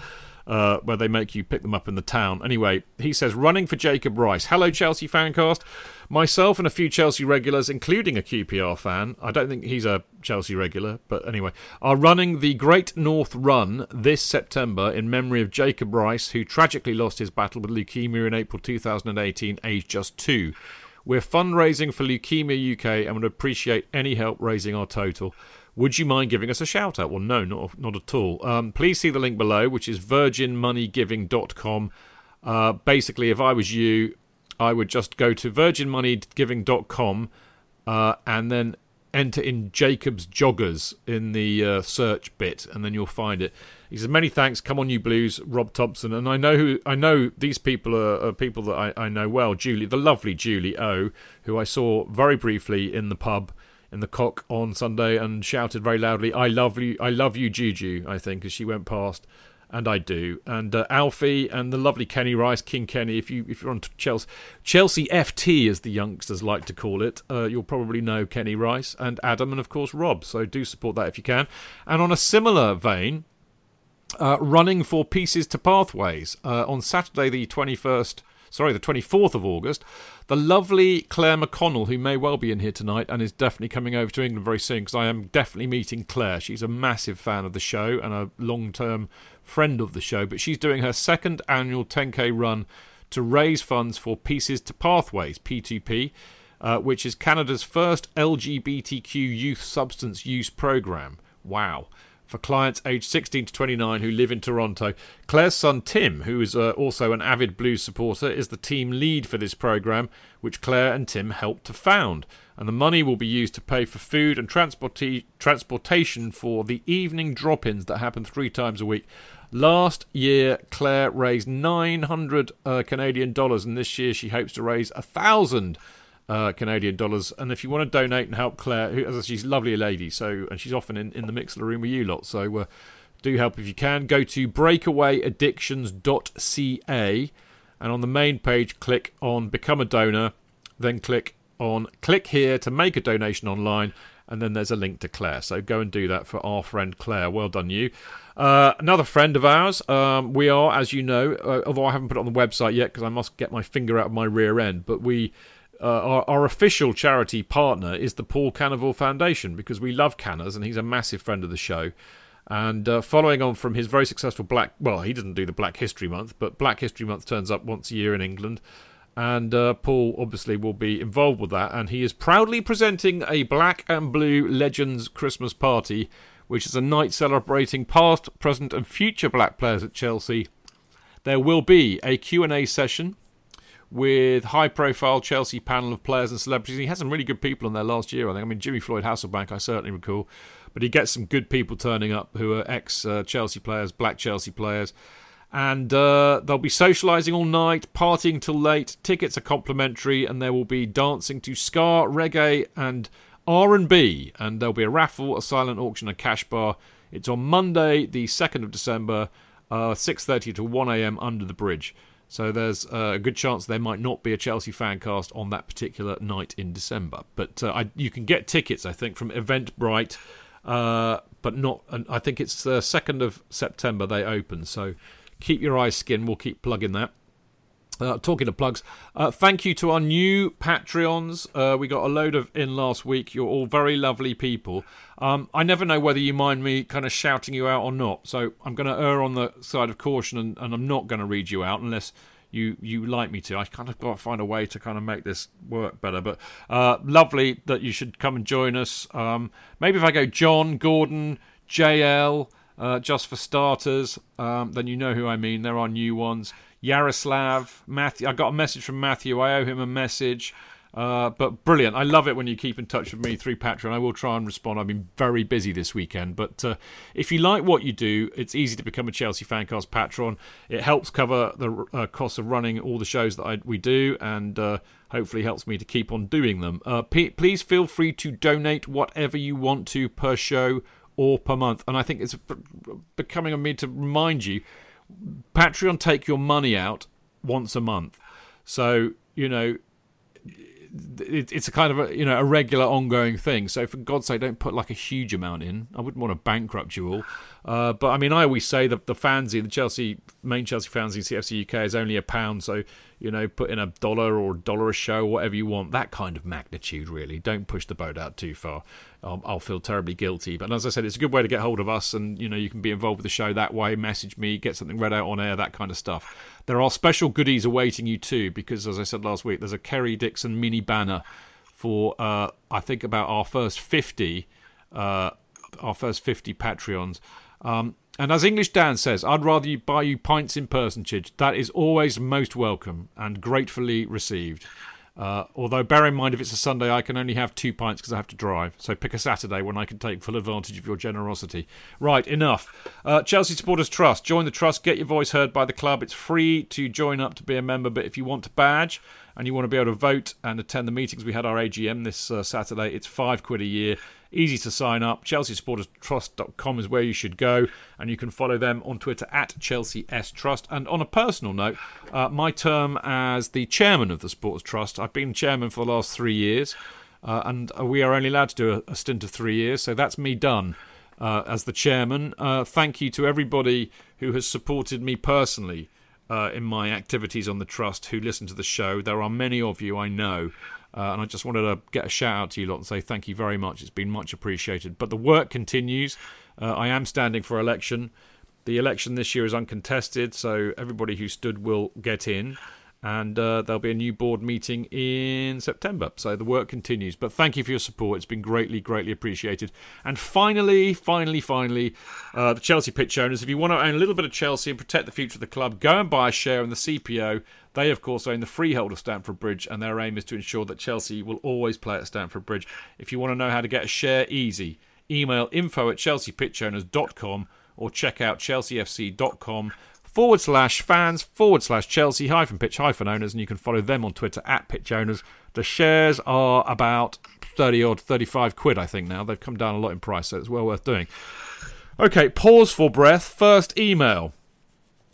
Uh, where they make you pick them up in the town. Anyway, he says, running for Jacob Rice. Hello, Chelsea fancast. Myself and a few Chelsea regulars, including a QPR fan, I don't think he's a Chelsea regular, but anyway, are running the Great North Run this September in memory of Jacob Rice, who tragically lost his battle with leukemia in April 2018, aged just two. We're fundraising for Leukemia UK and would appreciate any help raising our total. Would you mind giving us a shout out? Well, no, not, not at all. Um, please see the link below, which is virginmoneygiving.com. Uh, basically, if I was you, I would just go to virginmoneygiving.com uh, and then enter in Jacob's Joggers in the uh, search bit, and then you'll find it. He says, "Many thanks. Come on, you Blues, Rob Thompson." And I know who I know. These people are, are people that I, I know well. Julie, the lovely Julie O, who I saw very briefly in the pub in the Cock on Sunday, and shouted very loudly, "I love you, I love you, Juju." I think as she went past. And I do, and uh, Alfie and the lovely Kenny Rice, King Kenny. If you if you're on Chelsea, Chelsea FT as the youngsters like to call it, uh, you'll probably know Kenny Rice and Adam, and of course Rob. So do support that if you can. And on a similar vein, uh, running for Pieces to Pathways uh, on Saturday, the 21st, sorry, the 24th of August. The lovely Claire McConnell, who may well be in here tonight and is definitely coming over to England very soon because I am definitely meeting Claire. She's a massive fan of the show and a long term friend of the show, but she's doing her second annual 10k run to raise funds for Pieces to Pathways, P2P. Uh, which is Canada's first LGBTQ youth substance use program. Wow for clients aged 16 to 29 who live in Toronto. Claire's son Tim, who is uh, also an avid blues supporter, is the team lead for this program, which Claire and Tim helped to found. And the money will be used to pay for food and transporti- transportation for the evening drop ins that happen three times a week. Last year, Claire raised 900 uh, Canadian dollars, and this year she hopes to raise a thousand uh, Canadian dollars. And if you want to donate and help Claire, who, as she's a lovely lady, so and she's often in, in the Mixlr room with you lot, so uh, do help if you can. Go to breakawayaddictions.ca and on the main page, click on Become a Donor, then click on Click Here to make a donation online. And then there's a link to Claire. So go and do that for our friend Claire. Well done, you. Uh, another friend of ours. Um, we are, as you know, uh, although I haven't put it on the website yet because I must get my finger out of my rear end, but we uh, our, our official charity partner is the Paul Canoville Foundation because we love Canners and he's a massive friend of the show. And uh, following on from his very successful Black, well, he doesn't do the Black History Month, but Black History Month turns up once a year in England. And uh, Paul obviously will be involved with that. And he is proudly presenting a Black and Blue Legends Christmas party, which is a night celebrating past, present, and future Black players at Chelsea. There will be a Q&A session with high-profile Chelsea panel of players and celebrities. He had some really good people on there last year. I think. I mean, Jimmy Floyd Hasselbaink, I certainly recall, but he gets some good people turning up who are ex-Chelsea players, black Chelsea players. And uh, they'll be socialising all night, partying till late. Tickets are complimentary, and there will be dancing to ska, reggae, and R&B. And there'll be a raffle, a silent auction, a cash bar. It's on Monday, the second of December, uh, 6:30 to 1 a.m. under the bridge. So there's a good chance there might not be a Chelsea fan cast on that particular night in December. But uh, I, you can get tickets, I think, from Eventbrite, uh, but not. I think it's the second of September they open. So keep your eyes skinned. We'll keep plugging that. Uh, talking of plugs, uh, thank you to our new Patreons. Uh, we got a load of in last week. You're all very lovely people. Um, I never know whether you mind me kind of shouting you out or not. So I'm going to err on the side of caution and, and I'm not going to read you out unless you you like me to. I kind of got to find a way to kind of make this work better. But uh, lovely that you should come and join us. Um, maybe if I go John, Gordon, JL, uh, just for starters, um, then you know who I mean. There are new ones. Yaroslav, Matthew. I got a message from Matthew. I owe him a message. Uh, but brilliant. I love it when you keep in touch with me through Patreon. I will try and respond. I've been very busy this weekend. But uh, if you like what you do, it's easy to become a Chelsea Fancast patron. It helps cover the uh, cost of running all the shows that I, we do and uh, hopefully helps me to keep on doing them. Uh, p- please feel free to donate whatever you want to per show or per month. And I think it's becoming a me to remind you Patreon take your money out once a month. So, you know, it's a kind of a you know a regular ongoing thing. So for God's sake, don't put like a huge amount in. I wouldn't want to bankrupt you all. Uh, but I mean, I always say that the fanzine, the Chelsea main Chelsea fanzine, CFC UK, is only a pound. So you know, put in a dollar or a dollar a show, whatever you want. That kind of magnitude, really. Don't push the boat out too far. Um, I'll feel terribly guilty. But as I said, it's a good way to get hold of us, and you know, you can be involved with the show that way. Message me, get something read out on air, that kind of stuff. There are special goodies awaiting you too, because as I said last week, there's a Kerry Dixon mini banner for uh, I think about our first fifty, uh, our first fifty Patreons. Um, and as English Dan says, I'd rather you buy you pints in person, Chidge. That is always most welcome and gratefully received. Uh, although, bear in mind, if it's a Sunday, I can only have two pints because I have to drive. So pick a Saturday when I can take full advantage of your generosity. Right, enough. Uh, Chelsea Supporters Trust. Join the trust. Get your voice heard by the club. It's free to join up to be a member, but if you want to badge and you want to be able to vote and attend the meetings, we had our AGM this uh, Saturday. It's five quid a year. Easy to sign up. ChelseaSupportersTrust.com is where you should go, and you can follow them on Twitter at Chelsea S Trust. And on a personal note, uh, my term as the chairman of the Sports Trust, I've been chairman for the last three years, uh, and we are only allowed to do a, a, stint of three years, so that's me done. Uh, as the chairman, uh, thank you to everybody who has supported me personally uh, in my activities on the trust who listen to the show. There are many of you I know. Uh, and I just wanted to get a shout out to you lot and say thank you very much. It's been much appreciated. But the work continues. Uh, I am standing for election. The election this year is uncontested, so everybody who stood will get in and uh, there'll be a new board meeting in September. So the work continues. But thank you for your support. It's been greatly, greatly appreciated. And finally, finally, finally, uh, the Chelsea pitch owners. If you want to own a little bit of Chelsea and protect the future of the club, go and buy a share in the CPO. They, of course, own the freehold of Stamford Bridge, and their aim is to ensure that Chelsea will always play at Stamford Bridge. If you want to know how to get a share, easy. Email info at chelseapitchowners.com or check out chelseafc.com forward slash fans forward slash Chelsea hyphen pitch hyphen owners, and you can follow them on Twitter at pitch owners. The shares are about 30 odd, 35 quid, I think now. They've come down a lot in price, so it's well worth doing. Okay, pause for breath. First email.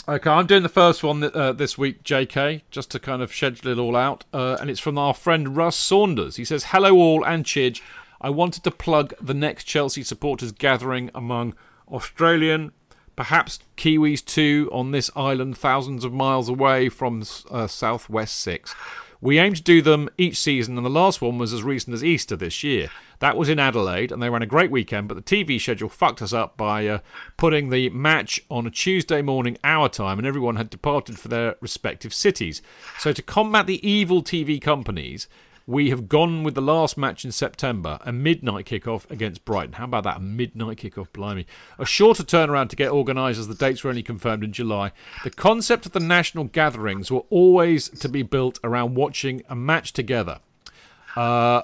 Okay, I'm doing the first one uh, this week, JK, just to kind of schedule it all out. Uh, and it's from our friend Russ Saunders. He says, Hello, all, and Chidge. I wanted to plug the next Chelsea supporters gathering among Australian, perhaps Kiwis too, on this island thousands of miles away from uh, Southwest 6. We aim to do them each season, and the last one was as recent as Easter this year. That was in Adelaide, and they ran a great weekend, but the TV schedule fucked us up by uh, putting the match on a Tuesday morning our time, and everyone had departed for their respective cities. So, to combat the evil TV companies, we have gone with the last match in September, a midnight kickoff against Brighton. How about that? A midnight kickoff, blimey. A shorter turnaround to get organised as the dates were only confirmed in July. The concept of the national gatherings were always to be built around watching a match together. Uh,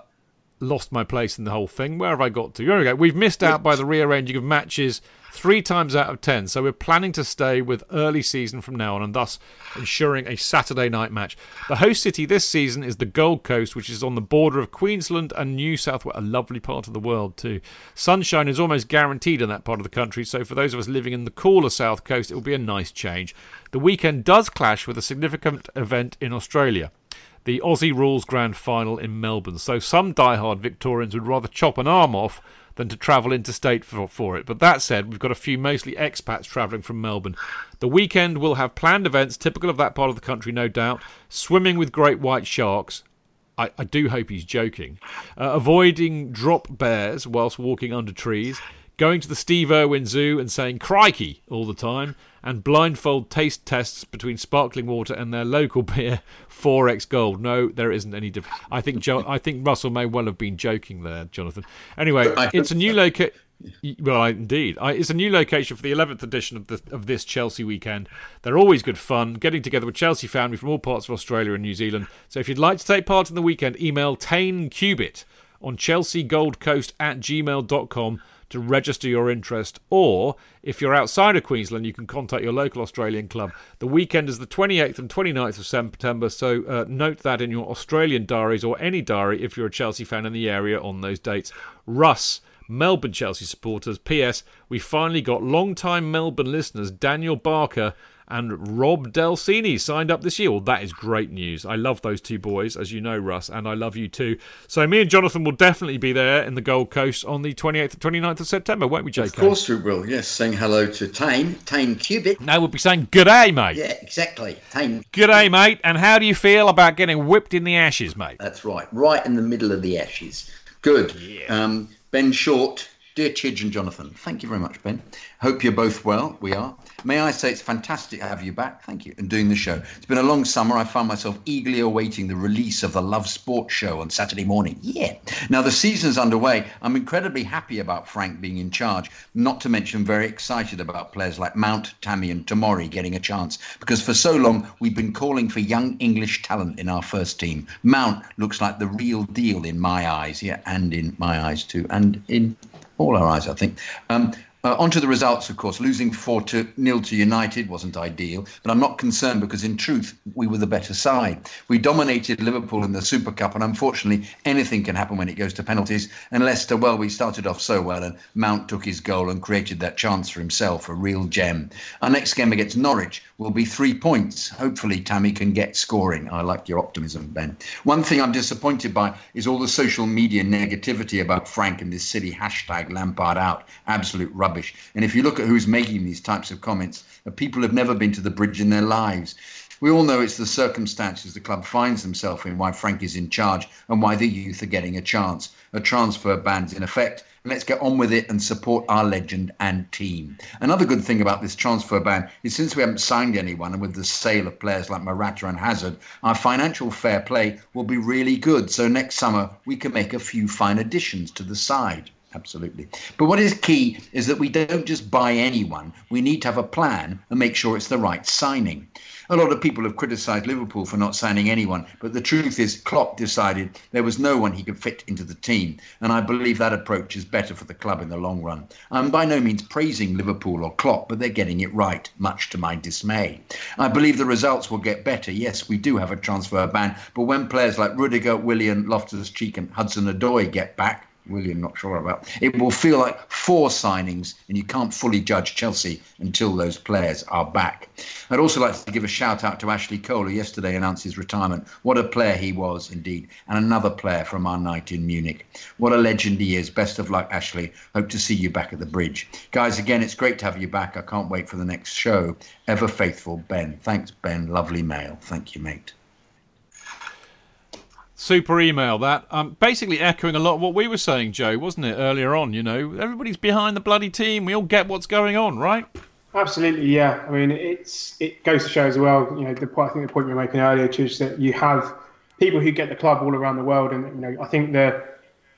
lost my place in the whole thing. Where have I got to? Here we go. We've missed out by the rearranging of matches three times out of ten, so we're planning to stay with early season from now on and thus ensuring a Saturday night match. The host city this season is the Gold Coast, which is on the border of Queensland and New South Wales, a lovely part of the world too. Sunshine is almost guaranteed in that part of the country, so for those of us living in the cooler South Coast, it will be a nice change. The weekend does clash with a significant event in Australia the Aussie Rules Grand Final in Melbourne. So some die-hard Victorians would rather chop an arm off than to travel interstate for, for it. But that said, we've got a few mostly expats travelling from Melbourne. The weekend will have planned events typical of that part of the country, no doubt. Swimming with great white sharks. I, I do hope he's joking. Uh, avoiding drop bears whilst walking under trees. Going to the Steve Irwin Zoo and saying crikey all the time and blindfold taste tests between sparkling water and their local [laughs] beer, 4x Gold. No, there isn't any difference. I think jo- I think Russell may well have been joking there, Jonathan. Anyway, it's a new location. Well, indeed, I, it's a new location for the 11th edition of the of this Chelsea weekend. They're always good fun, getting together with Chelsea family from all parts of Australia and New Zealand. So if you'd like to take part in the weekend, email Tane Cubit on chelseagoldcoast at gmail.com to register your interest. Or if you're outside of Queensland, you can contact your local Australian club. The weekend is the 28th and 29th of September, so uh, note that in your Australian diaries or any diary if you're a Chelsea fan in the area on those dates. Russ. Melbourne Chelsea supporters. P.S. We finally got long-time Melbourne listeners Daniel Barker and Rob Delsini signed up this year. Well, that is great news. I love those two boys, as you know, Russ, and I love you too. So me and Jonathan will definitely be there in the Gold Coast on the 28th and 29th of September, won't we, JK? Of course we will, yes. Saying hello to Tane, Tane Cubic. Now we'll be saying good day, mate. Yeah, exactly. Tane. Good day, mate. And how do you feel about getting whipped in the ashes, mate? That's right. Right in the middle of the ashes. Good. Yeah. Um, ben Short, dear Chidge and Jonathan, thank you very much, Ben. Hope you're both well. We are. May I say it's fantastic to have you back. Thank you. And doing the show. It's been a long summer. I found myself eagerly awaiting the release of the Love Sports show on Saturday morning. Yeah. Now the season's underway. I'm incredibly happy about Frank being in charge. Not to mention very excited about players like Mount, Tammy, and Tomori getting a chance. Because for so long we've been calling for young English talent in our first team. Mount looks like the real deal in my eyes. Yeah, and in my eyes too, and in all our eyes, I think. Um, uh, on to the results, of course. Losing 4 to nil to United wasn't ideal, but I'm not concerned because, in truth, we were the better side. We dominated Liverpool in the Super Cup, and unfortunately, anything can happen when it goes to penalties. And Leicester, well, we started off so well, and Mount took his goal and created that chance for himself, a real gem. Our next game against Norwich will be three points. Hopefully, Tammy can get scoring. I like your optimism, Ben. One thing I'm disappointed by is all the social media negativity about Frank and this silly hashtag Lampard out. Absolute rubbish. And if you look at who's making these types of comments, people have never been to the bridge in their lives. We all know it's the circumstances the club finds themselves in why Frank is in charge and why the youth are getting a chance. A transfer ban's in effect. Let's get on with it and support our legend and team. Another good thing about this transfer ban is since we haven't signed anyone and with the sale of players like Morata and Hazard, our financial fair play will be really good. So next summer we can make a few fine additions to the side. Absolutely. But what is key is that we don't just buy anyone. We need to have a plan and make sure it's the right signing. A lot of people have criticised Liverpool for not signing anyone, but the truth is Klopp decided there was no one he could fit into the team, and I believe that approach is better for the club in the long run. I'm by no means praising Liverpool or Klopp, but they're getting it right, much to my dismay. I believe the results will get better. Yes, we do have a transfer ban, but when players like Rudiger, Willian, Loftus-Cheek and Hudson-Odoi get back, Willian, not sure about. It will feel like four signings, and you can't fully judge Chelsea until those players are back. I'd also like to give a shout out to Ashley Cole, who yesterday announced his retirement. What a player he was, indeed, and another player from our night in Munich. What a legend he is. Best of luck, Ashley. Hope to see you back at the bridge. Guys, again, it's great to have you back. I can't wait for the next show. Ever faithful, Ben. Thanks, Ben. Lovely mail. Thank you, mate. Super email that. Um, basically echoing a lot of what we were saying, Joe, wasn't it, earlier on? You know, everybody's behind the bloody team. We all get what's going on, right? Absolutely, yeah. I mean, it's it goes to show as well. You know, the point, I think the point you were making earlier, is that you have people who get the club all around the world. And you know, I think the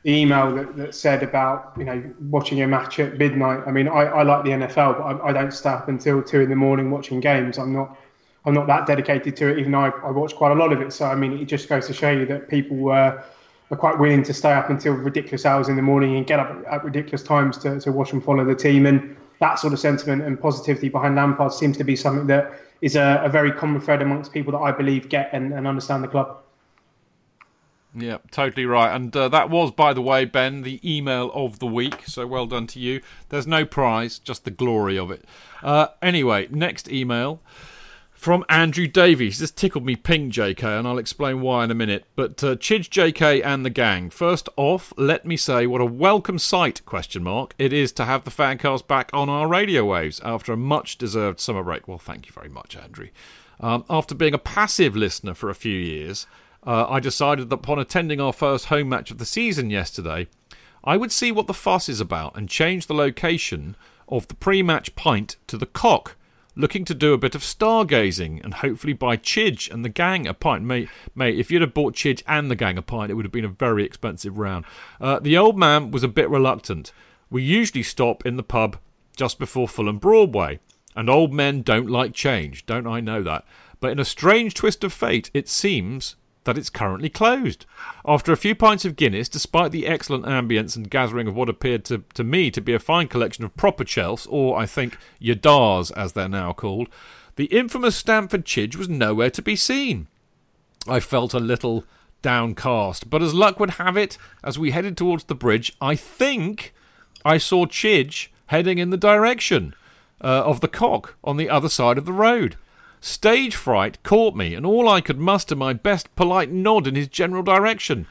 the email that, that said about you know watching a match at midnight. I mean, I, I like the NFL, but I, I don't stay up until two in the morning watching games. I'm not I'm not that dedicated to it, even though I, I watch quite a lot of it. So I mean, it just goes to show you that people uh, are quite willing to stay up until ridiculous hours in the morning and get up at ridiculous times to, to watch and follow the team. And that sort of sentiment and positivity behind Lampard seems to be something that is a, a very common thread amongst people that I believe get and, and understand the club. Yeah, totally right. And uh, that was, by the way, Ben, the email of the week. So well done to you. There's no prize, just the glory of it. Uh, anyway, next email from Andrew Davies. This tickled me pink, JK, and I'll explain why in a minute. But uh, Chidge, JK, and the gang. First off, let me say what a welcome sight question mark it is to have the fancast back on our radio waves after a much deserved summer break. Well, thank you very much, Andrew. Um, after being a passive listener for a few years uh, I decided that upon attending our first home match of the season yesterday, I would see what the fuss is about and change the location of the pre match pint to the cock, looking to do a bit of stargazing and hopefully buy Chidge and the gang a pint. Mate, mate if you'd have bought Chidge and the gang a pint, it would have been a very expensive round. Uh, the old man was a bit reluctant. We usually stop in the pub just before Fulham Broadway, and old men don't like change, don't I know that? But in a strange twist of fate, it seems that it's currently closed. After a few pints of Guinness, despite the excellent ambience and gathering of what appeared to, to me to be a fine collection of proper chelfs, or I think Yadars as they're now called, the infamous Stamford Chidge was nowhere to be seen. I felt a little downcast, but as luck would have it, as we headed towards the bridge, I think I saw Chidge heading in the direction uh, of the cock on the other side of the road. Stage fright caught me, and all I could muster my best polite nod in his general direction.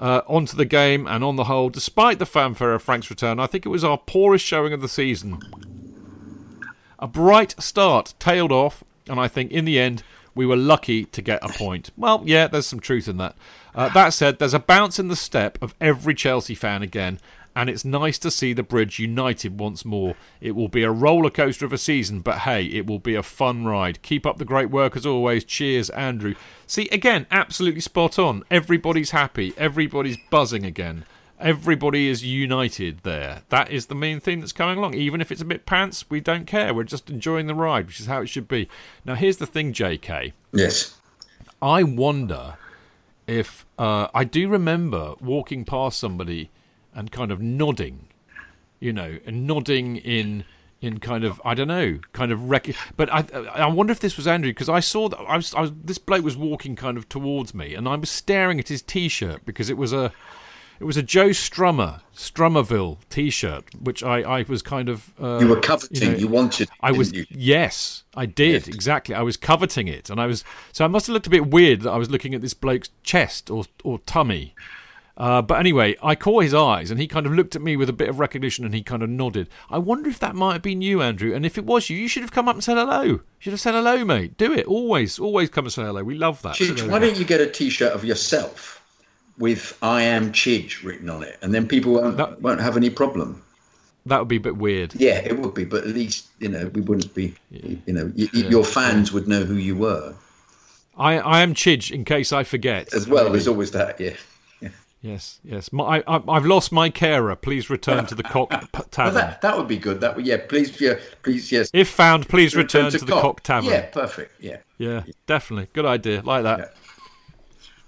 Uh, onto the game, and on the whole, despite the fanfare of Frank's return, I think it was our poorest showing of the season. A bright start tailed off, and I think in the end we were lucky to get a point. Well, yeah, there's some truth in that. Uh, that said, there's a bounce in the step of every Chelsea fan again, and it's nice to see the bridge united once more. It will be a roller coaster of a season, but hey, it will be a fun ride. Keep up the great work as always. Cheers, Andrew. See, again, absolutely spot on. Everybody's happy, everybody's buzzing again. Everybody is united there. That is the main thing that's coming along. Even if it's a bit pants, we don't care. We're just enjoying the ride, which is how it should be. Now, here's the thing, JK. Yes. I wonder if uh, I do remember walking past somebody and kind of nodding, you know, and nodding in in kind of I don't know, kind of rec- But I I wonder if this was Andrew because I saw that I was, I was this bloke was walking kind of towards me, and I was staring at his T-shirt because it was a it was a Joe Strummer Strummerville T-shirt, which I, I was kind of uh, you were coveting. You, know, you wanted. I was you? yes, I did yes. exactly. I was coveting it, and I was so I must have looked a bit weird that I was looking at this bloke's chest or or tummy, uh, but anyway, I caught his eyes and he kind of looked at me with a bit of recognition and he kind of nodded. I wonder if that might have been you, Andrew. And if it was you, you should have come up and said hello. You should have said hello, mate. Do it. Always, always come and say hello. We love that. Chidge, why don't you get a t shirt of yourself with I am Chidge written on it? And then people won't, that, won't have any problem. That would be a bit weird. Yeah, it would be. But at least, you know, we wouldn't be, yeah. you know, y- yeah. your fans would know who you were. I, I am Chidge in case I forget. As well, there's always that, yeah. Yes, yes. My, I, have lost my carer. Please return to the cock [laughs] tavern. Well, that, that would be good. That would, yeah. Please, yeah, please, yes. If found, please return, return to, to, the cock. cock tavern. Yeah, perfect. Yeah. yeah, yeah, definitely. Good idea. Like that. Yeah.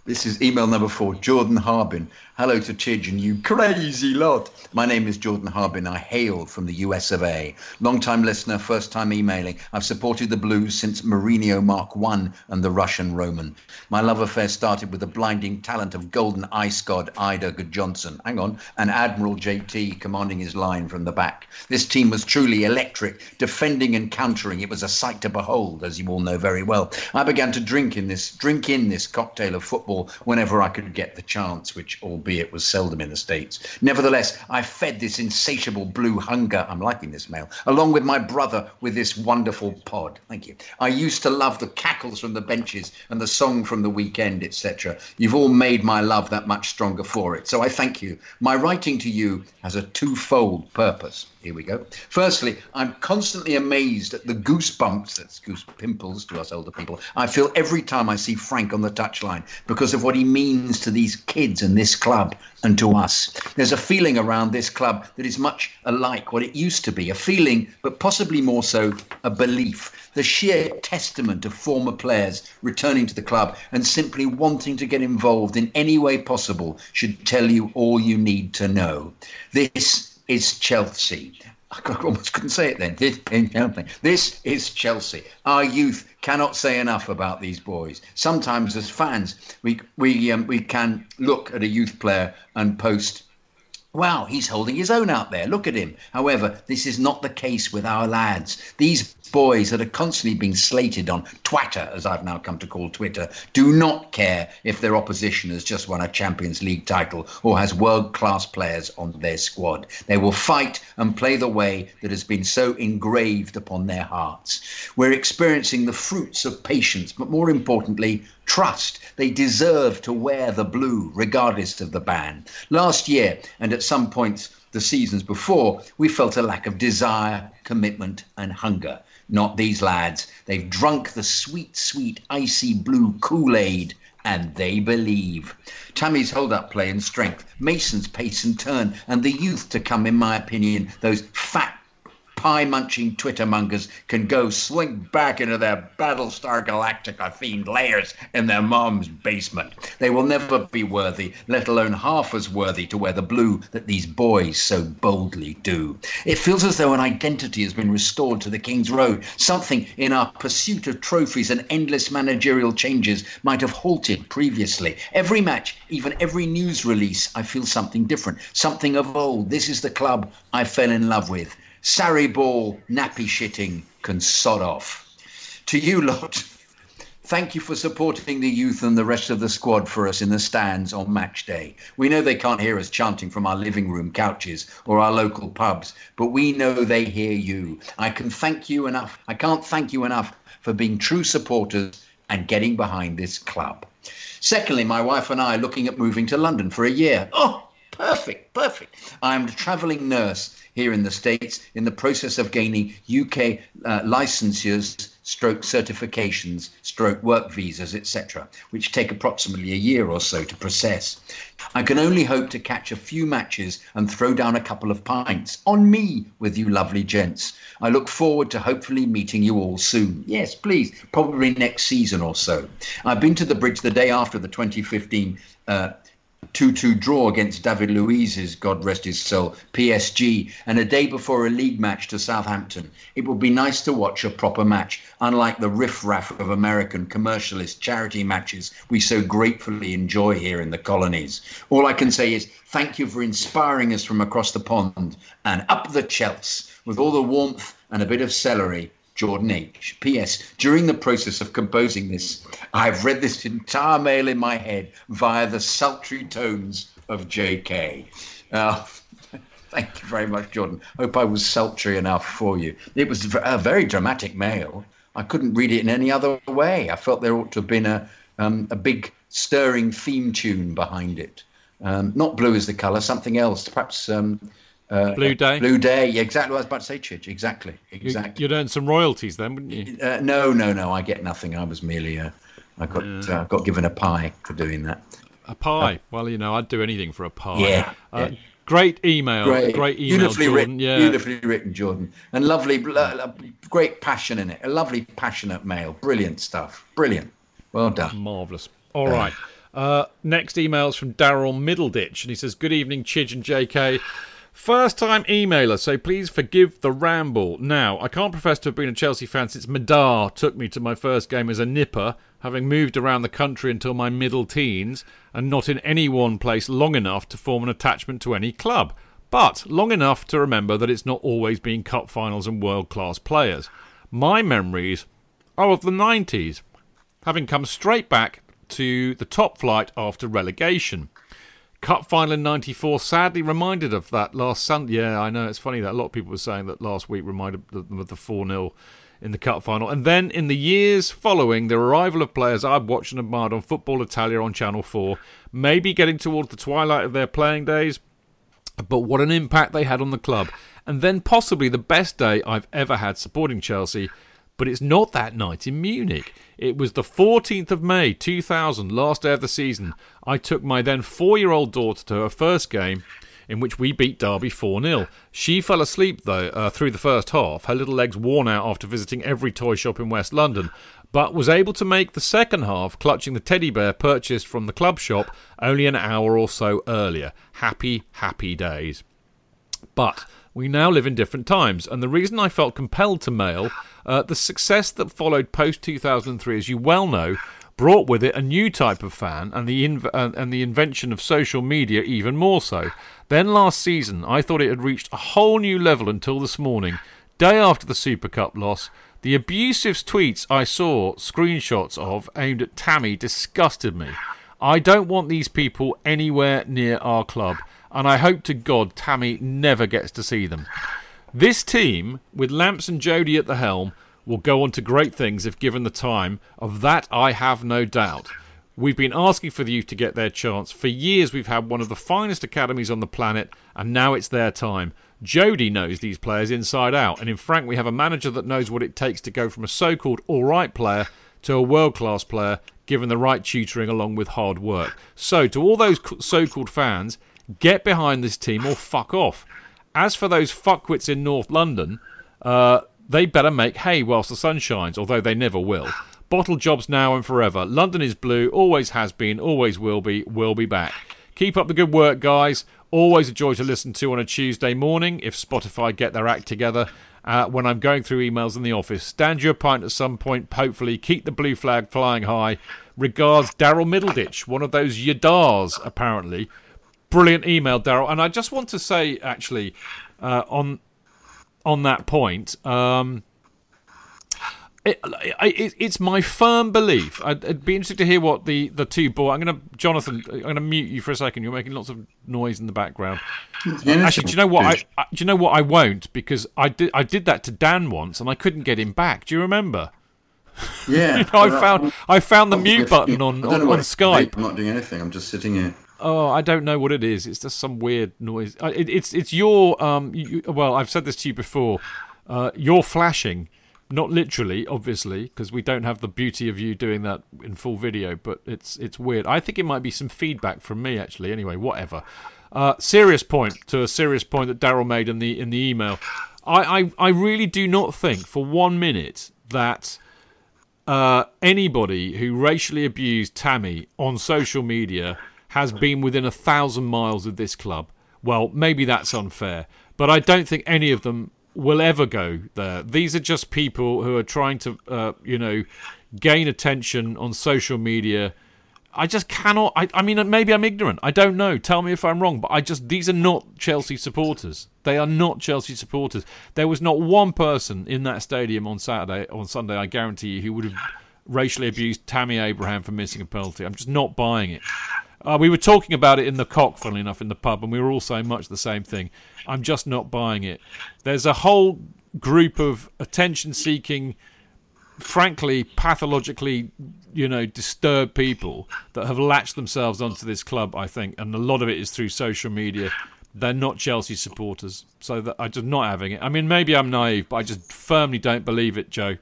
This is email number four, Jordan Harbin. Hello to Chidge and you crazy lot. My name is Jordan Harbin. I hail from the US of A. Long time listener, first time emailing. I've supported the Blues since Mourinho Mark I and the Russian Roman. My love affair started with the blinding talent of golden ice god Ida Johnson. Hang on, and Admiral JT commanding his line from the back. This team was truly electric, defending and countering. It was a sight to behold, as you all know very well. I began to drink in this drink in this cocktail of football whenever I could get the chance, which, albeit was seldom in the States. Nevertheless, I fed this insatiable blue hunger, I'm liking this mail, along with my brother with this wonderful pod. Thank you. I used to love the cackles from the benches and the song from the weekend, etc. You've all made my love that much stronger for it. So I thank you. My writing to you has a twofold purpose. Here we go. Firstly, I'm constantly amazed at the goosebumps, that's goose pimples to us older people, I feel every time I see Frank on the touchline because of what he means to these kids and this club and to us. There's a feeling around this club that is much alike what it used to be a feeling, but possibly more so a belief. The sheer testament of former players returning to the club and simply wanting to get involved in any way possible should tell you all you need to know. This is Chelsea. I almost couldn't say it then. [laughs] This, is Chelsea. Our youth cannot say enough about these boys. Sometimes, as fans, we we um, we can look at a youth player and post Wow, he's holding his own out there. Look at him. However, this is not the case with our lads. These boys that are constantly being slated on Twitter, as I've now come to call Twitter, do not care if their opposition has just won a Champions League title or has world class players on their squad. They will fight and play the way that has been so engraved upon their hearts. We're experiencing the fruits of patience, but more importantly, trust. They deserve to wear the blue, regardless of the ban. Last year, and at some points the seasons before, we felt a lack of desire, commitment, and hunger. Not these lads. They've drunk the sweet, sweet, icy blue Kool Aid and they believe. Tammy's hold up play and strength, Mason's pace and turn, and the youth to come, in my opinion, those fat pie munching Twitter mongers can go slink back into their Battlestar Galactica themed layers in their mom's basement. They will never be worthy, let alone half as worthy, to wear the blue that these boys so boldly do. It feels as though an identity has been restored to the King's Road. Something in our pursuit of trophies and endless managerial changes might have halted previously. Every match, even every news release, I feel something different, something of old. This is the club I fell in love with. Sarri ball, nappy shitting can sod off. To you lot, thank you for supporting the youth and the rest of the squad for us in the stands on match day. We know they can't hear us chanting from our living room couches or our local pubs, but we know they hear you. I can thank you enough. I can't thank you enough for being true supporters and getting behind this club. Secondly, my wife and I are looking at moving to London for a year. Oh, perfect, perfect. I'm a travelling nurse here in the States in the process of gaining UK uh, licensures, stroke certifications, stroke work visas, etc., which take approximately a year or so to process. I can only hope to catch a few matches and throw down a couple of pints on me with you lovely gents. I look forward to hopefully meeting you all soon. Yes, please, probably next season or so. I've been to the bridge the day after the 2015 uh, 2 2 draw against David Luiz's, God rest his soul, PSG, and a day before a league match to Southampton. It would be nice to watch a proper match, unlike the riff-raff of American commercialist charity matches we so gratefully enjoy here in the colonies. All I can say is thank you for inspiring us from across the pond, and up the Chelsea with all the warmth and a bit of celery. Jordan H. P.S. During the process of composing this, I've read this entire mail in my head via the sultry tones of J.K. Uh, [laughs] thank you very much, Jordan. Hope I was sultry enough for you. It was a very dramatic mail. I couldn't read it in any other way. I felt there ought to have been a, um, a big stirring theme tune behind it. Um, not blue is the colour, something else. Perhaps um, uh, Blue Day. Blue Day. Yeah, exactly. what I was about to say, Chidge. Exactly. Exactly. You'd earn some royalties then, wouldn't you? Uh, no, no, no. I get nothing. I was merely. a, I got Yeah. uh, got given a pie for doing that. A pie. well, you know, I'd do anything for a pie. Yeah, Uh, yeah. Great email. Great, email, beautifully Jordan. written. Yeah. Beautifully written, Jordan, and lovely, uh, great passion in it. A lovely, passionate mail. Brilliant stuff. Brilliant. Well done. Marvellous. All right. Uh, next email's from Daryl Middleditch, and he says, Good evening, Chidge and JK. First time emailer, so please forgive the ramble. Now, I can't profess to have been a Chelsea fan since Madar took me to my first game as a nipper, having moved around the country until my middle teens, and not in any one place long enough to form an attachment to any club. But long enough to remember that it's not always been cup finals and world class players. My memories are of the 90s, having come straight back to the top flight after relegation. Cup final in '94 sadly reminded of that last Sunday. Yeah, I know it's funny that a lot of people were saying that last week reminded them of the 4 0 in the cup final. And then in the years following, the arrival of players I'd watched and admired on Football Italia on Channel 4, maybe getting towards the twilight of their playing days, but what an impact they had on the club. And then possibly the best day I've ever had supporting Chelsea, but it's not that night in Munich. It was the 14th of May 2000, last day of the season. I took my then four year old daughter to her first game in which we beat Derby 4 0. She fell asleep, though, uh, through the first half, her little legs worn out after visiting every toy shop in West London, but was able to make the second half clutching the teddy bear purchased from the club shop only an hour or so earlier. Happy, happy days. But we now live in different times, and the reason I felt compelled to mail uh, the success that followed post 2003, as you well know, brought with it a new type of fan and the inv- uh, and the invention of social media even more so. Then last season, I thought it had reached a whole new level until this morning, day after the Super Cup loss. The abusive tweets I saw screenshots of aimed at Tammy disgusted me. I don't want these people anywhere near our club, and I hope to God Tammy never gets to see them. This team, with Lamps and Jody at the helm, will go on to great things if given the time. Of that, I have no doubt. We've been asking for the youth to get their chance. For years, we've had one of the finest academies on the planet, and now it's their time. Jody knows these players inside out, and in Frank, we have a manager that knows what it takes to go from a so called alright player to a world class player, given the right tutoring along with hard work. So, to all those so called fans, get behind this team or fuck off. As for those fuckwits in North London, uh, they better make hay whilst the sun shines, although they never will. Bottle jobs now and forever. London is blue, always has been, always will be, will be back. Keep up the good work, guys. Always a joy to listen to on a Tuesday morning if Spotify get their act together. Uh, when I'm going through emails in the office, stand your pint at some point, hopefully. Keep the blue flag flying high. Regards, Daryl Middleditch, one of those Yadars, apparently. Brilliant email, Daryl. And I just want to say, actually, uh, on on that point. Um, it, it, it's my firm belief. I'd, it'd be interesting to hear what the, the two boys. I'm going to Jonathan. I'm going to mute you for a second. You're making lots of noise in the background. Actually, do you know what? I, I, do you know what? I won't because I did I did that to Dan once and I couldn't get him back. Do you remember? Yeah, [laughs] you know, I found I found the mute button on on, on Skype. I'm not doing anything. I'm just sitting here. Oh, I don't know what it is. It's just some weird noise. It, it's it's your um. You, well, I've said this to you before. Uh, you're flashing, not literally, obviously, because we don't have the beauty of you doing that in full video. But it's it's weird. I think it might be some feedback from me actually. Anyway, whatever. Uh, serious point to a serious point that Daryl made in the in the email. I, I I really do not think for one minute that. Uh, anybody who racially abused Tammy on social media has been within a thousand miles of this club. Well, maybe that's unfair, but I don't think any of them will ever go there. These are just people who are trying to, uh, you know, gain attention on social media. I just cannot. I, I mean, maybe I'm ignorant. I don't know. Tell me if I'm wrong. But I just these are not Chelsea supporters. They are not Chelsea supporters. There was not one person in that stadium on Saturday, on Sunday. I guarantee you, who would have racially abused Tammy Abraham for missing a penalty. I'm just not buying it. Uh, we were talking about it in the cock, funnily enough, in the pub, and we were all saying much the same thing. I'm just not buying it. There's a whole group of attention seeking, frankly, pathologically, you know, disturbed people that have latched themselves onto this club, I think, and a lot of it is through social media. They're not Chelsea supporters, so that I'm just not having it. I mean, maybe I'm naive, but I just firmly don't believe it, Joe.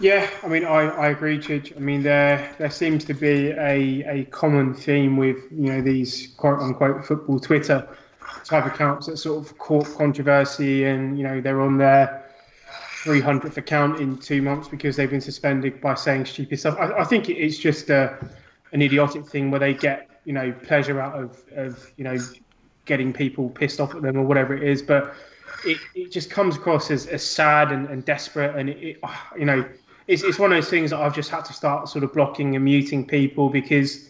Yeah, I mean, I, I agree, Chidge. I mean, there there seems to be a, a common theme with you know these quote unquote football Twitter type accounts that sort of caught controversy, and you know they're on their 300th account in two months because they've been suspended by saying stupid stuff. I, I think it's just a, an idiotic thing where they get you know pleasure out of, of you know getting people pissed off at them or whatever it is, but it, it just comes across as, as sad and, and desperate, and it, it ah, you know it's, it's one of those things that I've just had to start sort of blocking and muting people because,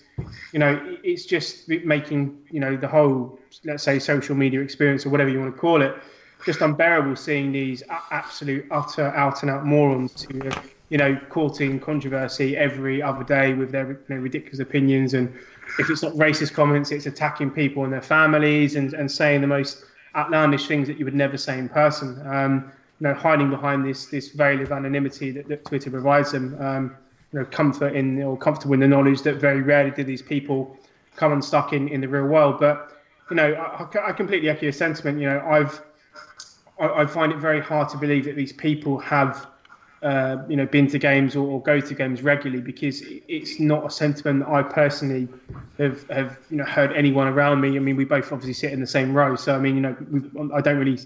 you know, it's just making, you know, the whole, let's say, social media experience or whatever you want to call it, just unbearable seeing these absolute, utter, out and out morons who are, you know, courting controversy every other day with their you know, ridiculous opinions. And if it's not racist comments, it's attacking people and their families and, and saying the most outlandish things that you would never say in person. Um, you know, hiding behind this this veil of anonymity that, that Twitter provides them. Um, you know, comfort in or comfortable in the knowledge that very rarely do these people come unstuck in, in the real world. But you know, I, I completely echo your sentiment. You know, I've I, I find it very hard to believe that these people have uh, you know, been to games or, or, go to games regularly because it's not a sentiment that I personally have, have you know heard anyone around me. I mean, we both obviously sit in the same row, so I mean, you know, I don't really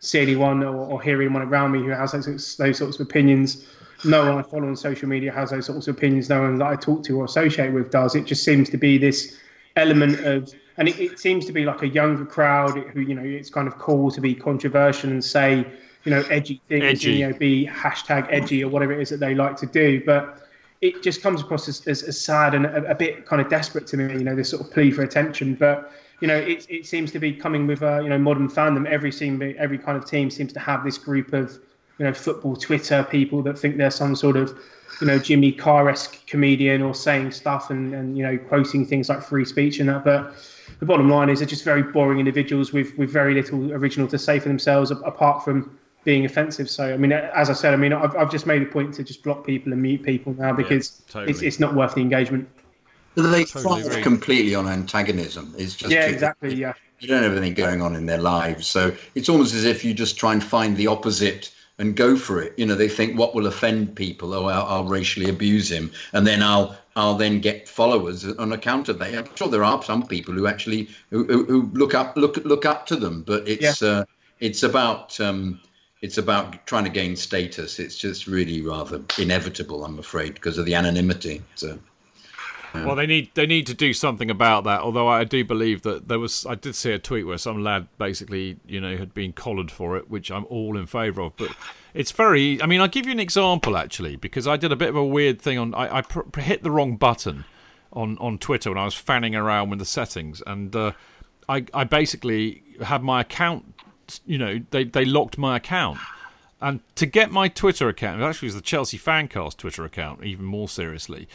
see anyone or, or, hear anyone around me who has those, those sorts of opinions. No one I follow on social media has those sorts of opinions. No one that I talk to or associate with does. It just seems to be this element of, and it, it seems to be like a younger crowd who you know it's kind of cool to be controversial and say you know, edgy things, edgy. You know, be hashtag edgy or whatever it is that they like to do. But it just comes across as, as, as sad and a, a, bit kind of desperate to me, you know, this sort of plea for attention. But, you know, it, it seems to be coming with, a, you know, modern fandom. Every team, every kind of team seems to have this group of, you know, football Twitter people that think they're some sort of, you know, Jimmy Carr-esque comedian or saying stuff and, and, you know, quoting things like free speech and that. But the bottom line is they're just very boring individuals with, with very little original to say for themselves apart from being offensive. So, I mean, as I said, I mean, I've, I've just made a point to just block people and mute people now because yeah, totally. it's, it's not worth the engagement. They totally thrive completely on antagonism. It's just yeah, exactly. Yeah, you don't have anything going on in their lives, so it's almost as if you just try and find the opposite and go for it. You know, they think what will offend people. Oh, I'll, I'll racially abuse him, and then I'll I'll then get followers on account of that. I'm sure there are some people who actually who, who look up look look up to them, but it's yeah. uh, it's about um, it's about trying to gain status. It's just really rather inevitable, I'm afraid, because of the anonymity. So. Well, they need they need to do something about that. Although I do believe that there was, I did see a tweet where some lad basically, you know, had been collared for it, which I'm all in favour of. But it's very, I mean, I'll give you an example actually, because I did a bit of a weird thing on, I, I pr- hit the wrong button on on Twitter when I was fanning around with the settings, and uh, I I basically had my account you know, they, they locked my account. And to get my Twitter account, actually it was the Chelsea Fancast Twitter account, even more seriously,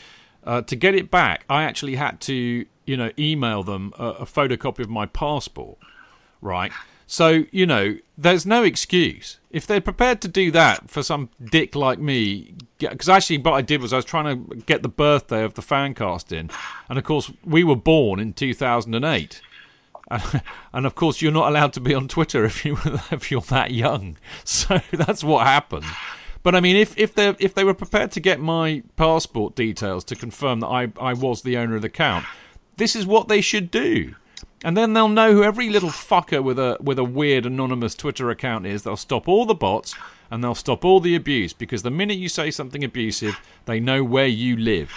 uh, to get it back, I actually had to, you know, email them a, a photocopy of my passport, right? So, you know, there's no excuse. If they're prepared to do that for some dick like me, because actually what I did was I was trying to get the birthday of the Fancast in. And of course, we were born in 2008. [laughs] and of course you're not allowed to be on Twitter if you [laughs] if you're that young. [laughs] So that's what happened. But I mean, if if they if they were prepared to get my passport details to confirm that I I was the owner of the account, this is what they should do. And then they'll know who every little fucker with a with a weird anonymous Twitter account is. They'll stop all the bots and they'll stop all the abuse because the minute you say something abusive, they know where you live.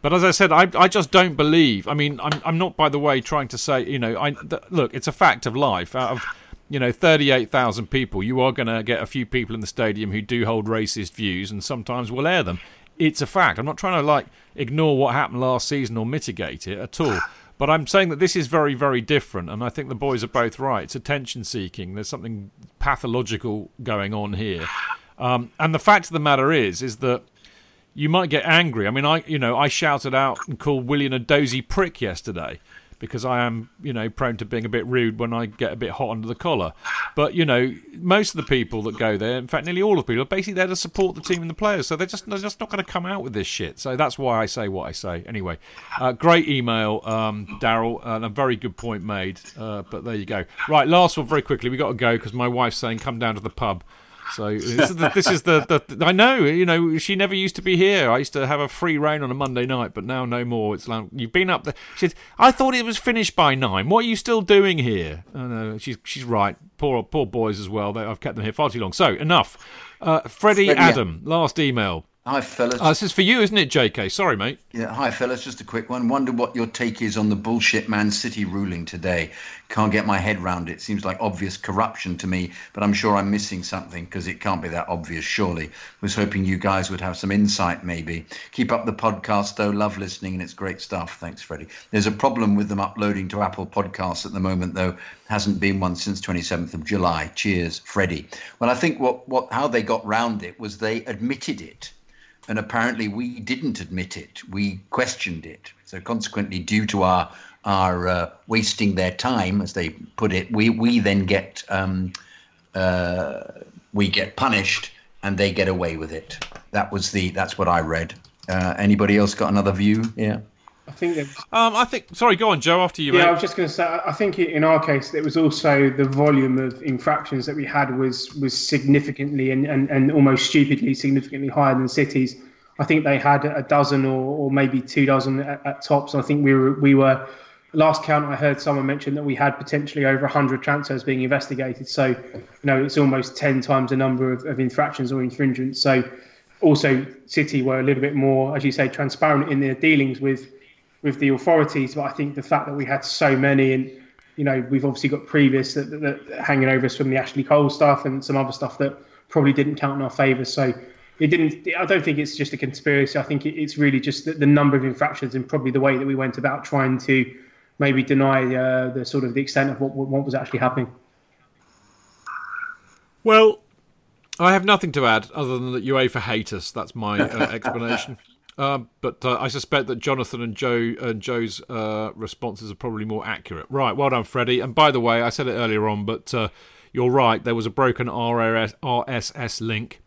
But as I said, I, I just don't believe. I mean, I'm, I'm not, by the way, trying to say, you know, I, th- look, it's a fact of life. Out of, you know, 38,000 people, you are going to get a few people in the stadium who do hold racist views and sometimes will air them. It's a fact. I'm not trying to, like, ignore what happened last season or mitigate it at all. [sighs] But I'm saying that this is very, very different, and I think the boys are both right. It's attention seeking. There's something pathological going on here. Um, and the fact of the matter is, is that you might get angry. I mean, I you know I shouted out and called Willian a dozy prick yesterday because I am you know prone to being a bit rude when I get a bit hot under the collar. But you know, most of the people that go there, in fact, nearly all of the people, are basically there to support the team and the players. So they're just they're just not going to come out with this shit. So that's why I say what I say. Anyway, uh, great email, um, Daryl, and a very good point made. Uh, but there you go. Right, last one very quickly. We got to go because my wife's saying come down to the pub. So this is, the, this is the, the, I know you know she never used to be here. I used to have a free reign on a Monday night, but now no more. It's like you've been up there. She said, "I thought it was finished by nine. What are you still doing here?" Oh, no, she's she's right. Poor poor boys as well. They, I've kept them here far too long. So enough. Uh, Freddie Adam, last email. Hi, fellas. Oh, this is for you, isn't it, JK? Sorry, mate. Yeah, hi, fellas. Just a quick one. Wonder what your take is on the bullshit Man City ruling today. Can't get my head round it. Seems like obvious corruption to me, but I'm sure I'm missing something because it can't be that obvious, surely. Was hoping you guys would have some insight, maybe. Keep up the podcast, though. Love listening, and it's great stuff. Thanks, Freddie. There's a problem with them uploading to Apple Podcasts at the moment, though. Hasn't been one since 27th of July. Cheers, Freddie. Well, I think what, what how they got round it was they admitted it and apparently we didn't admit it. We questioned it. So consequently, due to our our uh, wasting their time, as they put it, we we then get um, uh, we get punished, and they get away with it. That was the that's what I read. Uh, anybody else got another view? Yeah. I think that. Um, I think. Sorry, go on, Joe. After you, Yeah, mate. I was just going to say. I think in our case, it was also the volume of infractions that we had was was significantly and, and, and almost stupidly significantly higher than cities. I think they had a dozen or, or maybe two dozen at, at tops. I think we were we were last count. I heard someone mention that we had potentially over 100 transfers being investigated. So, you know, it's almost 10 times the number of, of infractions or infringements. So, also City were a little bit more, as you say, transparent in their dealings with with the authorities. But I think the fact that we had so many, and you know, we've obviously got previous that, that, that hanging over us from the Ashley Cole stuff and some other stuff that probably didn't count in our favour. So it didn't. I don't think it's just a conspiracy. I think it, it's really just the, the number of infractions and probably the way that we went about trying to maybe deny uh, the sort of the extent of what what was actually happening. Well, I have nothing to add other than that UEFA hate us. That's my uh, explanation. [laughs] Um, but uh, I suspect that Jonathan and Joe and Joe's uh, responses are probably more accurate. Right, well done, Freddie. And by the way, I said it earlier on, but uh, you're right. There was a broken RRS, RSS link.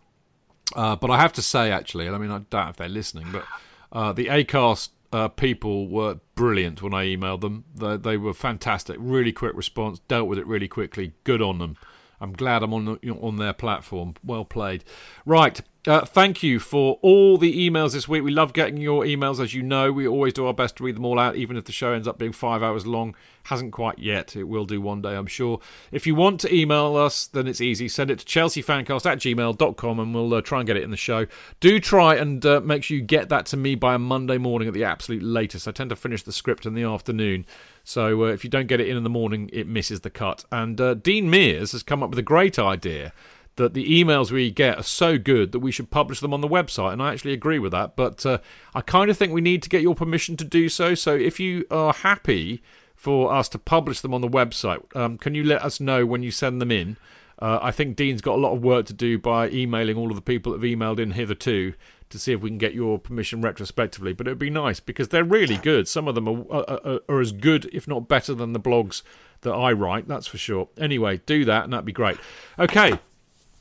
Uh, but I have to say, actually, I mean, I doubt if they're listening, but uh, the Acast uh, people were brilliant when I emailed them. They, they were fantastic, really quick response, dealt with it really quickly. Good on them. I'm glad I'm on the, on their platform. Well played. Right. Uh, thank you for all the emails this week. We love getting your emails, as you know. We always do our best to read them all out, even if the show ends up being five hours long. Hasn't quite yet. It will do one day, I'm sure. If you want to email us, then it's easy. Send it to chelseafancast at gmail.com and we'll uh, try and get it in the show. Do try and uh, make sure you get that to me by a Monday morning at the absolute latest. I tend to finish the script in the afternoon. So uh, if you don't get it in in the morning, it misses the cut. And uh, Dean Mears has come up with a great idea that the emails we get are so good that we should publish them on the website. And I actually agree with that. But uh, I kind of think we need to get your permission to do so. So if you are happy for us to publish them on the website, um, can you let us know when you send them in? Uh, I think Dean's got a lot of work to do by emailing all of the people that have emailed in hitherto to see if we can get your permission retrospectively. But it would be nice because they're really good. Some of them are, are, are, as good, if not better, than the blogs that I write, that's for sure. Anyway, do that and that'd be great. Okay.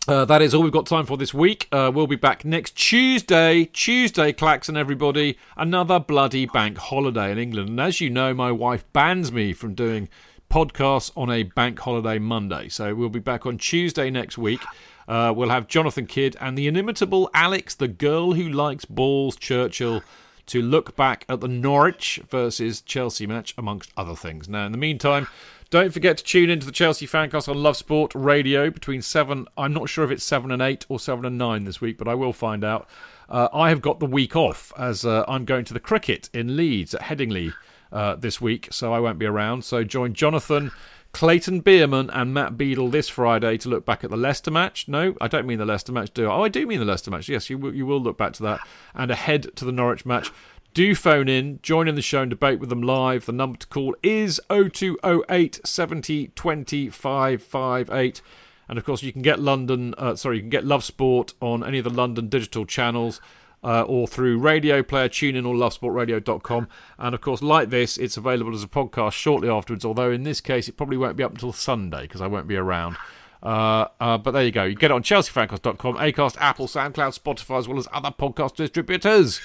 Uh, that is all we've got time for this week. Uh, we'll be back next Tuesday. Tuesday, Claxon, everybody. Another bloody bank holiday in England. And as you know, my wife bans me from doing podcasts on a bank holiday Monday. So we'll be back on Tuesday next week. Uh, we'll have Jonathan Kydd and the inimitable Alex, the girl who likes balls, Churchill, to look back at the Norwich versus Chelsea match, amongst other things. Now, in the meantime, don't forget to tune into the Chelsea Fancast on Love Sport Radio between 7, I'm not sure if it's 7 and 8 or 7 and 9 this week, but I will find out. Uh, I have got the week off as uh, I'm going to the cricket in Leeds at Headingley uh, this week, so I won't be around. So join Jonathan, Clayton Bierman, and Matt Beadle this Friday to look back at the Leicester match. No, I don't mean the Leicester match, do I? Oh, I do mean the Leicester match. Yes, you will, you will look back to that and ahead to the Norwich match. Do phone in, join in the show and debate with them live. The number to call is 0208 70 20 558. And of course, you can get London, uh, sorry, you can get Love Sport on any of the London digital channels uh, or through Radio Player, TuneIn, or LoveSportRadio.com. And of course, like this, it's available as a podcast shortly afterwards. Although in this case, it probably won't be up until Sunday because I won't be around. Uh, uh, but there you go. You get it on ChelseaFancast.com, Acast, Apple, SoundCloud, Spotify, as well as other podcast distributors.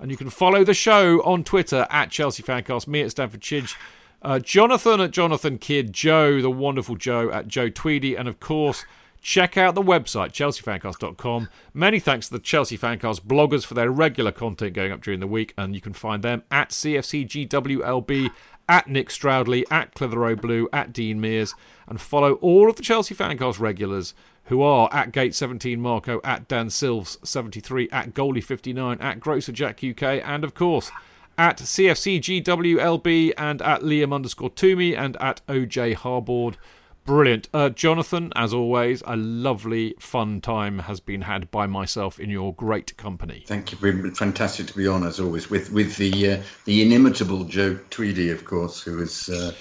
And you can follow the show on Twitter at Chelsea Fancast, me at Stamford Chidge, uh, Jonathan at Jonathan Kydd, Joe, the wonderful Joe at Joe Tweedy, and of course, check out the website, chelseafancast.com. Many thanks to the Chelsea Fancast bloggers for their regular content going up during the week, and you can find them at CFCGWLB, at Nick Stroudley, at Clitheroe Blue, at Dean Mears, and follow all of the Chelsea Fancast regulars who are at Gate17 Marco, at Dan Silves 73, at Goalie59, at Grocer Jack UK, and of course at CFCGWLB and at Liam underscore Toomey and at OJ Harboard. Brilliant. Uh, Jonathan, as always, a lovely, fun time has been had by myself in your great company. Thank you. Fantastic to be on, as always, with with the uh, the inimitable Joe Tweedy, of course, who is uh,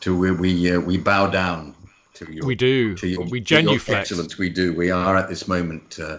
to where we uh, we bow down to your. We do. To your, we to your genuflect. Excellence, we do. We are at this moment uh,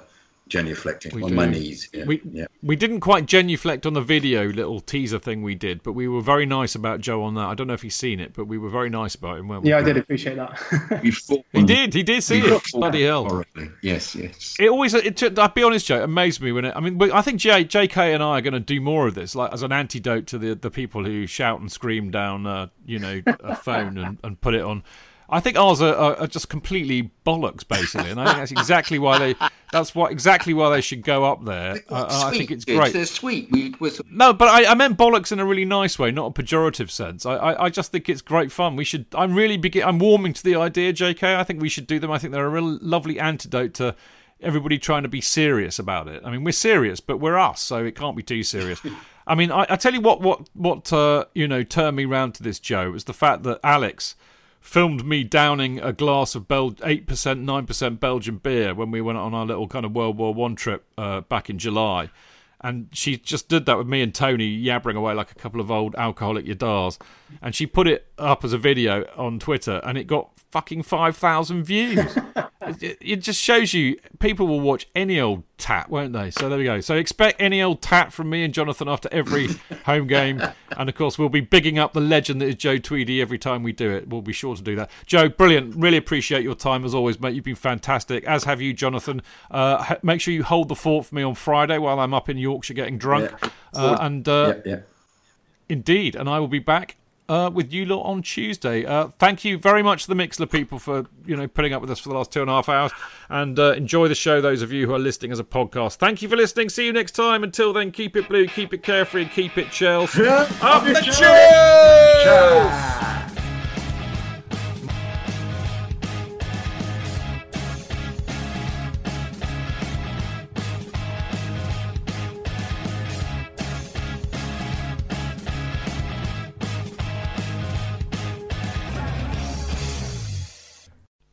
genuflecting We on do. my knees. Yeah, We yeah. we didn't quite genuflect on the video little teaser thing we did, but we were very nice about Joe on that. I don't know if he's seen it, but we were very nice about him. Weren't we? Yeah, I did appreciate that. [laughs] We fought He did. He did see we it. Bloody hell. horribly. Yes, yes. It always, it, took- I'll be honest, Joe, it amazed me when it, I mean, I think J, JK and I are going to do more of this, like as an antidote to the the people who shout and scream down, uh, you know, a phone and, and put it on. I think ours are, are, are just completely bollocks, basically, and I think that's exactly why they. That's what exactly why they should go up there. Uh, I think it's great. They're sweet. We, we're sort of- No, but I, I meant bollocks in a really nice way, not a pejorative sense. I, I, I just think it's great fun. We should. I'm really begin. I'm warming to the idea, J.K. I think we should do them. I think they're a real lovely antidote to everybody trying to be serious about it. I mean, we're serious, but we're us, so it can't be too serious. [laughs] I mean, I, I tell you what, what, what, uh, you know, turned me round to this, Joe, was the fact that Alex filmed me downing a glass of Bel- 8%, 9% Belgian beer when we went on our little kind of World War One trip uh, back in July. And she just did that with me and Tony yabbering away like a couple of old alcoholic yadars. And she put it up as a video on Twitter and it got fucking 5,000 views. [laughs] it, it just shows you people will watch any old tat, won't they? So there we go. So expect any old tat from me and Jonathan after every [laughs] home game. And of course, we'll be bigging up the legend that is Joe Tweedy every time we do it. We'll be sure to do that. Joe, brilliant. Really appreciate your time as always, mate. You've been fantastic, as have you, Jonathan. Uh, ha- make sure you hold the fort for me on Friday while I'm up in Yorkshire getting drunk. Yeah. Uh, and uh, yeah, yeah. Indeed, and I will be back uh, with you lot on Tuesday. Uh, thank you very much to the Mixlr people for you know putting up with us for the last two and a half hours, and uh, enjoy the show. Those of you who are listening as a podcast, thank you for listening. See you next time. Until then, keep it blue, keep it carefree, and keep it Chelsea. Up the Chelsea!